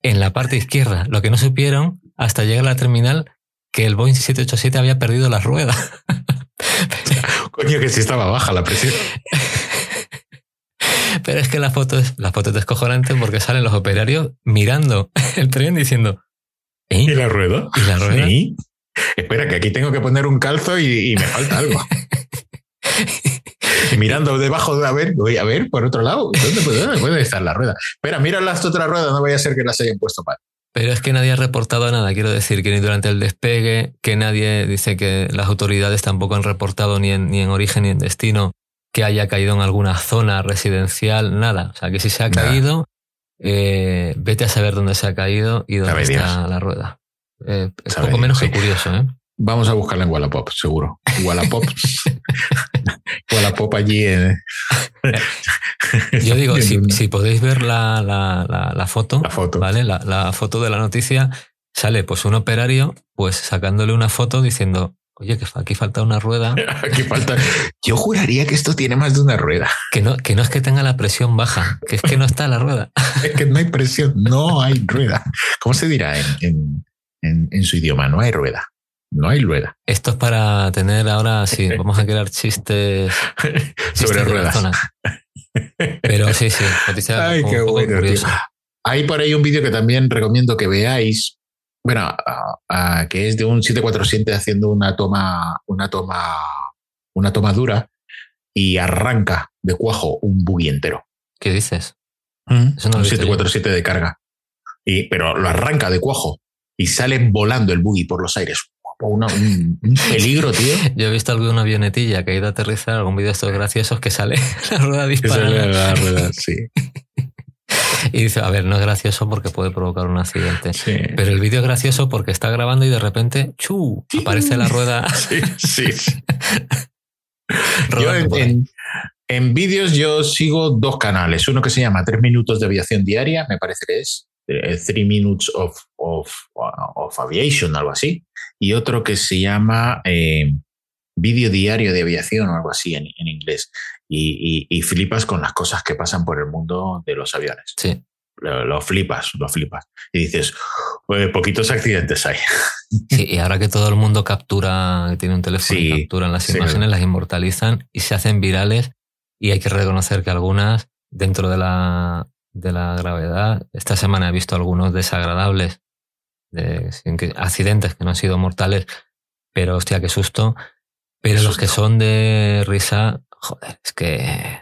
en la parte izquierda, lo que no supieron hasta llegar a la terminal que el Boeing 787 había perdido la rueda. Coño, que sí estaba baja la presión. Pero es que la foto es, la foto es descojonante porque salen los operarios mirando el tren diciendo, ¿Y la rueda? ¿Y la rueda? ¿Sí? Espera, que aquí tengo que poner un calzo y, me falta algo. mirando debajo de a ver, voy a ver por otro lado, ¿dónde puede, estar la rueda? Espera, mira las otras ruedas, no vaya a ser que las hayan puesto mal. Pero es que nadie ha reportado nada, quiero decir, que ni durante el despegue, que nadie dice que las autoridades tampoco han reportado ni en, ni en origen ni en destino que haya caído en alguna zona residencial, nada. O sea, que si se ha caído, eh, vete a saber dónde se ha caído y dónde está la rueda. Eh, es poco menos que curioso, ¿eh? Vamos a buscarla en Wallapop, seguro. Wallapop. Wallapop allí. Yo digo, si, podéis ver la, la, foto, la foto, ¿vale? La, foto de la noticia, sale pues un operario pues sacándole una foto diciendo Oye, que aquí falta una rueda. aquí falta. Yo juraría que esto tiene más de una rueda. Que no, que no es que tenga la presión baja, que es que no está la rueda. es que no hay presión, no hay rueda. ¿Cómo se dirá en, en, su idioma? No hay rueda. No hay rueda. Esto es para tener ahora, sí, vamos a crear chistes, sobre ruedas. Pero sí, sí, Ay, qué bueno, Hay por ahí un vídeo que también recomiendo que veáis, bueno, que es de un 747 haciendo una toma, una toma, una toma dura y arranca de cuajo un buggy entero. ¿Qué dices? un 747 de carga. Y, pero lo arranca de cuajo y sale volando el buggy por los aires. un, peligro, tío. Yo he visto alguna avionetilla que ha ido a aterrizar, algún vídeo de estos graciosos que sale la rueda disparada. La rueda, sí. Y dice, a ver, no es gracioso porque puede provocar un accidente. Pero el vídeo es gracioso porque está grabando y de repente, ¡chu! aparece la rueda. Sí, sí. yo en, en, vídeos yo sigo dos canales. Uno que se llama Tres Minutos de Aviación Diaria, me parece que es. eh, Three Minutes of, of, of, Aviation, algo así, y otro que se llama eh, Vídeo Diario de Aviación o algo así en, en inglés. Y, y, flipas con las cosas que pasan por el mundo de los aviones. Sí. Lo, flipas, lo flipas. Y dices, pues poquitos accidentes hay. Sí, y ahora que todo el mundo captura, tiene un teléfono y capturan las imágenes, las inmortalizan y se hacen virales. Y hay que reconocer que algunas, dentro de la, de la gravedad, esta semana he visto algunos desagradables, de, accidentes que no han sido mortales, pero hostia, qué susto. Pero los que son de risa, joder, es que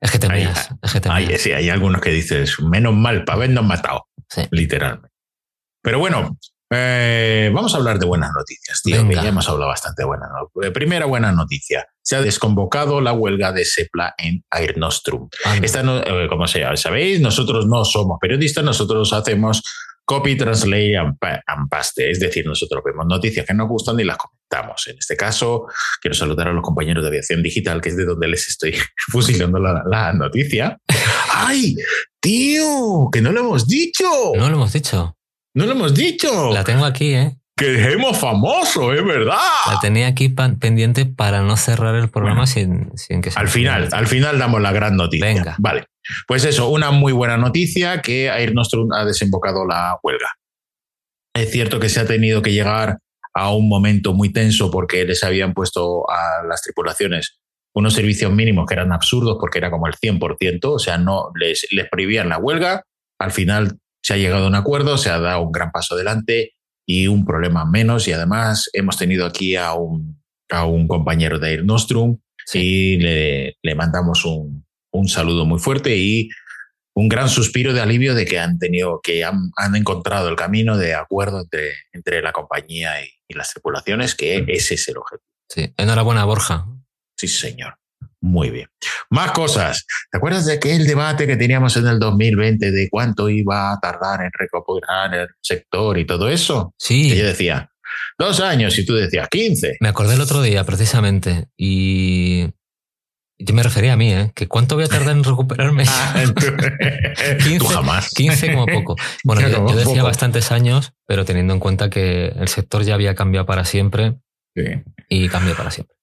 es que te miras. Hay, sí, hay algunos que dices, menos mal, para habernos matado. Literalmente. Pero bueno, eh, vamos a hablar de buenas noticias, tío, que ya hemos hablado bastante de buenas noticias. Primera buena noticia. Se ha desconvocado la huelga de Sepla en Air Nostrum. Esta no, eh, como sea, sabéis, nosotros no somos periodistas, nosotros hacemos copy, translate and, paste. Es decir, nosotros vemos noticias que nos gustan y las comentamos. En este caso, quiero saludar a los compañeros de aviación digital, que es de donde les estoy fusilando la, noticia. ¡Ay! ¡Tío! ¡Que no lo hemos dicho! No lo hemos dicho. No lo hemos dicho. La tengo aquí, ¿eh? que dejemos famoso, es verdad. La tenía aquí pendiente para no cerrar el programa sin, sin, que se Al final, al final damos la gran noticia. Venga. Vale. Pues eso, una muy buena noticia que Air Nostrum ha desembocado la huelga. Es cierto que se ha tenido que llegar a un momento muy tenso porque les habían puesto a las tripulaciones unos servicios mínimos que eran absurdos porque era como el 100%, o sea, no les, les prohibían la huelga. Al final se ha llegado a un acuerdo, se ha dado un gran paso adelante y un problema menos. Y además hemos tenido aquí a un, a un compañero de Air Nostrum y le, le mandamos un, un, saludo muy fuerte y un gran suspiro de alivio de que han tenido, que han, han encontrado el camino de acuerdo entre, entre la compañía y, y las tripulaciones, que ese es el objetivo. Sí, enhorabuena, Borja. Sí, señor. Muy bien. Más cosas. ¿Te acuerdas de aquel debate que teníamos en el 2020 de cuánto iba a tardar en recuperar el sector y todo eso? Sí. yo decía, dos años y tú decías 15. Me acordé el otro día, precisamente, y yo me refería a mí, ¿eh? Que cuánto voy a tardar en recuperarme. 15, ah, tú jamás. 15 como poco. Bueno, yo, decía bastantes años, pero teniendo en cuenta que el sector ya había cambiado para siempre sí. y cambió para siempre.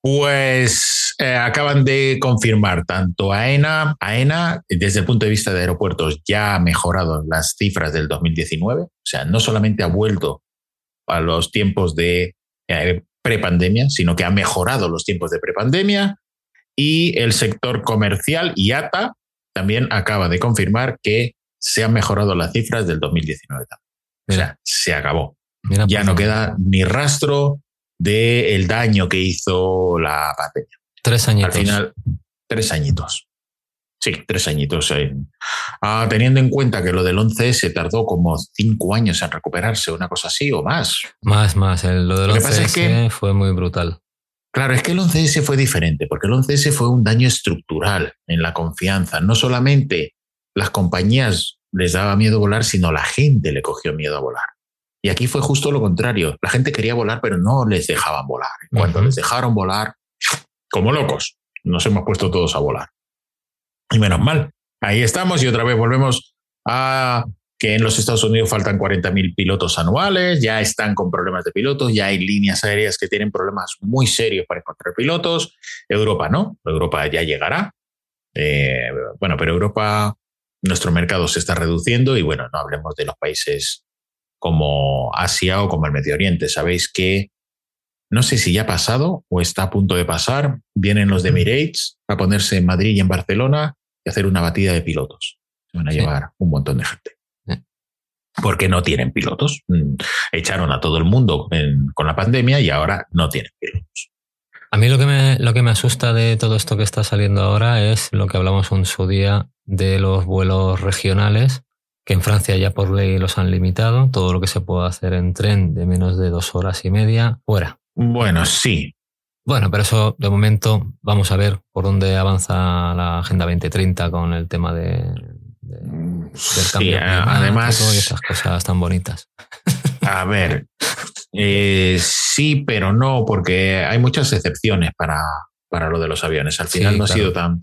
Pues eh, acaban de confirmar tanto AENA, AENA, desde el punto de vista de aeropuertos, ya ha mejorado las cifras del 2019. O sea, no solamente ha vuelto a los tiempos de eh, prepandemia, sino que ha mejorado los tiempos de prepandemia. Y el sector comercial, IATA, también acaba de confirmar que se han mejorado las cifras del 2019. O sea, se acabó. ya pues no queda ni rastro del daño que hizo la pandemia. Tres añitos. Al final, tres añitos. Sí, tres añitos. Ah, teniendo en cuenta que lo del 11S tardó como cinco años en recuperarse, una cosa así o más. Más, más. lo del 11S fue muy brutal. Claro, es que el 11S fue diferente, porque el 11S fue un daño estructural en la confianza. No solamente las compañías les daba miedo volar, sino la gente le cogió miedo a volar. Y aquí fue justo lo contrario. La gente quería volar, pero no les dejaban volar. Cuando les dejaron volar, como locos, nos hemos puesto todos a volar. Y menos mal, ahí estamos y otra vez volvemos a que en los Estados Unidos faltan 40.000 pilotos anuales, ya están con problemas de pilotos, ya hay líneas aéreas que tienen problemas muy serios para encontrar pilotos. Europa no, Europa ya llegará. Eh, bueno, pero Europa, nuestro mercado se está reduciendo y bueno, no hablemos de los países como Asia o como el Medio Oriente. Sabéis que no sé si ya ha pasado o está a punto de pasar. Vienen los de Emirates a ponerse en Madrid y en Barcelona y hacer una batida de pilotos. Se van a llevar un montón de gente. Porque no tienen pilotos. Mm, echaron a todo el mundo con la pandemia y ahora no tienen pilotos. A mí lo que, me, lo que me asusta de todo esto que está saliendo ahora es lo que hablamos en su día de los vuelos regionales, que en Francia ya por ley los han limitado, todo lo que se puede hacer en tren de menos de dos horas y media, fuera. Bueno, sí. Bueno, pero eso de momento vamos a ver por dónde avanza la Agenda 2030 con el tema de, del cambio además, y esas cosas tan bonitas. A ver, eh, sí, pero no, porque hay muchas excepciones para, para lo de los aviones. Al final no ha sido tan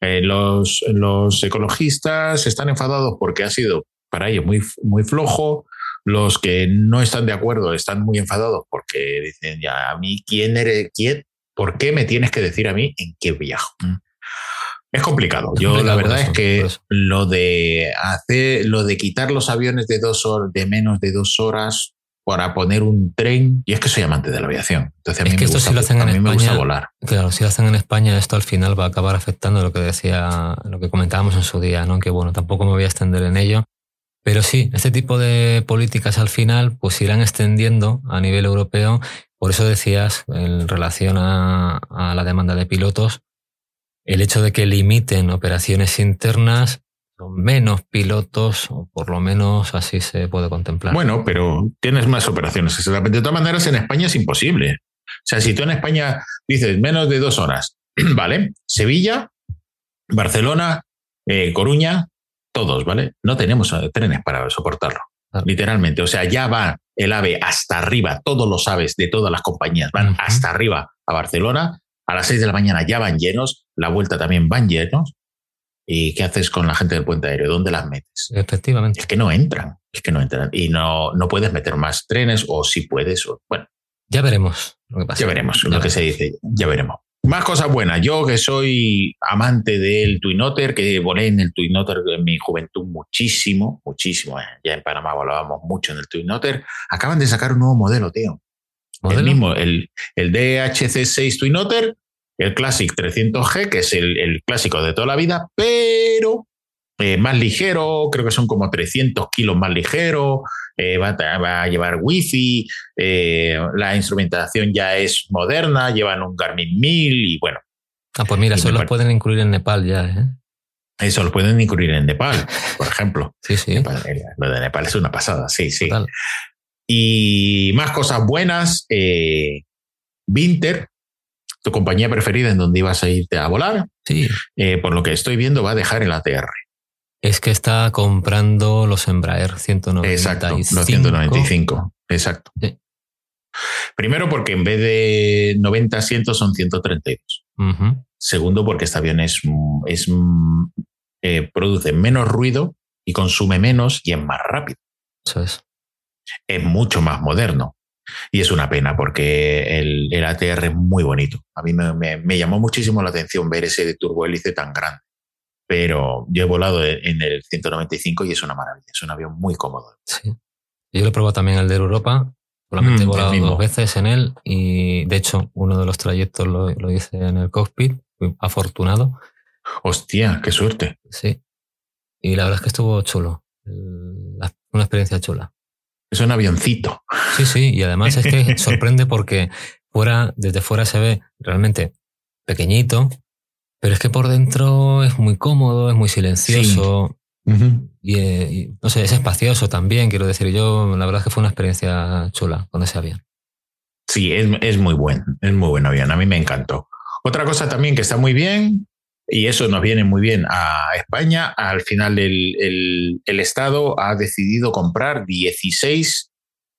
Eh, los, los ecologistas están enfadados porque ha sido para ellos muy, muy flojo. Los que no están de acuerdo están muy enfadados porque dicen, ya, a mí, ¿quién eres? ¿Quién? ¿Por qué me tienes que decir a mí en qué viajo? Es complicado. Yo la verdad es que lo de hacer, lo de quitar los aviones de dos horas, de menos de dos horas para poner un tren, y es que soy amante de la aviación. Entonces a mí, me, gusta, si lo hacen en España, volar. Claro, si lo hacen en España, esto al final va a acabar afectando lo que decía, lo que comentábamos en su día, ¿no? Que bueno, tampoco me voy a extender en ello. Pero sí, este tipo de políticas al final pues irán extendiendo a nivel europeo. Por eso decías, en relación a la demanda de pilotos, el hecho de que limiten operaciones internas menos pilotos, o por lo menos así se puede contemplar. Bueno, pero tienes más operaciones. De todas maneras, en España es imposible. O sea, si tú en España dices menos de dos horas, ¿vale? Sevilla, Barcelona, eh, Coruña, todos, ¿vale? No tenemos eh, trenes para soportarlo. Literalmente. O sea, ya va el AVE hasta arriba, todos los aves de todas las compañías van hasta arriba a Barcelona a las 6 de la mañana ya van llenos, la vuelta también van llenos. ¿Y qué haces con la gente del puente aéreo? ¿Dónde las metes? Efectivamente. Es que no entran, es que no entran. Y no, no puedes meter más trenes, o si puedes, o, bueno. Ya veremos lo que pasa. Ya veremos lo que se dice, ya veremos. Más cosas buenas. Yo que soy amante del Twin Otter, que volé en el Twin Otter en mi juventud muchísimo, muchísimo. Eh, ya en Panamá volábamos mucho en el Twin Otter. Acaban de sacar un nuevo modelo, tío. El mismo, el, el DHC6 Twin Otter, el Classic 300G, que es el, clásico de toda la vida, pero eh, más ligero, creo que son como 300 kilos más ligero, eh, va, a llevar wifi, eh, la instrumentación ya es moderna, llevan un Garmin 1000 y bueno. Ah, pues mira, eso lo pueden incluir en Nepal ya, ¿eh? Eso lo pueden incluir en Nepal, por ejemplo. sí, sí. lo de Nepal es una pasada, sí, sí. Y más cosas buenas. Winter, tu compañía preferida en donde ibas a irte a volar. Sí. Eh, por lo que estoy viendo, va a dejar el ATR. Es que está comprando los Embraer 195. Exacto, los 195. Exacto. Primero, porque en vez de 90 asientos son 132. Segundo, porque este avión es, es eh, produce menos ruido y consume menos y es más rápido. Eso es es mucho más moderno. Y es una pena porque el, el ATR es muy bonito. A mí me, me, llamó muchísimo la atención ver ese turbohélice tan grande. Pero yo he volado en el 195 y es una maravilla. Es un avión muy cómodo. Sí. Yo lo he probado también el de Europa. Solamente he mm, volado dos veces en él y de hecho uno de los trayectos lo, lo hice en el cockpit. Fui afortunado. Hostia, qué suerte. Sí. Y la verdad es que estuvo chulo. Una experiencia chula. Es un avioncito. Sí, sí, y además es que sorprende porque fuera, desde fuera se ve realmente pequeñito, pero es que por dentro es muy cómodo, es muy silencioso. y, no sé, es espacioso también, quiero decir. Yo, la verdad es que fue una experiencia chula con ese avión. Sí, es, es muy buen, es muy buen avión. A mí me encantó. Otra cosa también que está muy bien y eso nos viene muy bien a España. Al final el, Estado ha decidido comprar 16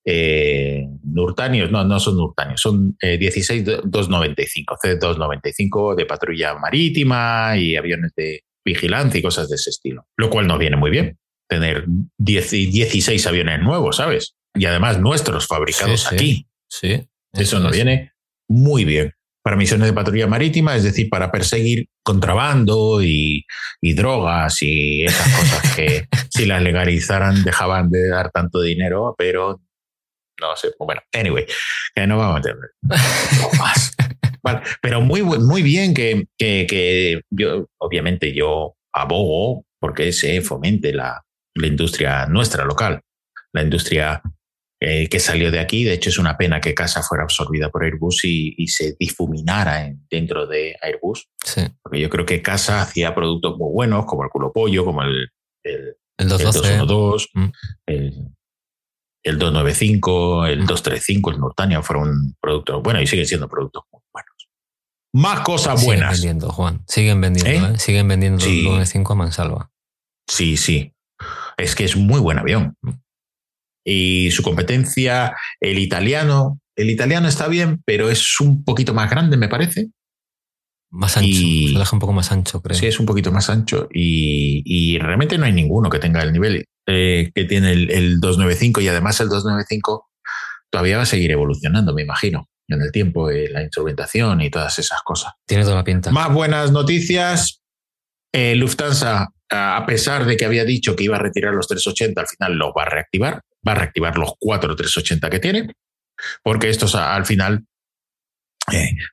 eh, Nurtanios, no, no son Nurtanios, son 16 295, C295 de patrulla marítima y aviones de vigilancia y cosas de ese estilo. Lo cual nos viene muy bien, tener 16 aviones nuevos, ¿sabes? Y además nuestros fabricados aquí. Sí. Eso nos viene muy bien para misiones de patrulla marítima, es decir, para perseguir contrabando y, drogas y esas cosas que si las legalizaran dejaban de dar tanto dinero, pero no sé, bueno, anyway, que no vamos a meter más. pero muy, muy bien que, que, yo, obviamente yo abogo porque se fomente la, la industria nuestra local, la industria eh, que salió de aquí. De hecho, es una pena que Casa fuera absorbida por Airbus y, se difuminara dentro de Airbus. Porque yo creo que Casa hacía productos muy buenos, como el culo pollo, como el, el, el 212, el, el, 295, el 235, mm. el Nurtania fueron productos buenos y siguen siendo productos muy buenos. Más cosas buenas. Siguen vendiendo, Juan. Siguen vendiendo, ¿eh? ¿eh? Siguen vendiendo el 295 a mansalva. Sí, sí. Es que es muy buen avión. Y su competencia, el italiano. El italiano está bien, pero es un poquito más grande, me parece. Más ancho, se deja un poco más ancho, creo. Sí, es un poquito más ancho y, realmente no hay ninguno que tenga el nivel eh, que tiene el, 295 y además el 295 todavía va a seguir evolucionando, me imagino, en el tiempo, eh, la instrumentación y todas esas cosas. Tiene toda la pinta. Más buenas noticias. Eh, Lufthansa, a pesar de que había dicho que iba a retirar los 380, al final lo va a reactivar. Va a reactivar los cuatro 380 que tiene, porque estos al final,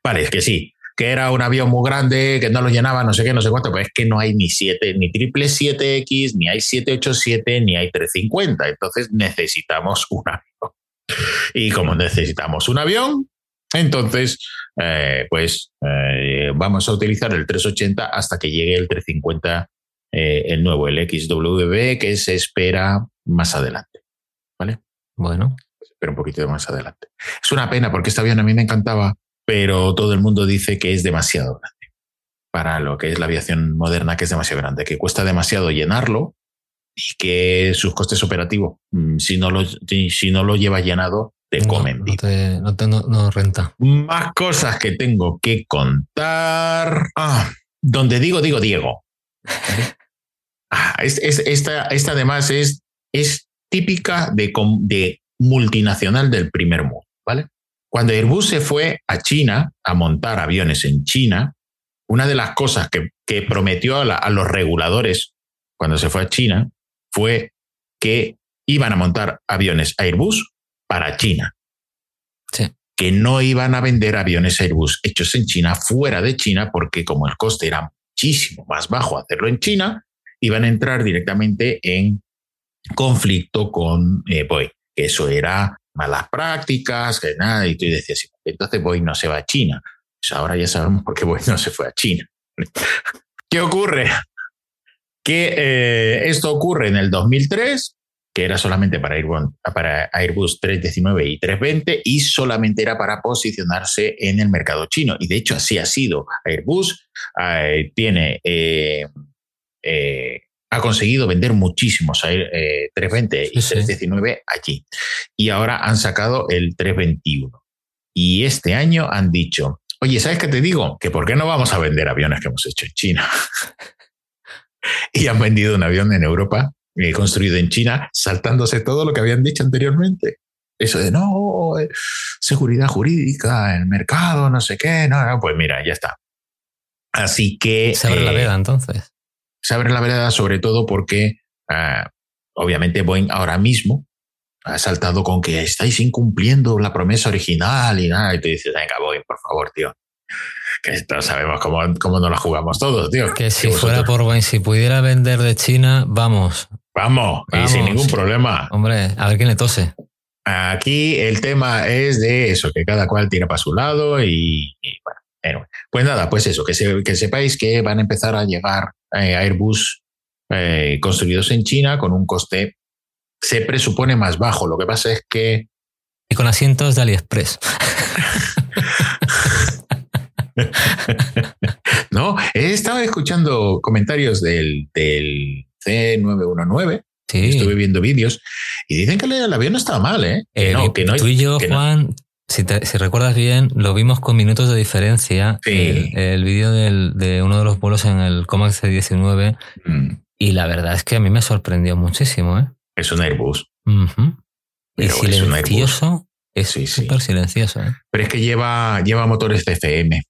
vale, es que sí, que era un avión muy grande, que no lo llenaba, no sé qué, no sé cuánto, pues es que no hay ni 7, ni triple 7X, ni hay 787, ni hay 350. Entonces necesitamos un avión. Y como necesitamos un avión, entonces, eh, pues eh, vamos a utilizar el 380 hasta que llegue el 350, eh, el nuevo, el XWB, que se espera más adelante. ¿Vale? Bueno. Se espera un poquito más adelante. Es una pena porque este avión a mí me encantaba pero todo el mundo dice que es demasiado grande para lo que es la aviación moderna, que es demasiado grande, que cuesta demasiado llenarlo y que sus costes operativos, mm, si no lo, si no lo llevas llenado, te comen. No, renta. Más cosas que tengo que contar. Ah, donde digo, digo Diego. Ah, esta, esta además es, es típica de, de multinacional del primer mundo, ¿vale? Cuando Airbus se fue a China a montar aviones en China, una de las cosas que, prometió a, los reguladores cuando se fue a China fue que iban a montar aviones Airbus para China. Que no iban a vender aviones Airbus hechos en China fuera de China porque como el coste era muchísimo más bajo hacerlo en China, iban a entrar directamente en conflicto con eh, Boeing. Eso era malas prácticas, que nada, y tú decías, entonces Boeing no se va a China. Pues ahora ya sabemos por qué Boeing no se fue a China. ¿Qué ocurre? Que eh, esto ocurre en el 2003, que era solamente para Airbus, para Airbus 319 y 320 y solamente era para posicionarse en el mercado chino. Y de hecho así ha sido. Airbus eh, tiene eh, ha conseguido vender muchísimos 320 eh, y 319 allí. Y ahora han sacado el 321. Y este año han dicho, oye, ¿sabes qué te digo? Que por qué no vamos a vender aviones que hemos hecho en China. y han vendido un avión en Europa eh, construido en China, saltándose todo lo que habían dicho anteriormente. Eso de no, eh, seguridad jurídica, el mercado, no sé qué, no, no pues mira, ya está. Así que. Se abre la veda entonces saber la verdad, sobre todo porque ah, obviamente Boeing ahora mismo ha saltado con que estáis incumpliendo la promesa original y nada, y tú dices, venga, Boeing, por favor, tío. Que esto sabemos cómo, cómo nos la jugamos todos, tío. Que si fuera por Boeing, si pudiera vender de China, vamos. Vamos, y sin ningún problema. Hombre, a ver quién le tose. Aquí el tema es de eso, que cada cual tira para su lado y, bueno. Pues nada, pues eso, que, que sepáis que van a empezar a llegar eh, Airbus eh, construidos en China con un coste, se presupone más bajo. Lo que pasa es que... Y con asientos de AliExpress. no, he estado escuchando comentarios del, C919. Estuve viendo vídeos y dicen que el avión no estaba mal, ¿eh? eh no, que no, tú y yo, Juan, si, recuerdas bien, lo vimos con minutos de diferencia. El, vídeo de uno de los vuelos en el Comac C19. Mm. Y la verdad es que a mí me sorprendió muchísimo. ¿eh? Es un Airbus. Y silencioso. Es súper silencioso. ¿eh? Pero es que lleva, lleva motores de FM.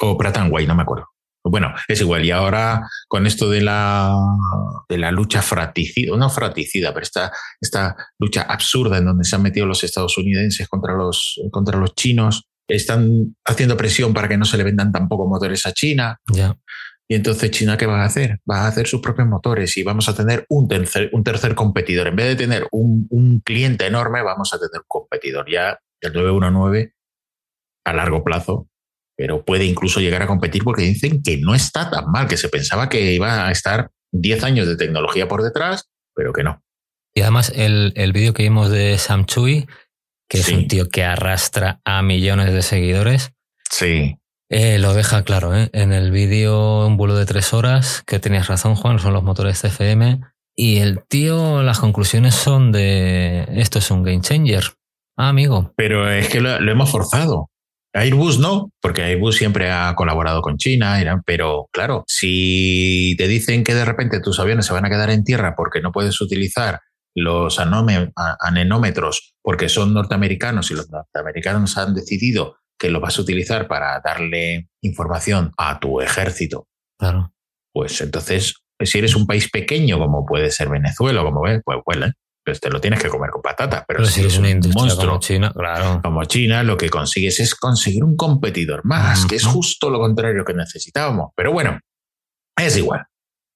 O Pratt White, no me acuerdo. Bueno, es igual. Y ahora con esto de la, de la lucha fraticida, no fraticida, pero esta, esta lucha absurda en donde se han metido los estadounidenses contra los, contra los chinos, están haciendo presión para que no se le vendan tampoco motores a China. Y entonces China, ¿qué va a hacer? Va a hacer sus propios motores y vamos a tener un tercer, un tercer competidor. En vez de tener un, un cliente enorme, vamos a tener un competidor. Ya el 919 a largo plazo pero puede incluso llegar a competir porque dicen que no está tan mal, que se pensaba que iba a estar 10 años de tecnología por detrás, pero que no. Y además el, el vídeo que vimos de Sam Chui, que es un tío que arrastra a millones de seguidores. Sí. Eh, lo deja claro, ¿eh? En el vídeo, un vuelo de tres horas, que tenías razón, Juan, son los motores CFM. Y el tío, las conclusiones son de esto es un game changer. Ah, amigo. Pero es que lo hemos forzado. Airbus no, porque Airbus siempre ha colaborado con China, pero claro, si te dicen que de repente tus aviones se van a quedar en tierra porque no puedes utilizar los anemómetros porque son norteamericanos y los norteamericanos han decidido que lo vas a utilizar para darle información a tu ejército. Claro. Pues entonces, si eres un país pequeño como puede ser Venezuela, como ves, pues bueno, pues te lo tienes que comer con patatas. Pero, si eres un monstruo como China, claro. como China, lo que consigues es conseguir un competidor más, que es justo lo contrario que necesitábamos. Pero bueno, es igual.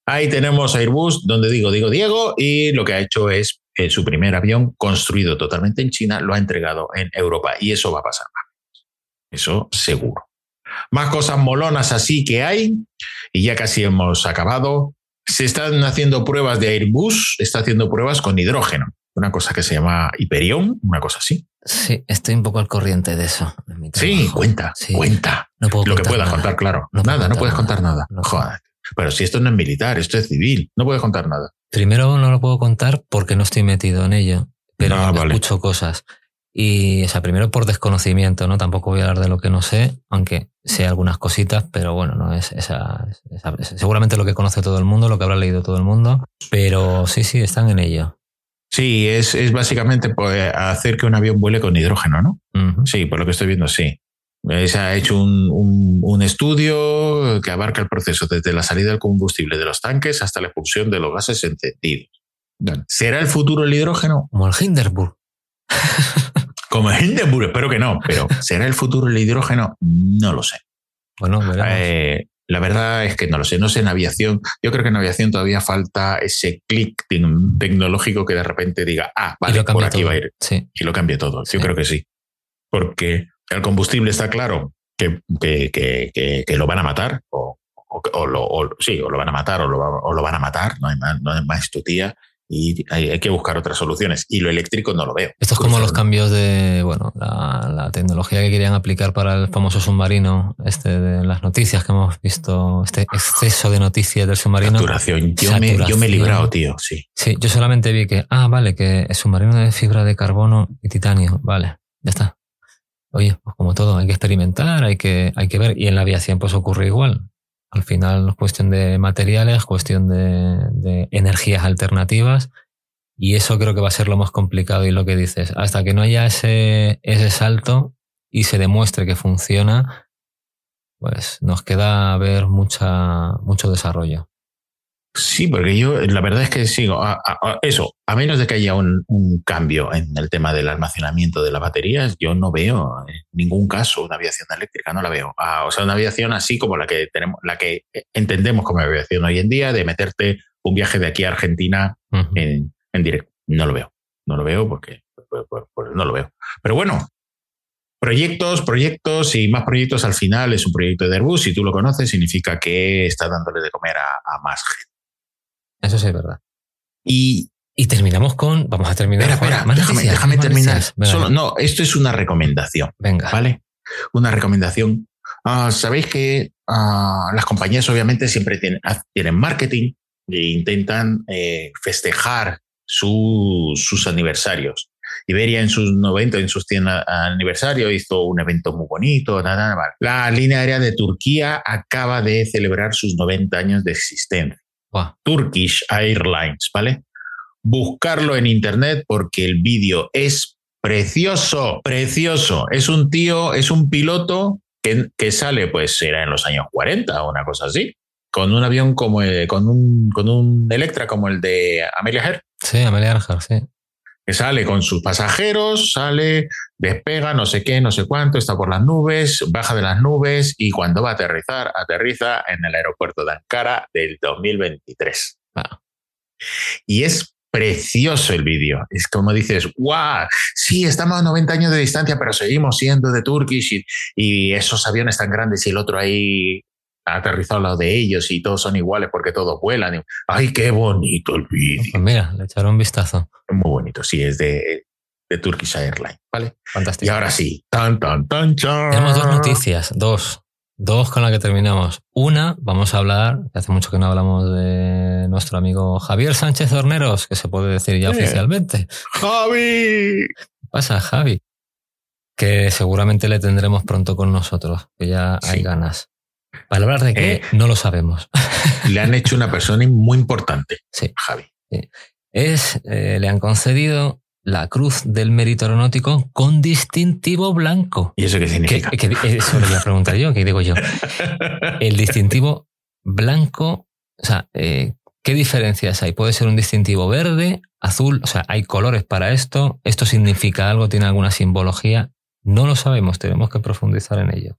Ahí tenemos Airbus, donde digo, digo Diego, y lo que ha hecho es eh, su primer avión construido totalmente en China, lo ha entregado en Europa. Y eso va a pasar más. Eso seguro. Más cosas molonas así que hay, y ya casi hemos acabado. Se están haciendo pruebas de Airbus, está haciendo pruebas con hidrógeno, una cosa que se llama Hyperion, una cosa así. Sí, estoy un poco al corriente de eso. sí, cuenta, cuenta. No puedo lo que puedas contar, claro. nada, no puedes contar nada. Joder. Pero si esto no es militar, esto es civil, no puedes contar nada. Primero no lo puedo contar porque no estoy metido en ello, pero ah, escucho cosas. Y, o sea, primero por desconocimiento, ¿no? Tampoco voy a hablar de lo que no sé, aunque sé algunas cositas, pero bueno, no es esa, seguramente lo que conoce todo el mundo, lo que habrá leído todo el mundo, pero sí, sí, están en ello. Sí, es, es básicamente pues, hacer que un avión vuele con hidrógeno, ¿no? Sí, por lo que estoy viendo, sí. Se ha hecho un, un, estudio que abarca el proceso desde la salida del combustible de los tanques hasta la expulsión de los gases encendidos. ¿Será el futuro el hidrógeno? Como el Hindenburg. Como Hindenburg, espero que no, pero ¿será el futuro el hidrógeno? No lo sé. Bueno, eh, la verdad es que no lo sé, no sé en aviación. Yo creo que en aviación todavía falta ese clic tecnológico que de repente diga, ah, vale, por aquí va a ir. Y lo cambie todo. Yo creo que sí. Porque el combustible está claro que, que, lo van a matar, o, lo, sí, o lo van a matar, o lo, o lo van a matar, no hay más, no hay más tutía y hay, que buscar otras soluciones. Y lo eléctrico no lo veo. Esto es como los cambios de, bueno, la, tecnología que querían aplicar para el famoso submarino, este de las noticias que hemos visto, este exceso de noticias del submarino. Saturación. Yo, Me, yo me he librado, tío, sí. Sí, yo solamente vi que, ah, vale, que el submarino de fibra de carbono y titanio, vale, ya está. Oye, pues como todo, hay que experimentar, hay que, hay que ver. Y en la aviación pues ocurre igual. Al final es cuestión de materiales, cuestión de, energías alternativas y eso creo que va a ser lo más complicado y lo que dices. Hasta que no haya ese, ese salto y se demuestre que funciona, pues nos queda ver mucha, mucho desarrollo. Sí, porque yo la verdad es que sigo eso, a menos de que haya un, cambio en el tema del almacenamiento de las baterías, yo no veo en ningún caso una aviación eléctrica, no la veo. Ah, o sea, una aviación así como la que tenemos, la que entendemos como aviación hoy en día, de meterte un viaje de aquí a Argentina en, directo. No lo veo, no lo veo porque no lo veo. Pero bueno, Proyectos, proyectos y más proyectos al final es un proyecto de Airbus. Si tú lo conoces, significa que está dándole de comer a más gente. Eso sí es verdad. Y, y terminamos con. Vamos a terminar. Espera, espera, déjame, terminar. no, esto es una recomendación. Venga. ¿Vale? Una recomendación. Ah, Sabéis que ah, las compañías, obviamente, siempre tienen, tienen marketing e intentan eh, festejar sus aniversarios. Iberia en sus 90, en sus 100 aniversario, hizo un evento muy bonito. Nada, nada. La línea aérea de Turquía acaba de celebrar sus 90 años de existencia. Turkish Airlines, ¿vale? Buscarlo en internet porque el vídeo es precioso, precioso. Es un tío, es un piloto que, que sale, pues era en los años 40 o una cosa así, con un avión como, con, un, con un Electra como el de Amelia Earhart. Sí, Amelia Earhart, sí que sale con sus pasajeros, sale, despega, no sé qué, no sé cuánto, está por las nubes, baja de las nubes y cuando va a aterrizar, aterriza en el aeropuerto de Ankara del 2023. Y es precioso el vídeo. Es como dices, ¡guau! Sí, estamos a 90 años de distancia, pero seguimos siendo de Turkish y, y esos aviones tan grandes y el otro ahí ha aterrizado al lado de ellos y todos son iguales porque todos vuelan. ¡Ay, qué bonito el vídeo! Pues mira, le echaron un vistazo. Muy bonito, sí, es de, de Turkish Airlines, ¿vale? Fantástico. Y ahora sí, tan, tan, tan, Tenemos dos noticias, dos. Dos con las que terminamos. Una, vamos a hablar, hace mucho que no hablamos de nuestro amigo Javier Sánchez Horneros, que se puede decir ya oficialmente. ¡Javi! ¿Qué pasa, Javi? que seguramente le tendremos pronto con nosotros, que ya hay ganas. Para hablar de qué, eh, no lo sabemos. Le han hecho una persona muy importante, sí. Javi. Es, eh, le han concedido la Cruz del Mérito Aeronáutico con distintivo blanco. ¿Y eso qué significa? eso le voy a preguntar yo, ¿qué digo yo? El distintivo blanco, o sea, eh, ¿qué diferencias hay? Puede ser un distintivo verde, azul, o sea, hay colores para esto, esto significa algo, tiene alguna simbología, no lo sabemos, tenemos que profundizar en ello.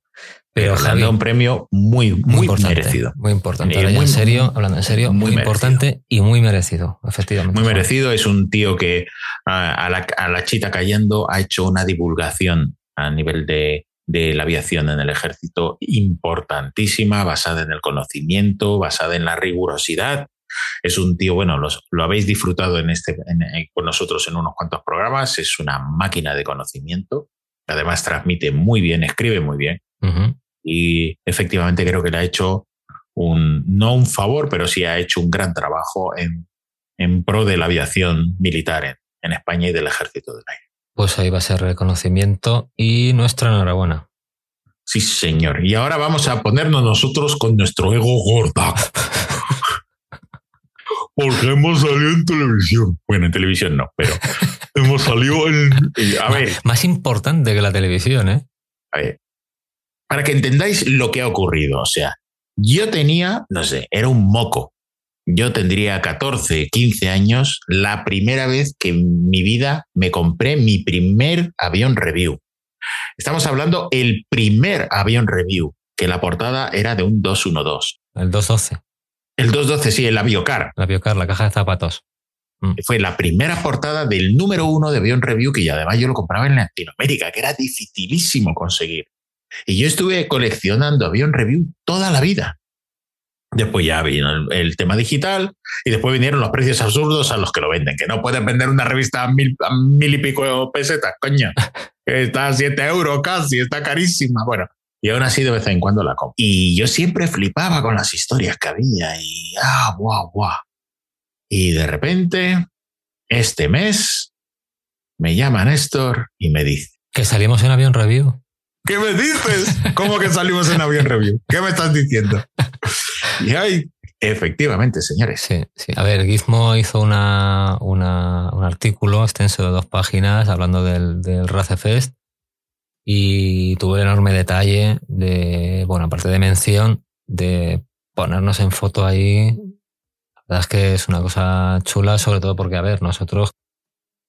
Pero Javi, un premio muy, muy, merecido. Muy importante. muy, en serio, hablando en serio, muy, importante y muy merecido, efectivamente. Muy merecido. Es un tío que a, la, chita cayendo ha hecho una divulgación a nivel de, la aviación en el ejército importantísima, basada en el conocimiento, basada en la rigurosidad. Es un tío, bueno, lo habéis disfrutado en este, con nosotros en unos cuantos programas, es una máquina de conocimiento, además transmite muy bien, escribe muy bien. Y efectivamente creo que le ha hecho un, no un favor, pero sí ha hecho un gran trabajo en, en pro de la aviación militar en, en España y del ejército del aire. Pues ahí va a ser reconocimiento y nuestra enhorabuena. Sí, señor. Y ahora vamos a ponernos nosotros con nuestro ego gorda. Porque hemos salido en televisión. Bueno, en televisión no, pero hemos salido en. A ver. Más importante que la televisión, ¿eh? A ver, para que entendáis lo que ha ocurrido. O sea, yo tenía, no sé, era un moco. Yo tendría 14, 15 años, la primera vez que en mi vida me compré mi primer avión review. Estamos hablando el primer avión review, que la portada era de un 212. El 212. El 212, sí, el Aviocar. El Aviocar, la caja de zapatos. Mm. Fue la primera portada del número uno de avión review que ya además yo lo compraba en Latinoamérica, que era dificilísimo conseguir. Y yo estuve coleccionando avión review toda la vida. Después ya vino el, tema digital y después vinieron los precios absurdos a los que lo venden, que no pueden vender una revista a mil, mil y pico pesetas, coño. está a siete euros casi, está carísima. Bueno, y aún así de vez en cuando la compro. Y yo siempre flipaba con las historias que había y ah, guau, guau. Y de repente, este mes, me llama Néstor y me dice... Que salimos en avión review. ¿Qué me dices? ¿Cómo que salimos en avión review? ¿Qué me estás diciendo? Y hay, efectivamente, señores. Sí, sí. A ver, Gizmo hizo una, un artículo extenso de dos páginas hablando del, del Racefest y tuvo el enorme detalle de, bueno, aparte de mención, de ponernos en foto ahí. La verdad es que es una cosa chula, sobre todo porque, a ver, nosotros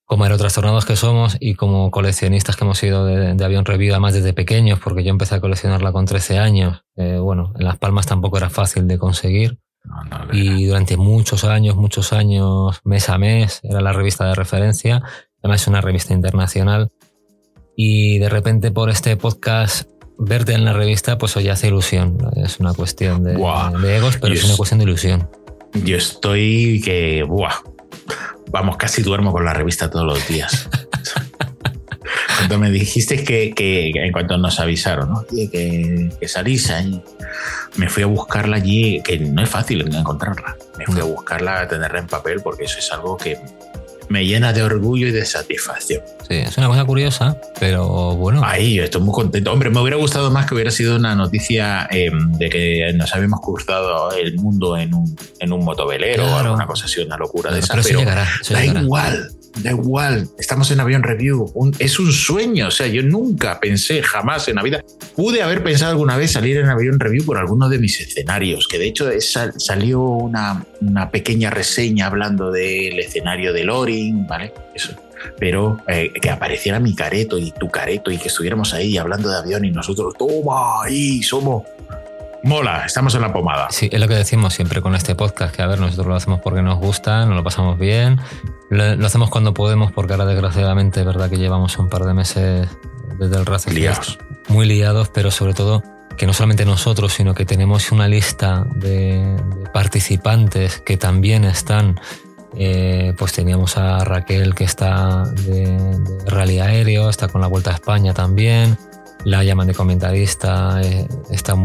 como aerotrastornados que somos y como coleccionistas que hemos sido de, avión review además desde pequeños, porque yo empecé a coleccionarla con 13 años. Eh, bueno, en Las Palmas tampoco era fácil de conseguir. y durante muchos años, muchos años, mes a mes, era la revista de referencia. Además es una revista internacional. Y de repente por este podcast verte en la revista, pues hoy hace ilusión. Es una cuestión de, egos, pero es una cuestión de ilusión. Yo estoy que, buah, vamos, casi duermo con la revista todos los días. Cuando me dijiste que, en cuanto nos avisaron, ¿no? que, que salís ahí, me fui a buscarla allí, que no es fácil encontrarla. Me fui a buscarla, a tenerla en papel, porque eso es algo que me llena de orgullo y de satisfacción. Sí, es una cosa curiosa, pero bueno. Ahí, yo estoy muy contento. Hombre, me hubiera gustado más que hubiera sido una noticia em, de que nos habíamos cruzado el mundo en un, en un motovelero o alguna cosa así, una locura de esa. Pero, da igual, da igual, estamos en avión review, es un sueño, o sea, yo nunca pensé jamás en la vida, pude haber pensado alguna vez salir en avión review por alguno de mis escenarios, que de hecho salió una, una, pequeña reseña hablando del escenario de Loring, ¿vale? Eso. Pero eh, que apareciera mi careto y tu careto y que estuviéramos ahí hablando de avión y nosotros, toma, ahí somos mola, estamos en la pomada. Sí, es lo que decimos siempre con este podcast, que a ver, nosotros lo hacemos porque nos gusta, nos lo pasamos bien, lo, hacemos cuando podemos, porque ahora desgraciadamente es verdad que llevamos un par de meses desde el Race liados. muy liados, pero sobre todo que no solamente nosotros, sino que tenemos una lista de, participantes que también están eh, pues teníamos a Raquel que está de, de, rally aéreo, está con la Vuelta a España también la llaman de comentarista, eh, está,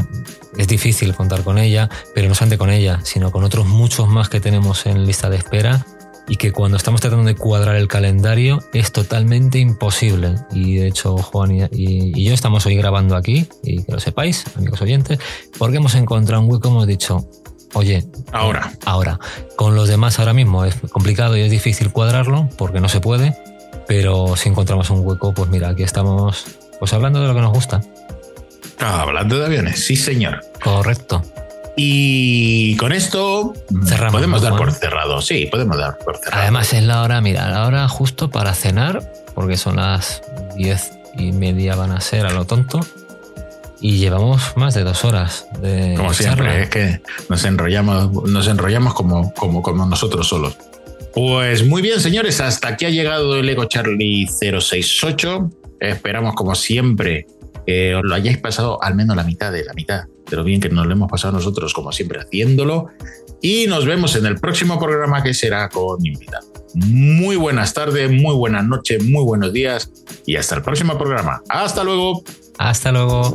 es difícil contar con ella, pero no solamente con ella, sino con otros muchos más que tenemos en lista de espera y que cuando estamos tratando de cuadrar el calendario es totalmente imposible. Y de hecho, Juan y, yo estamos hoy grabando aquí, y que lo sepáis, amigos oyentes, porque hemos encontrado un hueco, hemos dicho, oye, ahora. Ahora. Con los demás ahora mismo es complicado y es difícil cuadrarlo porque no se puede, pero si encontramos un hueco, pues mira, aquí estamos pues hablando de lo que nos gusta. Ah, hablando de aviones, sí señor. Correcto. Y con esto Cerramos, podemos dar por cerrado. Sí, podemos dar por cerrado. Además es la hora, mira, la hora justo para cenar, porque son las diez y media van a ser a lo tonto. Y llevamos más de dos horas de Como siempre, es que nos enrollamos, nos enrollamos como, como, como nosotros solos. Pues muy bien, señores, hasta aquí ha llegado el Ego Charlie 068. Esperamos, como siempre, que os lo hayáis pasado al menos la mitad de la mitad de lo bien que nos lo hemos pasado nosotros, como siempre, haciéndolo. Y nos vemos en el próximo programa que será con invitado. Muy buenas tardes, muy buenas noches, muy buenos días y hasta el próximo programa. Hasta luego. Hasta luego.